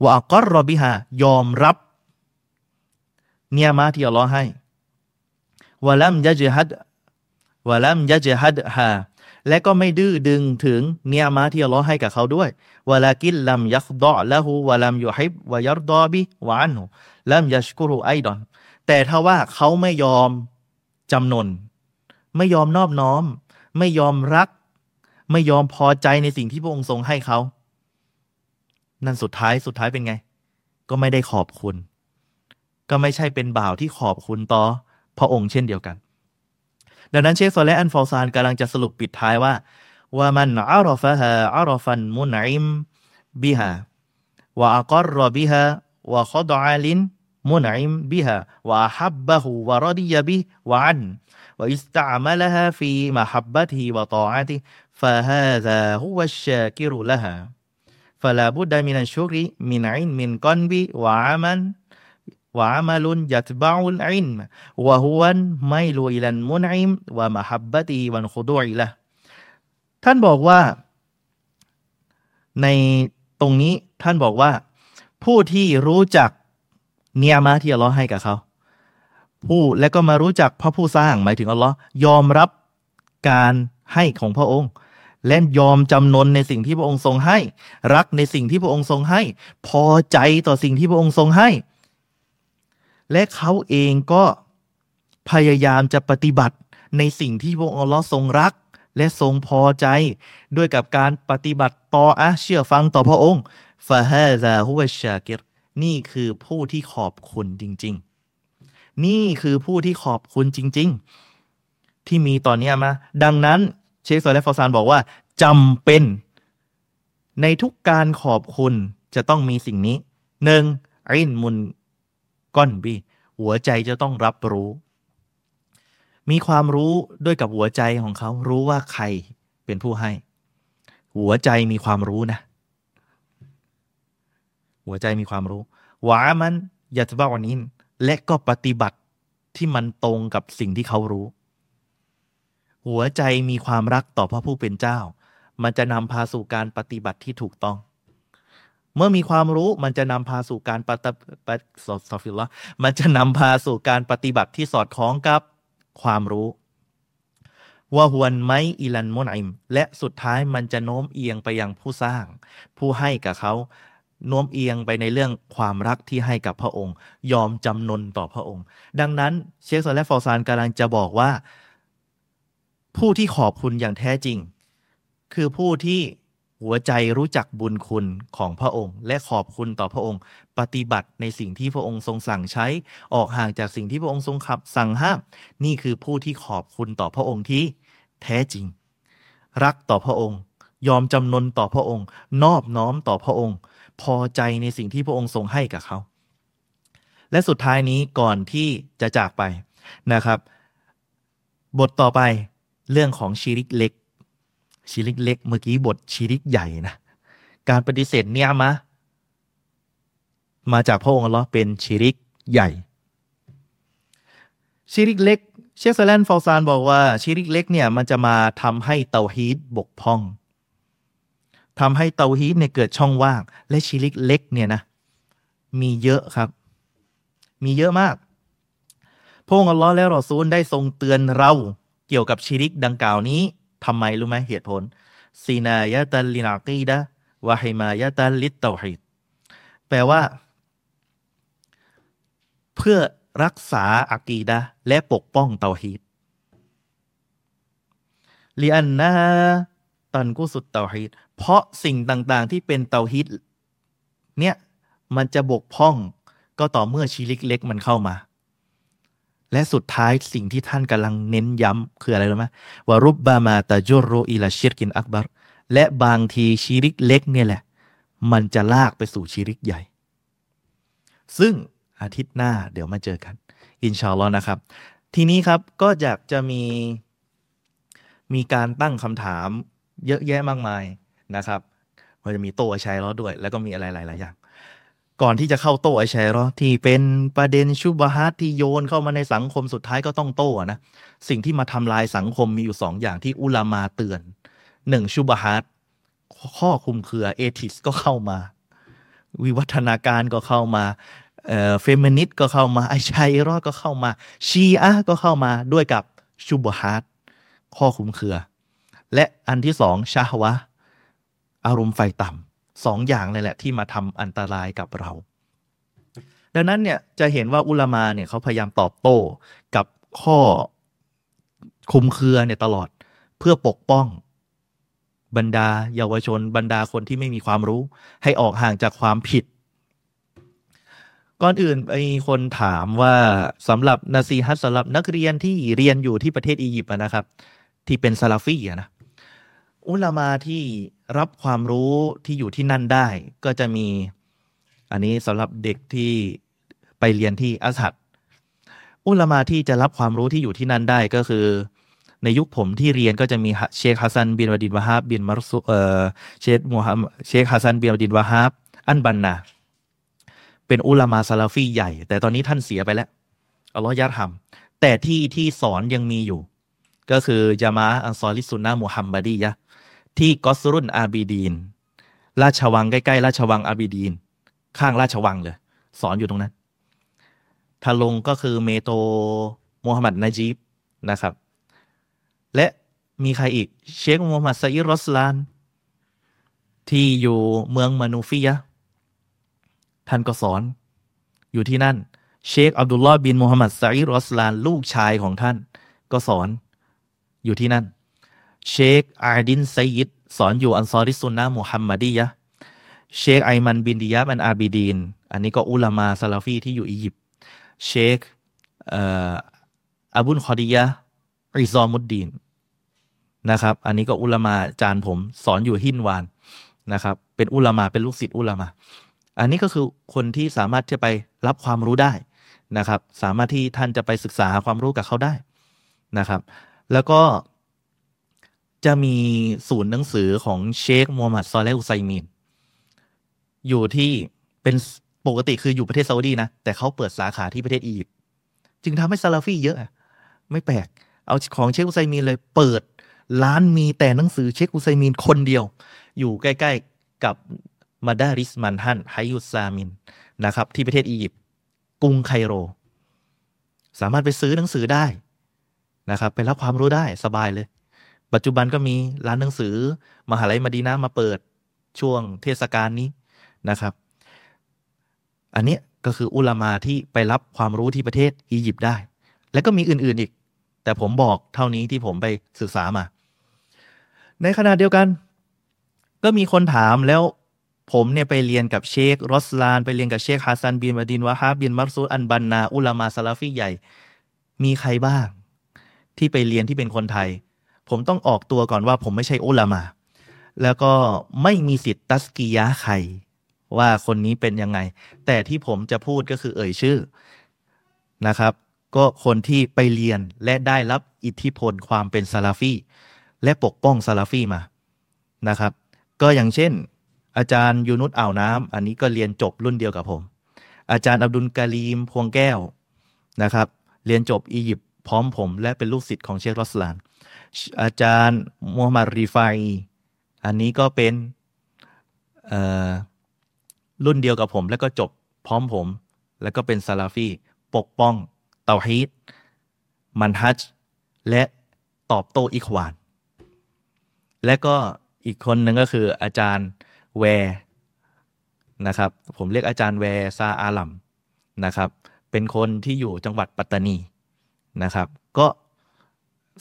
ว่าก็รอบิฮายอมรับ เนียมาที่อัลลอฮ์ให้วะลัมยะจฮัดวะลัมยะจฮัดฮา และก็ไม่ดื้อดึงถึงเนียมาที่อัลลอฮ์ให้กับเขาด้วยวลากินลัมยักดอละหูวลัมยุฮิบวะยัรดอบิวะอันหูลัมยัชกุรุไอดอน แต่ถ้าว่าเขาไม่ยอมจำนน ไม่ยอมนอบน้อม ไม่ยอมรัก ไม่ยอมพอใจในสิ่งที่พระองค์ทรงให้เขา นั่นสุดท้ายสุดท้ายเป็นไง ก็ไม่ได้ขอบคุณ ก็ไม่ใช่เป็นบ่าวที่ขอบคุณต่อพระองค์เช่นเดียวกัน ดังนั้นเชคโซและอันฟอลซานกำลังจะสรุปปิดท้ายว่า ว่ามันอารอฟะฮะอารอฟันมุนอิมบิฮะว่าอักรบิฮะว่าขดอาลิน منعم بها وأحبه ورضي به وعن واستعملها في محبته وطاعته فهذا هو الشاكر لها فلا بد من الشكر من علم قلبي وعمل วะมาลุนยัตบาอุลอินวะฮวนไม่ลูอิลันมุนอิมวะมะฮับบะตีวันคุดูอิละท่านบอกว่า ในตรงนี้ท่านบอกว่า ผู้ที่รู้จักเนียมาที่อัลลอฮ์ให้กับเขา ผู้และก็มารู้จักพระผู้สร้างหมายถึงอัลลอฮ์ยอมรับการให้ของพระองค์ และยอมจำนนในสิ่งที่พระองค์ทรงให้ รักในสิ่งที่พระองค์ทรงให้ พอใจต่อสิ่งที่พระองค์ทรงให้ และเขาเองก็พยายามจะปฏิบัติในสิ่งที่พระองค์อัลลอฮ์ทรงรัก และทรงพอใจ ด้วยกับการปฏิบัติต่ออะเชื่อฟังต่อพระองค์ฟาฮาซาฮุวชากิรนี่คือผู้ที่ขอบคุณจริง ๆ นี่คือผู้ที่ขอบคุณจริง ๆ ที่มีตอนนี้มาดังนั้นเชคซอลและฟอซานบอกว่าจำเป็น ในทุกการขอบคุณจะต้องมีสิ่งนี้หนึ่งอินมุน ก้อนบีหัวใจจะต้องรับรู้ มีความรู้ด้วยกับหัวใจของเขารู้ว่าใครเป็นผู้ให้ หัวใจมีความรู้นะ หัวใจมีความรู้หวามันอยากจะบอกวันนี้และก็ปฏิบัติที่มันตรงกับสิ่งที่เขารู้ หัวใจมีความรักต่อพระผู้เป็นเจ้า มันจะนำพาสู่การปฏิบัติที่ถูกต้อง เมื่อมีความรู้มันจะนำพาสู่การปฏิบัติสอดสอฟิลละมันจะนำพาสู่การปฏิบัติที่สอดคล้องกับความรู้ว่าหวนไมอิลันมุนอิม และสุดท้ายมันจะโน้มเอียงไปยังผู้สร้าง ผู้ให้กับเขาโน้มเอียงไปในเรื่องความรักที่ให้กับพระองค์ ยอมจำนนต่อพระองค์ ดังนั้นเชคซอลและฟอซานกำลังจะบอกว่า ผู้ที่ขอบคุณอย่างแท้จริง คือผู้ที่ หัวใจรู้จักบุญคุณของพระองค์ และขอบคุณต่อพระองค์ ปฏิบัติในสิ่งที่พระองค์ทรงสั่งใช้ ออกห่างจากสิ่งที่พระองค์ทรงขับสั่งห้าม นี่คือผู้ที่ขอบคุณต่อพระองค์ที่แท้จริง รักต่อพระองค์ ยอมจำนนต่อพระองค์ นอบน้อมต่อพระองค์ พอใจในสิ่งที่พระองค์ทรงให้กับเขา และสุดท้ายนี้ก่อนที่จะจากไปนะครับ บทต่อไปเรื่องของชีริกเล็ก ชีริกเล็กเมื่อกี้บทชีริกใหญ่นะการปฏิเสธเนี่ยมามาจากพระองค์อัลลอฮ์เป็นชีริกใหญ่ ชีริกเล็ก เชคซแลนฟอลซานบอกว่าชีริกเล็กเนี่ยมันจะมาทำให้เตาฮีดบกพร่องทำให้เตาฮีดเนี่ยเกิดช่องว่าง และชิริกเล็กเนี่ยนะมีเยอะครับ มีเยอะมากพระองค์อัลลอฮ์และรอซูลได้ทรงเตือนเราเกี่ยวกับชิริกดังกล่าวนี้ ทำไมรู้ไหมเหตุผลصيانة للعقيدة وحماية للتوحيدแปลว่า เพื่อรักษาอากีดะและปกป้องเตาฮีดลีอันนาตันกุสุดเตาฮีดเพราะสิ่งต่าง ๆ ที่เป็นเตาฮิตเนี่ย มันจะบกพร่องก็ต่อเมื่อชีริกเล็กมันเข้ามา และสุดท้ายสิ่งที่ท่านกำลังเน้นย้ำคืออะไรรู้ไหมว่ารุบบามาตาจุโรอิลาชิรกินอักบารและบางทีชีริกเล็กเนี่ยแหละ มันจะลากไปสู่ชีริกใหญ่ ซึ่งอาทิตย์หน้าเดี๋ยวมาเจอกัน อินชาอัลลอฮ์นะครับ ทีนี้ครับก็อยากจะมี มีการตั้งคำถามเยอะแยะมากมายนะครับมันจะมีโต้ชัยรอด้วย แล้วก็มีอะไรหลายๆอย่าง ก่อนที่จะเข้าโต้ไอชัยรอที่เป็นประเด็นชุบฮัตที่โยนเข้ามาในสังคมสุดท้ายก็ต้องโต้นะสิ่งที่มาทำลายสังคมมีอยู่สองอย่างที่อุลามาเตือนหนึ่ง شبهات ข้อคลุมเครือ atheist ก็เข้ามา วิวัฒนาการก็เข้ามาเอ่อเฟมินิสต์ก็เข้ามาไอชัยรอดก็เข้ามา ชีอะก็เข้ามาด้วยกับشبهات ข้อคลุมเครือ และอันที่สองشهوة อารมณ์ใฝ่ต่ำ สองอย่างเลยแหละที่มาทำอันตรายกับเรา ดังนั้นเนี่ยจะเห็นว่าอุลามาเนี่ยเขาพยายามตอบโต้กับข้อคุมเครือเนี่ยตลอดเพื่อปกป้อง บรรดาเยาวชน บรรดาคนที่ไม่มีความรู้ ให้ออกห่างจากความผิด ก่อนอื่นมีคนถามว่าสำหรับนาซีฮัตสำหรับนักเรียนที่เรียนอยู่ที่ประเทศอียิปต์นะครับ ที่เป็นซาลาฟีนะ อุลามาที่รับความรู้ที่อยู่ที่นั่นได้ ก็จะมี อันนี้สำหรับเด็กที่ไปเรียนที่อัซฮัรอุลามาที่จะรับความรู้ที่อยู่ที่นั่นได้ก็คือ ในยุคผมที่เรียนก็จะมีเชคฮัสซันบินวดินวาฮับบินมารซุเออเชคมูฮัมเชคฮัสซันบินวดินวาฮับอันบันนาเป็นอุลามาซาลาฟีใหญ่ แต่ตอนนี้ท่านเสียไปแล้วالله يرحمهแต่ที่ที่สอนยังมีอยู่ ก็คือจามาอันซอลิสุนนะมุฮัมมัดียะ ที่กอสรุนอาบีดีน ราชวังใกล้ๆ ราชวังอาบีดีน ข้างราชวังเลย สอนอยู่ตรงนั้นถ้าลงก็คือ metro โมฮัมหมัดนาจีบนะครับ และมีใครอีก เชคโมฮัมหมัดไซอิรอสลาน ที่อยู่เมืองมานูฟิยะท่านก็สอนอยู่ที่นั่น เชคอับดุลลอฮ์บินมูฮัมหมัดไซอิรอสลาน ลูกชายของท่าน ก็สอนอยู่ที่นั่น เชคอาดินไซยิดสอนอยู่อันซอริสุนนะมุฮัมมัดียะเชคไอมันบินดิยาบันอาบิดีน อันนี้ก็อุลามาซาลาฟีที่อยู่อียิปต์เชคอับุนคอดียะอิซอมุดดีนนะครับ อันนี้ก็อุลามาจานผมสอนอยู่ฮินวานนะครับ เป็นอุลามาเป็นลูกศิษย์อุลามา อันนี้ก็คือคนที่สามารถจะไปรับความรู้ได้นะครับ สามารถที่ท่านจะไปศึกษาความรู้กับเขาได้นะครับ แล้วก็ จะมีศูนย์หนังสือของเชคมูฮัมหมัดซอเลอุไซมีนอยู่ที่เป็นปกติคืออยู่ประเทศซาอุดีนะ แต่เขาเปิดสาขาที่ประเทศอียิปต์จึงทำให้ซาลาฟีเยอะ ไม่แปลก เอาของเชคอุไซมีนเลยเปิดร้านมีแต่หนังสือเชคอุไซมีนคนเดียว อยู่ใกล้ ๆกับมาดาริสมันฮันไฮยุซามินนะครับ ที่ประเทศอียิปต์กรุงไคโร สามารถไปซื้อหนังสือได้นะครับ ไปรับความรู้ได้สบายเลย ปัจจุบันก็มีร้านหนังสือมหาลัยมดีนามาเปิดช่วงเทศกาลนี้นะครับ อันนี้ก็คืออุลามาที่ไปรับความรู้ที่ประเทศอียิปต์ได้ และก็มีอื่นๆอีก แต่ผมบอกเท่านี้ที่ผมไปศึกษามา ในขณะเดียวกัน ก็มีคนถามแล้วผมเนี่ยไปเรียนกับเชครอสลาน ไปเรียนกับเชคฮัสซันบินอับดุลวะฮาบบินมัรซูกอัลบันนา อุลามาซาลาฟีใหญ่ มีใครบ้าง ที่ไปเรียนที่เป็นคนไทย ผมต้องออกตัวก่อนว่าผมไม่ใช่อุลามา แล้วก็ไม่มีสิทธิ์ตัสกียะใคร ว่าคนนี้เป็นยังไง แต่ที่ผมจะพูดก็คือเอ่ยชื่อนะครับ ก็คนที่ไปเรียนและได้รับอิทธิพลความเป็นซาลาฟีและปกป้องซาลาฟีมานะครับ ก็อย่างเช่น อาจารย์ยูนุสอ่าวน้ำอันนี้ก็เรียนจบรุ่นเดียวกับผม อาจารย์อับดุลกาลีมพวงแก้วนะครับ เรียนจบอียิปต์พร้อมผม และเป็นลูกศิษย์ของเชครอสลาน อาจารย์มูฮัมหมัดรีไฟ อันนี้ก็เป็นรุ่นเดียวกับผม แล้วก็จบพร้อมผม แล้วก็เป็นซาลาฟีปกป้องเตาฮีดมันฮัจและตอบโต้อิควาน และก็อีกคนหนึ่งก็คืออาจารย์แวร์นะครับ ผมเรียกอาจารย์แวร์ซาอาลัมนะครับ เป็นคนที่อยู่จังหวัดปัตตานีนะครับ ก็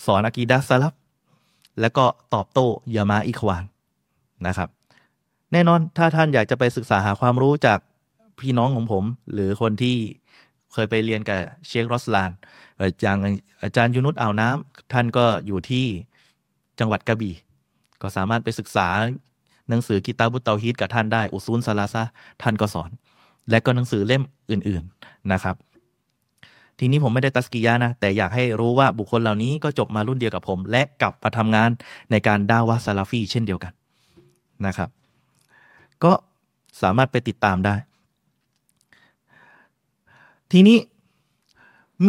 สอนอากีดะซาลัฟ แล้วก็ตอบโต้ญามาอะอิควานนะครับ แน่นอนถ้าท่านอยากจะไปศึกษาหาความรู้จากพี่น้องของผม หรือคนที่เคยไปเรียนกับเชครอสลานอย่างอาจารย์ยูนุสอ่าวน้ำท่านก็อยู่ที่จังหวัดกระบี่ ก็สามารถไปศึกษาหนังสือكتاب التوحيدกับท่านได้أصول الثلاثةท่านก็สอน และก็หนังสือเล่มอื่น ๆนะครับ ทีนี้ผมไม่ได้ตัสกียะนะ แต่อยากให้รู้ว่าบุคคลเหล่านี้ก็จบมารุ่นเดียวกับผม และกลับมาทำงานในการด่าวะซาลาฟีเช่นเดียวกันนะครับ ก็สามารถไปติดตามได้ ทีนี้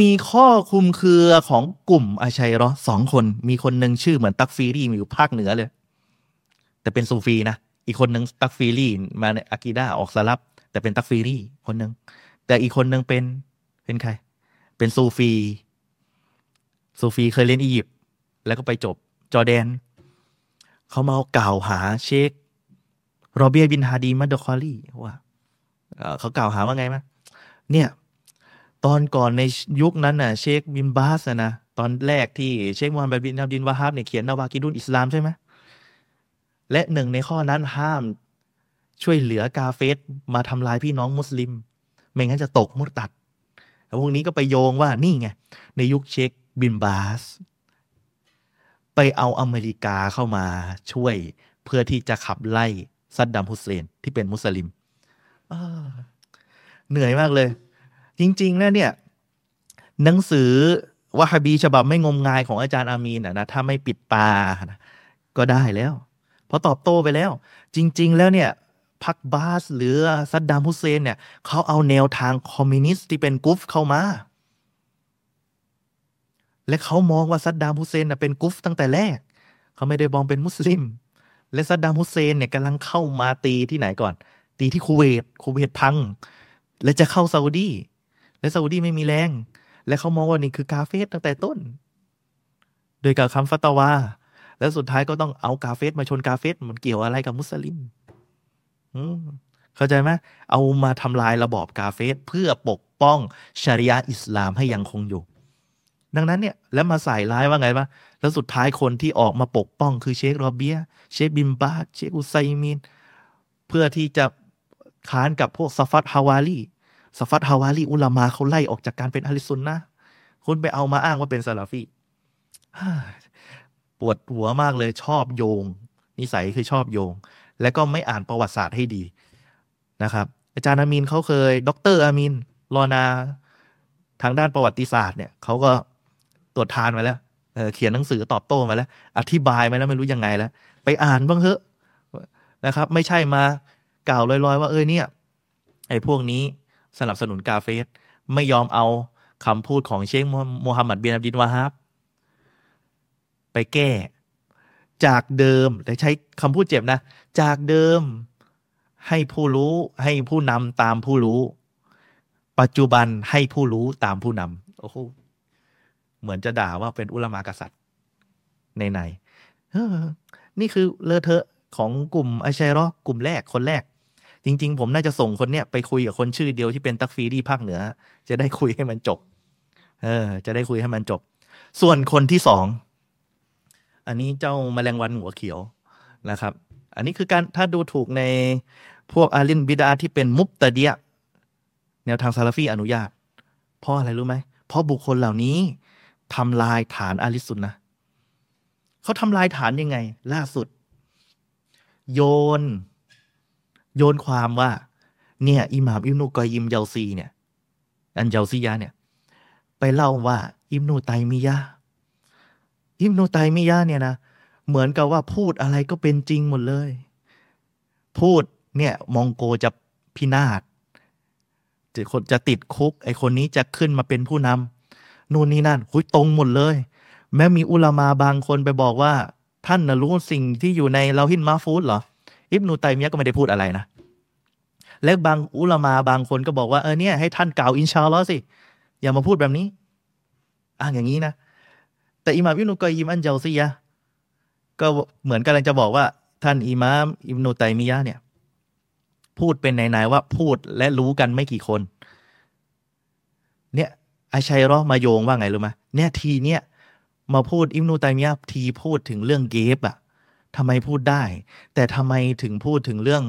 มีข้อคุมเครือของกลุ่มอาชัยรอสองคน มีคนหนึ่งชื่อเหมือนตักฟีรีมีอยู่ภาคเหนือเลย แต่เป็นซูฟีนะ อีกคนหนึ่งตักฟีรีมาในอากีดาออกสลับ แต่เป็นตักฟีรีคนหนึ่งแต่อีกคนหนึ่งเป็นเป็นใคร เป็นซูฟีซูฟีเคยเล่นอียิปต์แล้วก็ไปจบจอแดน เขามาเอากล่าวหาเชคโรเบียบินฮาดีมัดคอลี่ว่าเขากล่าวหาว่าไงมั้ยเนี่ย ตอนก่อนในยุคนั้นน่ะ เชคบินบาสนะตอนแรกที่เชคมูฮัมหมัดบินอับดุลวาฮับเนี่ยเขียนنواقض الإسلامใช่ไหมและหนึ่งในข้อนั้นห้ามช่วยเหลือกาเฟรมาทำลายพี่น้องมุสลิม ไม่งั้นจะตกมุรตัด แล้วพวกนี้ก็ไปโยงว่านี่ไง ในยุคเช็คบินบาส ไปเอาอเมริกาเข้ามาช่วยเพื่อที่จะขับไล่ซัดดัมฮุสเซนที่เป็นมุสลิมเหนื่อยมากเลย จริง ๆ แล้วเนี่ย หนังสือวะฮบีฉบับไม่งมงายของอาจารย์อามีนนะถ้าไม่ปิดตาก็ได้แล้ว เพราะตอบโต้ไปแล้ว จริง ๆ แล้วเนี่ย พรรคบาธหรือซัดดัมฮุเซนเนี่ยเขาเอาแนวทางคอมมิวนิสต์ที่เป็นกุฟเข้ามา และเขามองว่าซัดดัมฮุเซนเป็นกุฟตั้งแต่แรก เขาไม่ได้มองเป็นมุสลิม และซัดดัมฮุเซนเนี่ยกำลังเข้ามาตีที่ไหนก่อน ตีที่คูเวตคูเวตพัง และจะเข้าซาอุดีและซาอุดีไม่มีแรง และเขามองว่านี่คือกาเฟรตั้งแต่ต้น โดยกับคำฟัตวา แล้วสุดท้ายก็ต้องเอากาเฟรมาชนกาเฟรมันเกี่ยวอะไรกับมุสลิม เข้าใจไหมเอามาทำลายระบอบกาเฟรเพื่อปกป้องชารีอะอิสลามให้ยังคงอยู่ ดังนั้นเนี่ยแล้วมาใส่ร้ายว่าไงวะแล้วสุดท้ายคนที่ออกมาปกป้องคือเชคโรเบีย เชคบินบาสเชคอุไซมิน เพื่อที่จะค้านกับพวกซาฟัรฮาวาลีซาฟัรฮาวาลีอุลามาเขาไล่ออกจากการเป็นأهل السنةคุณไปเอามาอ้างว่าเป็นซาลาฟีปวดหัวมากเลยชอบโยง นิสัยคือชอบโยง และก็ไม่อ่านประวัติศาสตร์ให้ดีนะครับ อาจารย์อามินเขาเคยด็อกเตอร์อามินรอนาทางด้านประวัติศาสตร์เนี่ยเขาก็ตรวจทานมาแล้วเขียนหนังสือตอบโต้มาแล้ว อธิบายมาแล้วไม่รู้ยังไงแล้ว ไปอ่านบ้างเถอะนะครับ ไม่ใช่มากล่าวลอยๆ ว่าเออเนี่ยไอ้พวกนี้สนับสนุนกาเฟสไม่ยอมเอาคำพูดของเชคโมฮัมหมัดเบินอับดินวาฮับไปแก้ จากเดิมแต่ใช้คำพูดเจ็บนะ จากเดิมให้ผู้รู้ให้ผู้นำตามผู้รู้ ปัจจุบันให้ผู้รู้ตามผู้นำโอ้โหเหมือนจะด่าว่าเป็นอุลมากษัตริย์ในในนี่คือเลอเทอะของกลุ่มไอชัยรอกลุ่มแรกคนแรก จริง ๆ ผมน่าจะส่งคนเนี้ยไปคุยกับคนชื่อเดียวที่เป็นตักฟีดีภาคเหนือ จะได้คุยให้มันจบ เออ จะได้คุยให้มันจบ ส่วนคนที่สอง อันนี้เจ้าแมลงวันหัวเขียวนะครับ อันนี้คือการถ้าดูถูกในพวกอาลินบิดาที่เป็นมุบตะเดียแนวทางซาลาฟีอนุญาต เพราะอะไรรู้ไหม เพราะบุคคลเหล่านี้ทำลายฐานอาลิสุนนะเขาทำลายฐานยังไง ล่าสุด โยน โยนความว่า เนี่ยอิหม่ามอิมนุกอยิมเยาซีเนี่ย อันเยาซียะเนี่ย ไปเล่าว่า อิมนุไตมียะ อิมนุไตมียะเนี่ยนะเหมือนกับว่าพูดอะไรก็เป็นจริงหมดเลย พูดเนี่ยมองโกจะพินาศจะคนจะติดคุก ไอคนนี้จะขึ้นมาเป็นผู้นำนู่นนี่นั่น คุยตรงหมดเลย แม้มีอุลามาบางคนไปบอกว่า ท่านนะรู้สิ่งที่อยู่ในเราหินมาฟูดเหรอ อิบนูไตมียะก็ไม่ได้พูดอะไรนะ และบางอุลามาบางคนก็บอกว่าเออเนี่ยให้ท่านกล่าวอินชาลอสิ อย่ามาพูดแบบนี้อ้างอย่างนี้นะ แต่อิหม่ามอิบนุกอยยิมอันเจาซียะก็เหมือนกำลังจะบอกว่า ท่านอิหม่ามอิบนุไตมียะเนี่ย พูดเป็นไหนๆว่าพูดและรู้กันไม่กี่คน เนี่ยอาชัยรอมาโยงว่าไงรู้ไหมเนี่ยทีเนี้ยมาพูดอิมนูไตมียะทีพูดถึงเรื่องเกฟอะทำไมพูดได้ แต่ทำไมถึงพูดถึงเรื่อง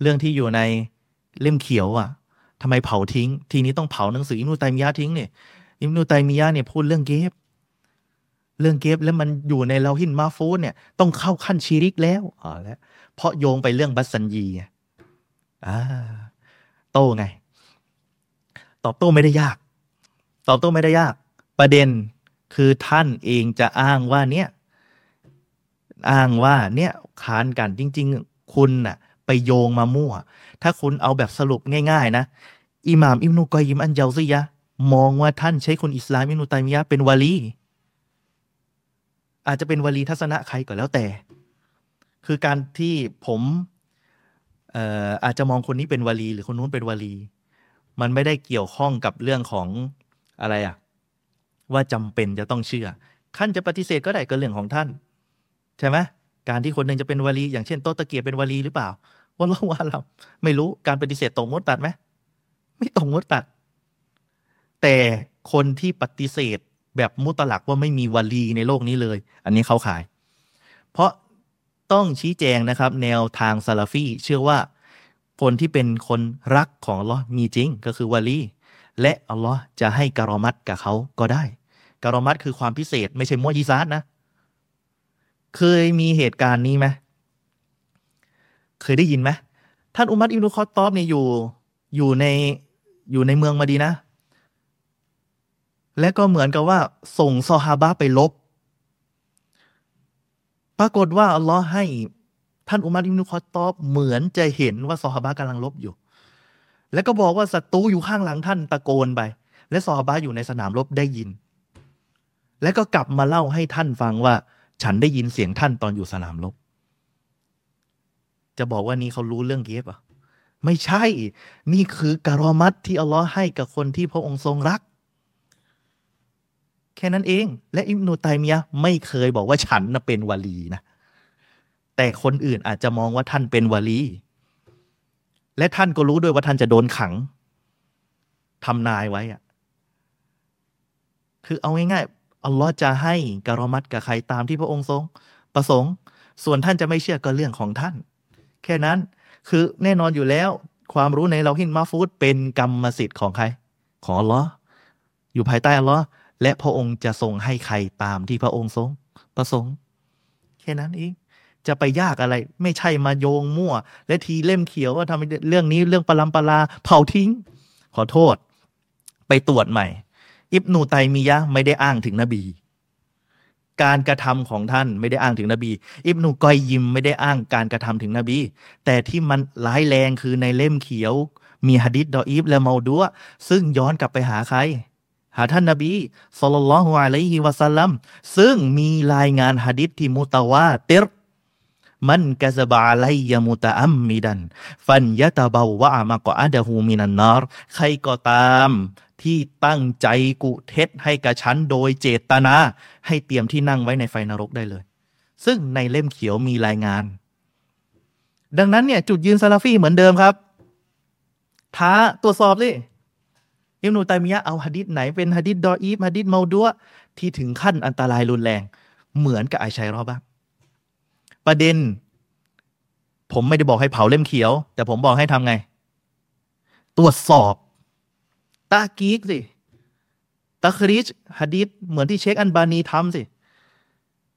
เรื่องที่อยู่ในเล่มเขียวอะทำไมเผาทิ้ง ทีนี้ต้องเผาหนังสืออิมนูไตมียะทิ้งเนี่ยอิมนูไตมียะเนี่ยพูดเรื่องเกฟ เรื่องเกฟแล้วมันอยู่ในเราหินมาฟูเนี่ยต้องเข้าขั้นชีริกแล้วอ๋อแล้วเพราะโยงไปเรื่องบัสซันยีอ่าโต้ไง ตอบโต้ไม่ได้ยาก ตอบโต้ไม่ได้ยาก ประเด็นคือท่านเองจะอ้างว่าเนี่ย อ้างว่าเนี่ยค้านกันจริง ๆ คุณน่ะ ไปโยงมามั่ว ถ้าคุณเอาแบบสรุปง่าย ๆ นะอิหม่ามอิมนุกอยิมอันเจาซียะมองว่าท่านใช้คนอิสลามอิมนุตัยมียะเป็นวาลี อาจจะเป็นวลีทัศนะใครก็แล้วแต่ คือการที่ผมเอ่ออาจจะมองคนนี้เป็นวลี หรือคนนู้นเป็นวลี มันไม่ได้เกี่ยวข้องกับเรื่องของอะไรอะว่าจำเป็นจะต้องเชื่อท่านจะปฏิเสธก็ได้ก็เรื่องของท่าน ใช่ไหมการที่คนหนึ่งจะเป็นวลี อย่างเช่นโตตะเกียบเป็นวลีหรือเปล่าว่าเราว่าเราไม่รู้การปฏิเสธตรงมดตัดไหมไม่ตรงมดตัด แต่คนที่ปฏิเสธ แบบมุตลักว่าไม่มีวลีในโลกนี้เลย อันนี้เขาขาย เพราะต้องชี้แจงนะครับ แนวทางซาลาฟีเชื่อว่าคนที่เป็นคนรักของอัลลอฮ์มีจริงก็คือวลีและอัลลอฮ์จะให้การอมัดกับเขาก็ได้ การอมัดคือความพิเศษ ไม่ใช่มอยิซาดนะ เคยมีเหตุการณ์นี้ไหมเคยได้ยินไหมท่านอุมัดอิบนุคอตอบเนี่ยอยู่อยู่ในอยู่ในเมืองมาดีนะ และก็เหมือนกับว่าส่งซอฮาบะไปลบ ปรากฏว่าอัลลอฮ์ให้ท่านอุมัรอิมนุคอตอบเหมือนจะเห็นว่าซอฮาบะกำลังลบอยู่ แล้วก็บอกว่าศัตรูอยู่ข้างหลังท่านตะโกนไป และซอฮาบะอยู่ในสนามรบได้ยิน แล้วก็กลับมาเล่าให้ท่านฟังว่า ฉันได้ยินเสียงท่านตอนอยู่สนามรบ จะบอกว่านี้เขารู้เรื่องเกฟอะไม่ใช่ นี่คือการอมัดที่อัลลอฮ์ให้กับคนที่พระองค์ทรงรัก แค่นั้นเอง และอิมนุตัยมียะไม่เคยบอกว่าฉันนะเป็นวลีนะแต่คนอื่นอาจจะมองว่าท่านเป็นวลี และท่านก็รู้ด้วยว่าท่านจะโดนขังทำนายไว้อะคือเอาง่ายๆอัลลอฮ์จะให้การอมัดกับใครตามที่พระองค์ทรงประสงค์ ส่วนท่านจะไม่เชื่อก็เรื่องของท่าน แค่นั้นคือแน่นอนอยู่แล้ว ความรู้ในเราหินมาฟูดเป็นกรรมสิทธิ์ของใคร ของอัลลอฮ์อยู่ภายใต้อัลลอฮ์ และพระองค์จะทรงให้ใครตามที่พระองค์ทรงประสงค์แค่นั้นเองจะไปยากอะไร ไม่ใช่มาโยงมั่ว และทีเล่มเขียวว่าทำเรื่องนี้เรื่องปลัมปลาเผาทิ้ง ขอโทษ ไปตรวจใหม่ อิบนูไตมียะไม่ได้อ้างถึงนบี การกระทำของท่านไม่ได้อ้างถึงนบี อิบนุกอยยิมไม่ได้อ้างการกระทำถึงนบี แต่ที่มันร้ายแรงคือในเล่มเขียว มีฮะดิษดออีฟและเมาดัวซึ่งย้อนกลับไปหาใคร หาท่านนบีสุลต่านลฮ์อะลัยฮิวะสัลลัมซึ่งมีรายงานฮะดิษที่มุตาวาติรมันกะซบะไลยมุตะอัมมิดัน ฟันยะตะบาวะมะกออะดะฮูมินันนาร ใครก็ตามที่ตั้งใจกุเท็จให้กับฉันโดยเจตนา ให้เตรียมที่นั่งไว้ในไฟนรกได้เลย ซึ่งในเล่มเขียวมีรายงาน ดังนั้นเนี่ยจุดยืนซาลาฟีเหมือนเดิมครับ ท้าตรวจสอบดิ อิมนุตัยมียะเอาฮะดิษไหนเป็นฮะดิษดออีฟฮะดิษเมาดัวที่ถึงขั้นอันตรายรุนแรง เหมือนกับไอชัยรอบ้างประเด็น ผมไม่ได้บอกให้เผาเล่มเขียว แต่ผมบอกให้ทำไง ตรวจสอบตากีกสิตาคริชฮัดิษเหมือนที่เชคอันบานีทำสิ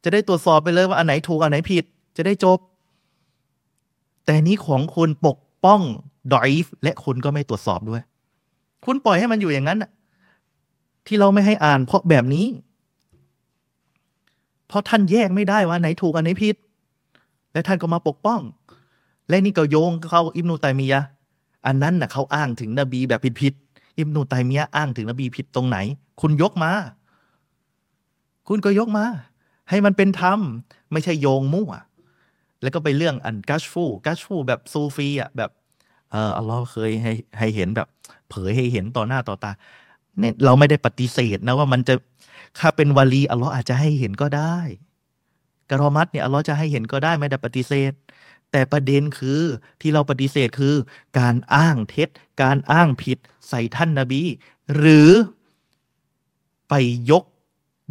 จะได้ตรวจสอบไปเลยว่าอันไหนถูกอันไหนผิด จะได้จบ แต่นี้ของคุณปกป้องดอยฟและคุณก็ไม่ตรวจสอบด้วย คุณปล่อยให้มันอยู่อย่างนั้นที่เราไม่ให้อ่านเพราะแบบนี้ เพราะท่านแยกไม่ได้ว่าไหนถูกอันไหนผิด และท่านก็มาปกป้อง และนี่ก็โยงเข้าอิบนุตัยมียะอันนั้นน่ะเขาอ้างถึงนบีแบบผิดอิบนูไตมียะอ้างถึงนบีผิดตรงไหน คุณยกมา คุณก็ยกมา ให้มันเป็นธรรม ไม่ใช่โยงมั่วแล้วก็ไปเรื่องอันกัชฟูกัชฟูแบบซูฟีอะแบบเอออัลลอฮ์เคยให้ให้เห็นแบบ ผยให้เห็นต่อหน้าต่อตาเนี่ยเราไม่ได้ปฏิเสธนะว่ามันจะถ้าเป็นวลีอัลลอฮ์อาจจะให้เห็นก็ได้กรอมัดเนี่ยอัลลอฮ์จะให้เห็นก็ได้ไม่ได้ปฏิเสธ แต่ประเด็นคือที่เราปฏิเสธคือ การอ้างเท็จ การอ้างผิดใส่ท่านนาบี หรือไปยก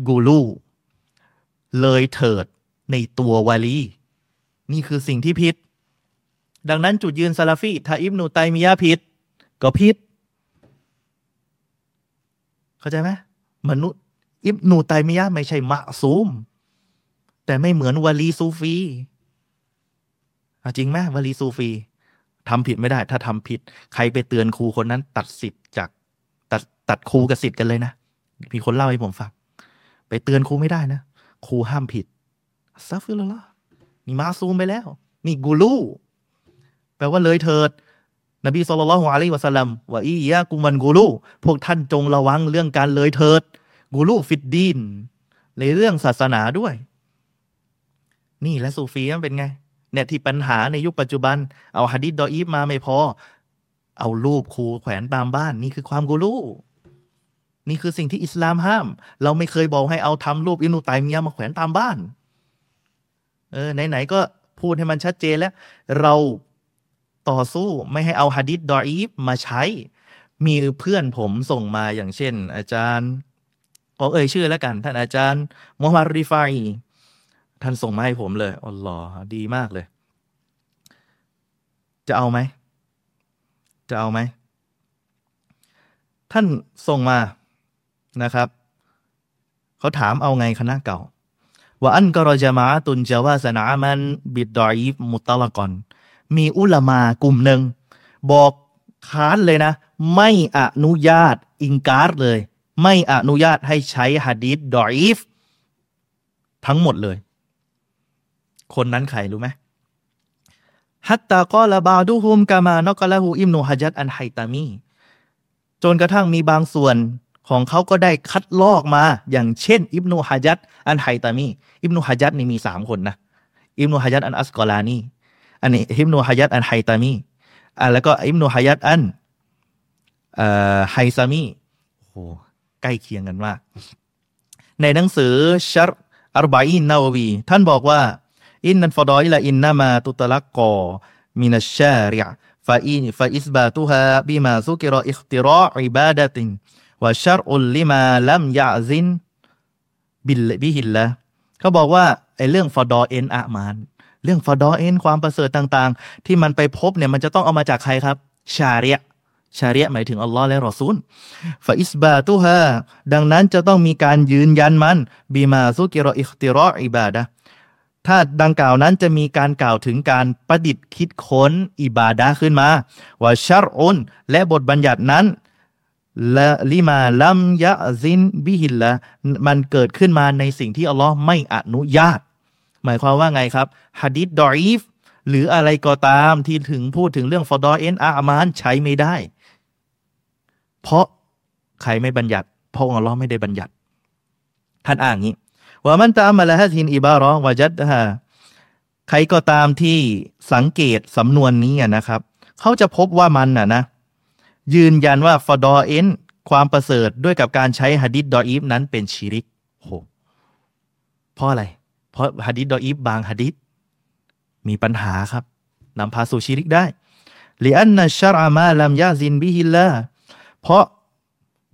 กูลูเลยเถิดในตัววาลี นี่คือสิ่งที่ผิด ดังนั้นจุดยืนซาลาฟีถ้าอิบนูไตมียะผิด ก็ผิด เข้าใจไหมมนุษย์ อิบนูไตมียะไม่ใช่معصوم แต่ไม่เหมือนวลีซูฟีจริงไหมวลีซูฟีทำผิดไม่ได้ ถ้าทำผิด ใครไปเตือนครูคนนั้น ตัดศิษย์จากตัดตัดครูกับศิษย์กันเลยนะ มีคนเล่าให้ผมฟัง ไปเตือนครูไม่ได้นะ ครูห้ามผิดأستغفر الله นี่ معصوم ไปแล้ว นี่ غلو แปลว่าเลยเถิด นบีสุลต่านอะลัยวะสัลลัมว่าอียะกุมันกูรูพวกท่านจงระวังเรื่องการเลยเถิด กูรูฟิดดีนในเรื่องศาสนาด้วย นี่และซูฟีมันเป็นไง เนี่ยที่ปัญหาในยุคปัจจุบัน เอาฮะดิษดออีฟมาไม่พอ เอารูปครูแขวนตามบ้าน นี่คือความกูรู้นี่คือสิ่งที่อิสลามห้าม เราไม่เคยบอกให้เอาทำรูปอินุตัยมียมาแขวนตามบ้าน เออไหนๆก็พูดให้มันชัดเจนแล้ว เรา ต่อสู้ไม่ให้เอาฮะดิษดออีฟมาใช้ มีเพื่อนผมส่งมาอย่างเช่น อาจารย์ขอเอ่ยชื่อแล้วกัน ท่านอาจารย์มุฮัมมัดริฟายท่านส่งมาให้ผมเลยอ๋อหลอดีมากเลย จะเอาไหม จะเอาไหม ท่านส่งมานะครับ เขาถามเอาไงคณะเก่าว่าอันกรจมาตุนจาวาสนามันบิดดอยมุตละกอน มีอุลามากลุ่มหนึ่ง บอกค้านเลยนะ ไม่อนุญาตอิงการ์ดเลย ไม่อนุญาตให้ใช้ฮะดีษดอยฟทั้งหมดเลย คนนั้นใครรู้ไหมฮัตตากอละบาดูฮุมกามานกละหูอิมโนฮัจัดอันไฮตามีจนกระทั่งมีบางส่วนของเขาก็ได้คัดลอกมา อย่างเช่น อิบนุฮัจัดอันไฮตามี อิบนุฮัจัดนี่มีสามคนนะ อิบนุฮัจัดอันอัสกอลานี อันนี้อิบนุฮัจัดอันไฮตามีอ่าแล้วก็อิบนุฮายัตอันเอ่อไฮซามีโอ้โหใกล้เคียงกันมาก ในหนังสือชัรอัรบาอินนาววีท่านบอกว่า อินนันฟดอยละอินนามาตุตลักกอมินัชชาริยฟาอินฟาอิสบาตุฮาบิมาซุกิรออิคติรออิบาดะตินวะชัรอุลลิมาลัมยะซินบิลบิฮิลละเขาบอกว่าไอ้เรื่องฟอดอเอ็นอามาน เรื่องฟอดอเอ็นความประเสริฐต่างๆ ที่มันไปพบเนี่ยมันจะต้องเอามาจากใครครับ ชาเรียชาเรียหมายถึงอัลลอฮ์และรอซูลฟาอิสบาตุฮาดังนั้นจะต้องมีการยืนยันมันบีมาซุกิรออิคติรออิบาดะถ้าดังกล่าวนั้นจะมีการกล่าวถึงการประดิษฐ์คิดค้นอิบาดะขึ้นมาว่าชัรอุนและบทบัญญัตินั้นละลิมาลัมยะซินบิฮิลละมันเกิดขึ้นมาในสิ่งที่อัลลอฮ์ไม่อนุญาต หมายความว่าไงครับฮะดิษดออีฟหรืออะไรก็ตามที่ถึงพูดถึงเรื่องฟอดอเอ็นอามานใช้ไม่ได้ เพราะใครไม่บัญญัติเพราะองค์ลลอฮ์ไม่ได้บัญญัติ ท่านอ่างนี้ว่ามันตามมาละฮะทินอิบารอวาจัดฮะใครก็ตามที่สังเกตสำนวนนี้นะครับ เขาจะพบว่ามันน่ะนะ ยืนยันว่าฟอดอเอ็นความประเสริฐด้วยกับการใช้ฮะดิษดออีฟนั้นเป็นชีริกโหเพราะอะไร เพราะฮะดิษดออีฟบางฮะดิษมีปัญหาครับนำพาสู่ชีริกได้ลิอันนัชรอามาลัมยาซินบิฮิลละเพราะ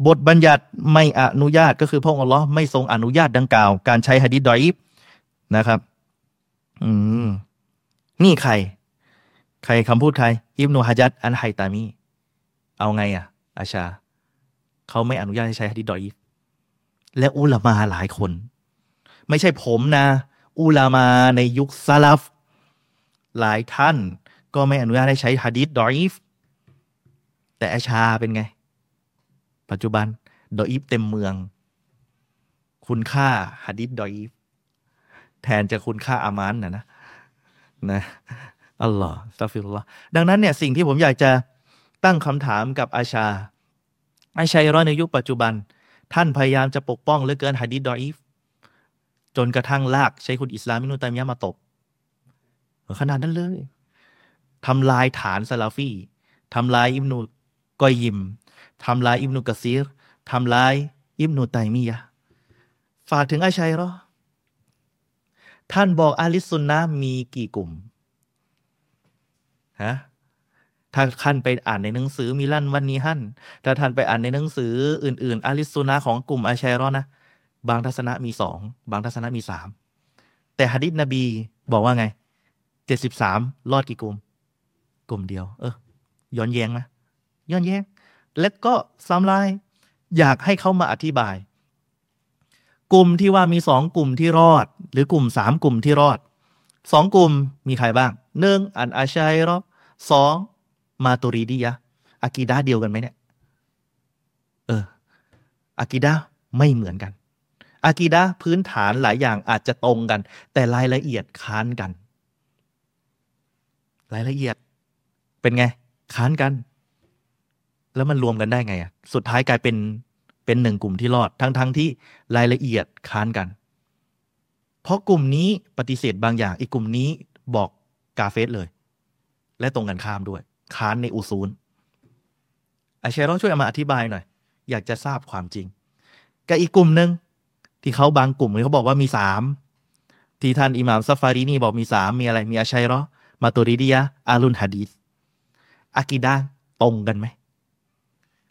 บทบัญญัติไม่อนุญาตก็คือพระองค์อัลลอฮ์ไม่ทรงอนุญาตดังกล่าว การใช้ฮะดิษดออีฟนะครับ อืม นี่ใคร ใครคำพูดใคร อิบนุฮะจัดอันไฮตามี เอาไงอะ อาชา เขาไม่อนุญาตให้ใช้ฮะดิษดออีฟและอุลามาหลายคน ไม่ใช่ผมนะ อุลามาในยุคซาลฟหลายท่านก็ไม่อนุญาตให้ใช้ฮะดิษดออีฟแต่อาชาเป็นไง ปัจจุบันดออีฟเต็มเมือง คุณค่าฮะดิษดออีฟแทนจะคุณค่าอามานนะนะนะอัลลอฮ์ซาฟิลลอฮ์ดังนั้นเนี่ยสิ่งที่ผมอยากจะตั้งคำถามกับอาชาอาชัยรอในยุคปัจจุบัน ท่านพยายามจะปกป้องเหลือเกินฮะดิษดออีฟ จนกระทั่งลากใช้คุณอิสลามมินุตัยมียะมาตบขนาดนั้นเลยทำลายฐานซาลาฟีทำลายอิบนุกอยยิมทำลายอิบนุกะซีรทำลายอิบนุตัยมียะฝากถึงอาชัยรอท่านบอกอาลิสซุนนะมีกี่กลุ่มฮะถ้าท่านไปอ่านในหนังสือมิลันวันนี้ฮั่นถ้าท่านไปอ่านในหนังสืออื่น ๆอาลิสซุนนะของกลุ่มอาชัยรอนะ บางทัศนะมีสองบางทัศนะมีสามแต่ฮะดิษนบีบอกว่าไงเจ็ดสิบสามรอดกี่กลุ่ม กลุ่มเดียว เออ ย้อนแย้งไหมย้อนแย้ง แล้วก็ซ้ำลาย อยากให้เขามาอธิบาย กลุ่มที่ว่ามีสองกลุ่มที่รอด หรือกลุ่มสามกลุ่มที่รอดสองกลุ่มมีใครบ้างหนึ่งอันอาชัยรอสองมาตุรีดียะอากีดาเดียวกันไหมเนี่ย เอออากีดาไม่เหมือนกัน อากีดาพื้นฐานหลายอย่างอาจจะตรงกัน แต่รายละเอียดค้านกัน รายละเอียดเป็นไง ค้านกัน แล้วมันรวมกันได้ไงอะสุดท้ายกลายเป็นเป็นหนึ่งกลุ่มที่รอดทั้งทั้งที่รายละเอียดค้านกัน เพราะกลุ่มนี้ปฏิเสธบางอย่าง อีกกลุ่มนี้บอกกาเฟสเลย และตรงกันข้ามด้วย ค้านในอุซูลอาเชรอช่วยอามาอธิบายหน่อย อยากจะทราบความจริง กับอีกกลุ่มหนึ่ง ที่เขาบางกลุ่มเขาบอกว่ามีสามที่ท่านอิหม่ามซัฟฟารีนี่บอกมีสามมีอะไรมีอาชัยรอมาตุริดียะอาลุนฮะดีสอากิดาตรงกันไหม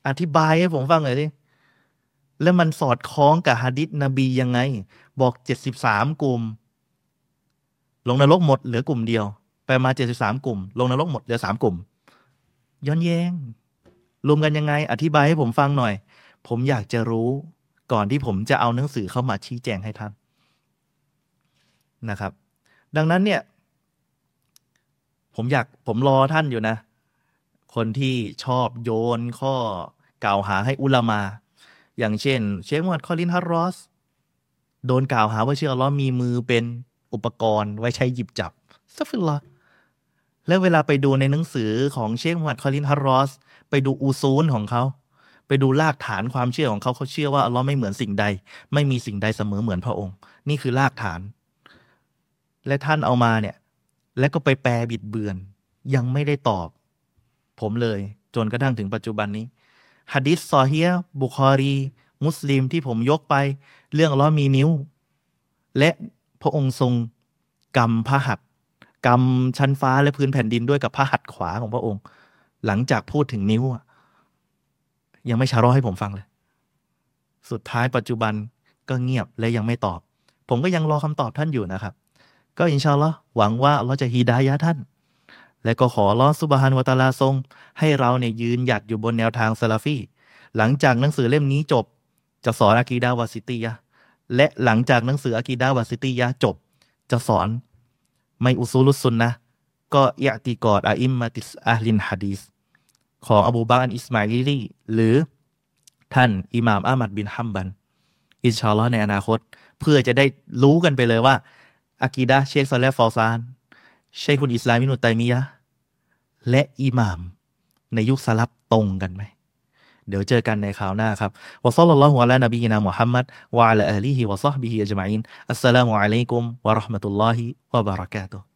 อธิบายให้ผมฟังหน่อยดิแล้วมันสอดคล้องกับฮะดิษนบียังไง บอกเจ็ดสิบสามกลุ่ม ลงนรกหมดเหลือกลุ่มเดียว ไปมาเจ็ดสิบสามกลุ่ม ลงนรกหมดเหลือสามกลุ่ม ย้อนแย้งรวมกันยังไง อธิบายให้ผมฟังหน่อย ผมอยากจะรู้ ก่อนที่ผมจะเอาหนังสือเข้ามาชี้แจงให้ท่านนะครับ ดังนั้นเนี่ย ผมอยากผมรอท่านอยู่นะ คนที่ชอบโยนข้อกล่าวหาให้อุลามา อย่างเช่น เชคมูฮัมหมัดคอลินฮัตรอส โดนกล่าวหาว่าเชื่ออัลลอฮ์มีมือเป็นอุปกรณ์ไว้ใช้หยิบจับأستغفر اللهแล้วเวลาไปดูในหนังสือของเชคมูฮัมหมัดคอลินฮัตรอส ไปดูأصولของเขา ไปดูรากฐานความเชื่อของเขาเขาเชื่อว่าอัลลอฮ์ไม่เหมือนสิ่งใด ไม่มีสิ่งใดเสมอเหมือนพระองค์ นี่คือรากฐาน และท่านเอามาเนี่ย แล้วก็ไปแปลบิดเบือน ยังไม่ได้ตอบ ผมเลย จนกระทั่งถึงปัจจุบันนี้ฮะดิษซอเฮียบุคอรี มุสลิมที่ผมยกไป เรื่องล้อมีนิ้ว และพระองค์ทรงกำพระหัตถ์กำชั้นฟ้าและพื้นแผ่นดินด้วยกับพระหัตถ์ขวาของพระองค์ หลังจากพูดถึงนิ้วอะ ยังไม่ชาร้อให้ผมฟังเลย สุดท้ายปัจจุบันก็เงียบและยังไม่ตอบ ผมก็ยังรอคำตอบท่านอยู่นะครับ ก็อินชาอัลลอฮ์หวังว่าเราจะฮีดายะท่าน และก็ขออัลลอฮ์ سبحانه وتعالى ทรง ให้เราเนี่ยยืนหยัดอยู่บนแนวทางซาลาฟีหลังจากหนังสือเล่มนี้จบ จะสอนعقيدة واسطية และหลังจากหนังสือعقيدة واسطية จบ จะสอนไม่ أصول السنة ก็ اعتقاد أئمة أهل الحديث ของอบูบักรอันอิสมาอิลีหรือท่านอิหม่ามอามัดบินฮัมบัน إن شاء اللهในอนาคต เพื่อจะได้รู้กันไปเลยว่าอากีดะเชคซอลและฟอซาน เชคคุณอิสลามินุตัยมียะและอิหม่าม ในยุคสลับตรงกันไหม เดี๋ยวเจอกันในคราวหน้าครับวะซัลลัลลอฮุอะลานบีนามุฮัมมัดวะอะลาอาลีฮิวะซอฮบิฮิอัจมัยนอัสสลามุอะลัยกุมวะเราะห์มะตุลลอฮิวะบะเราะกาตุฮ์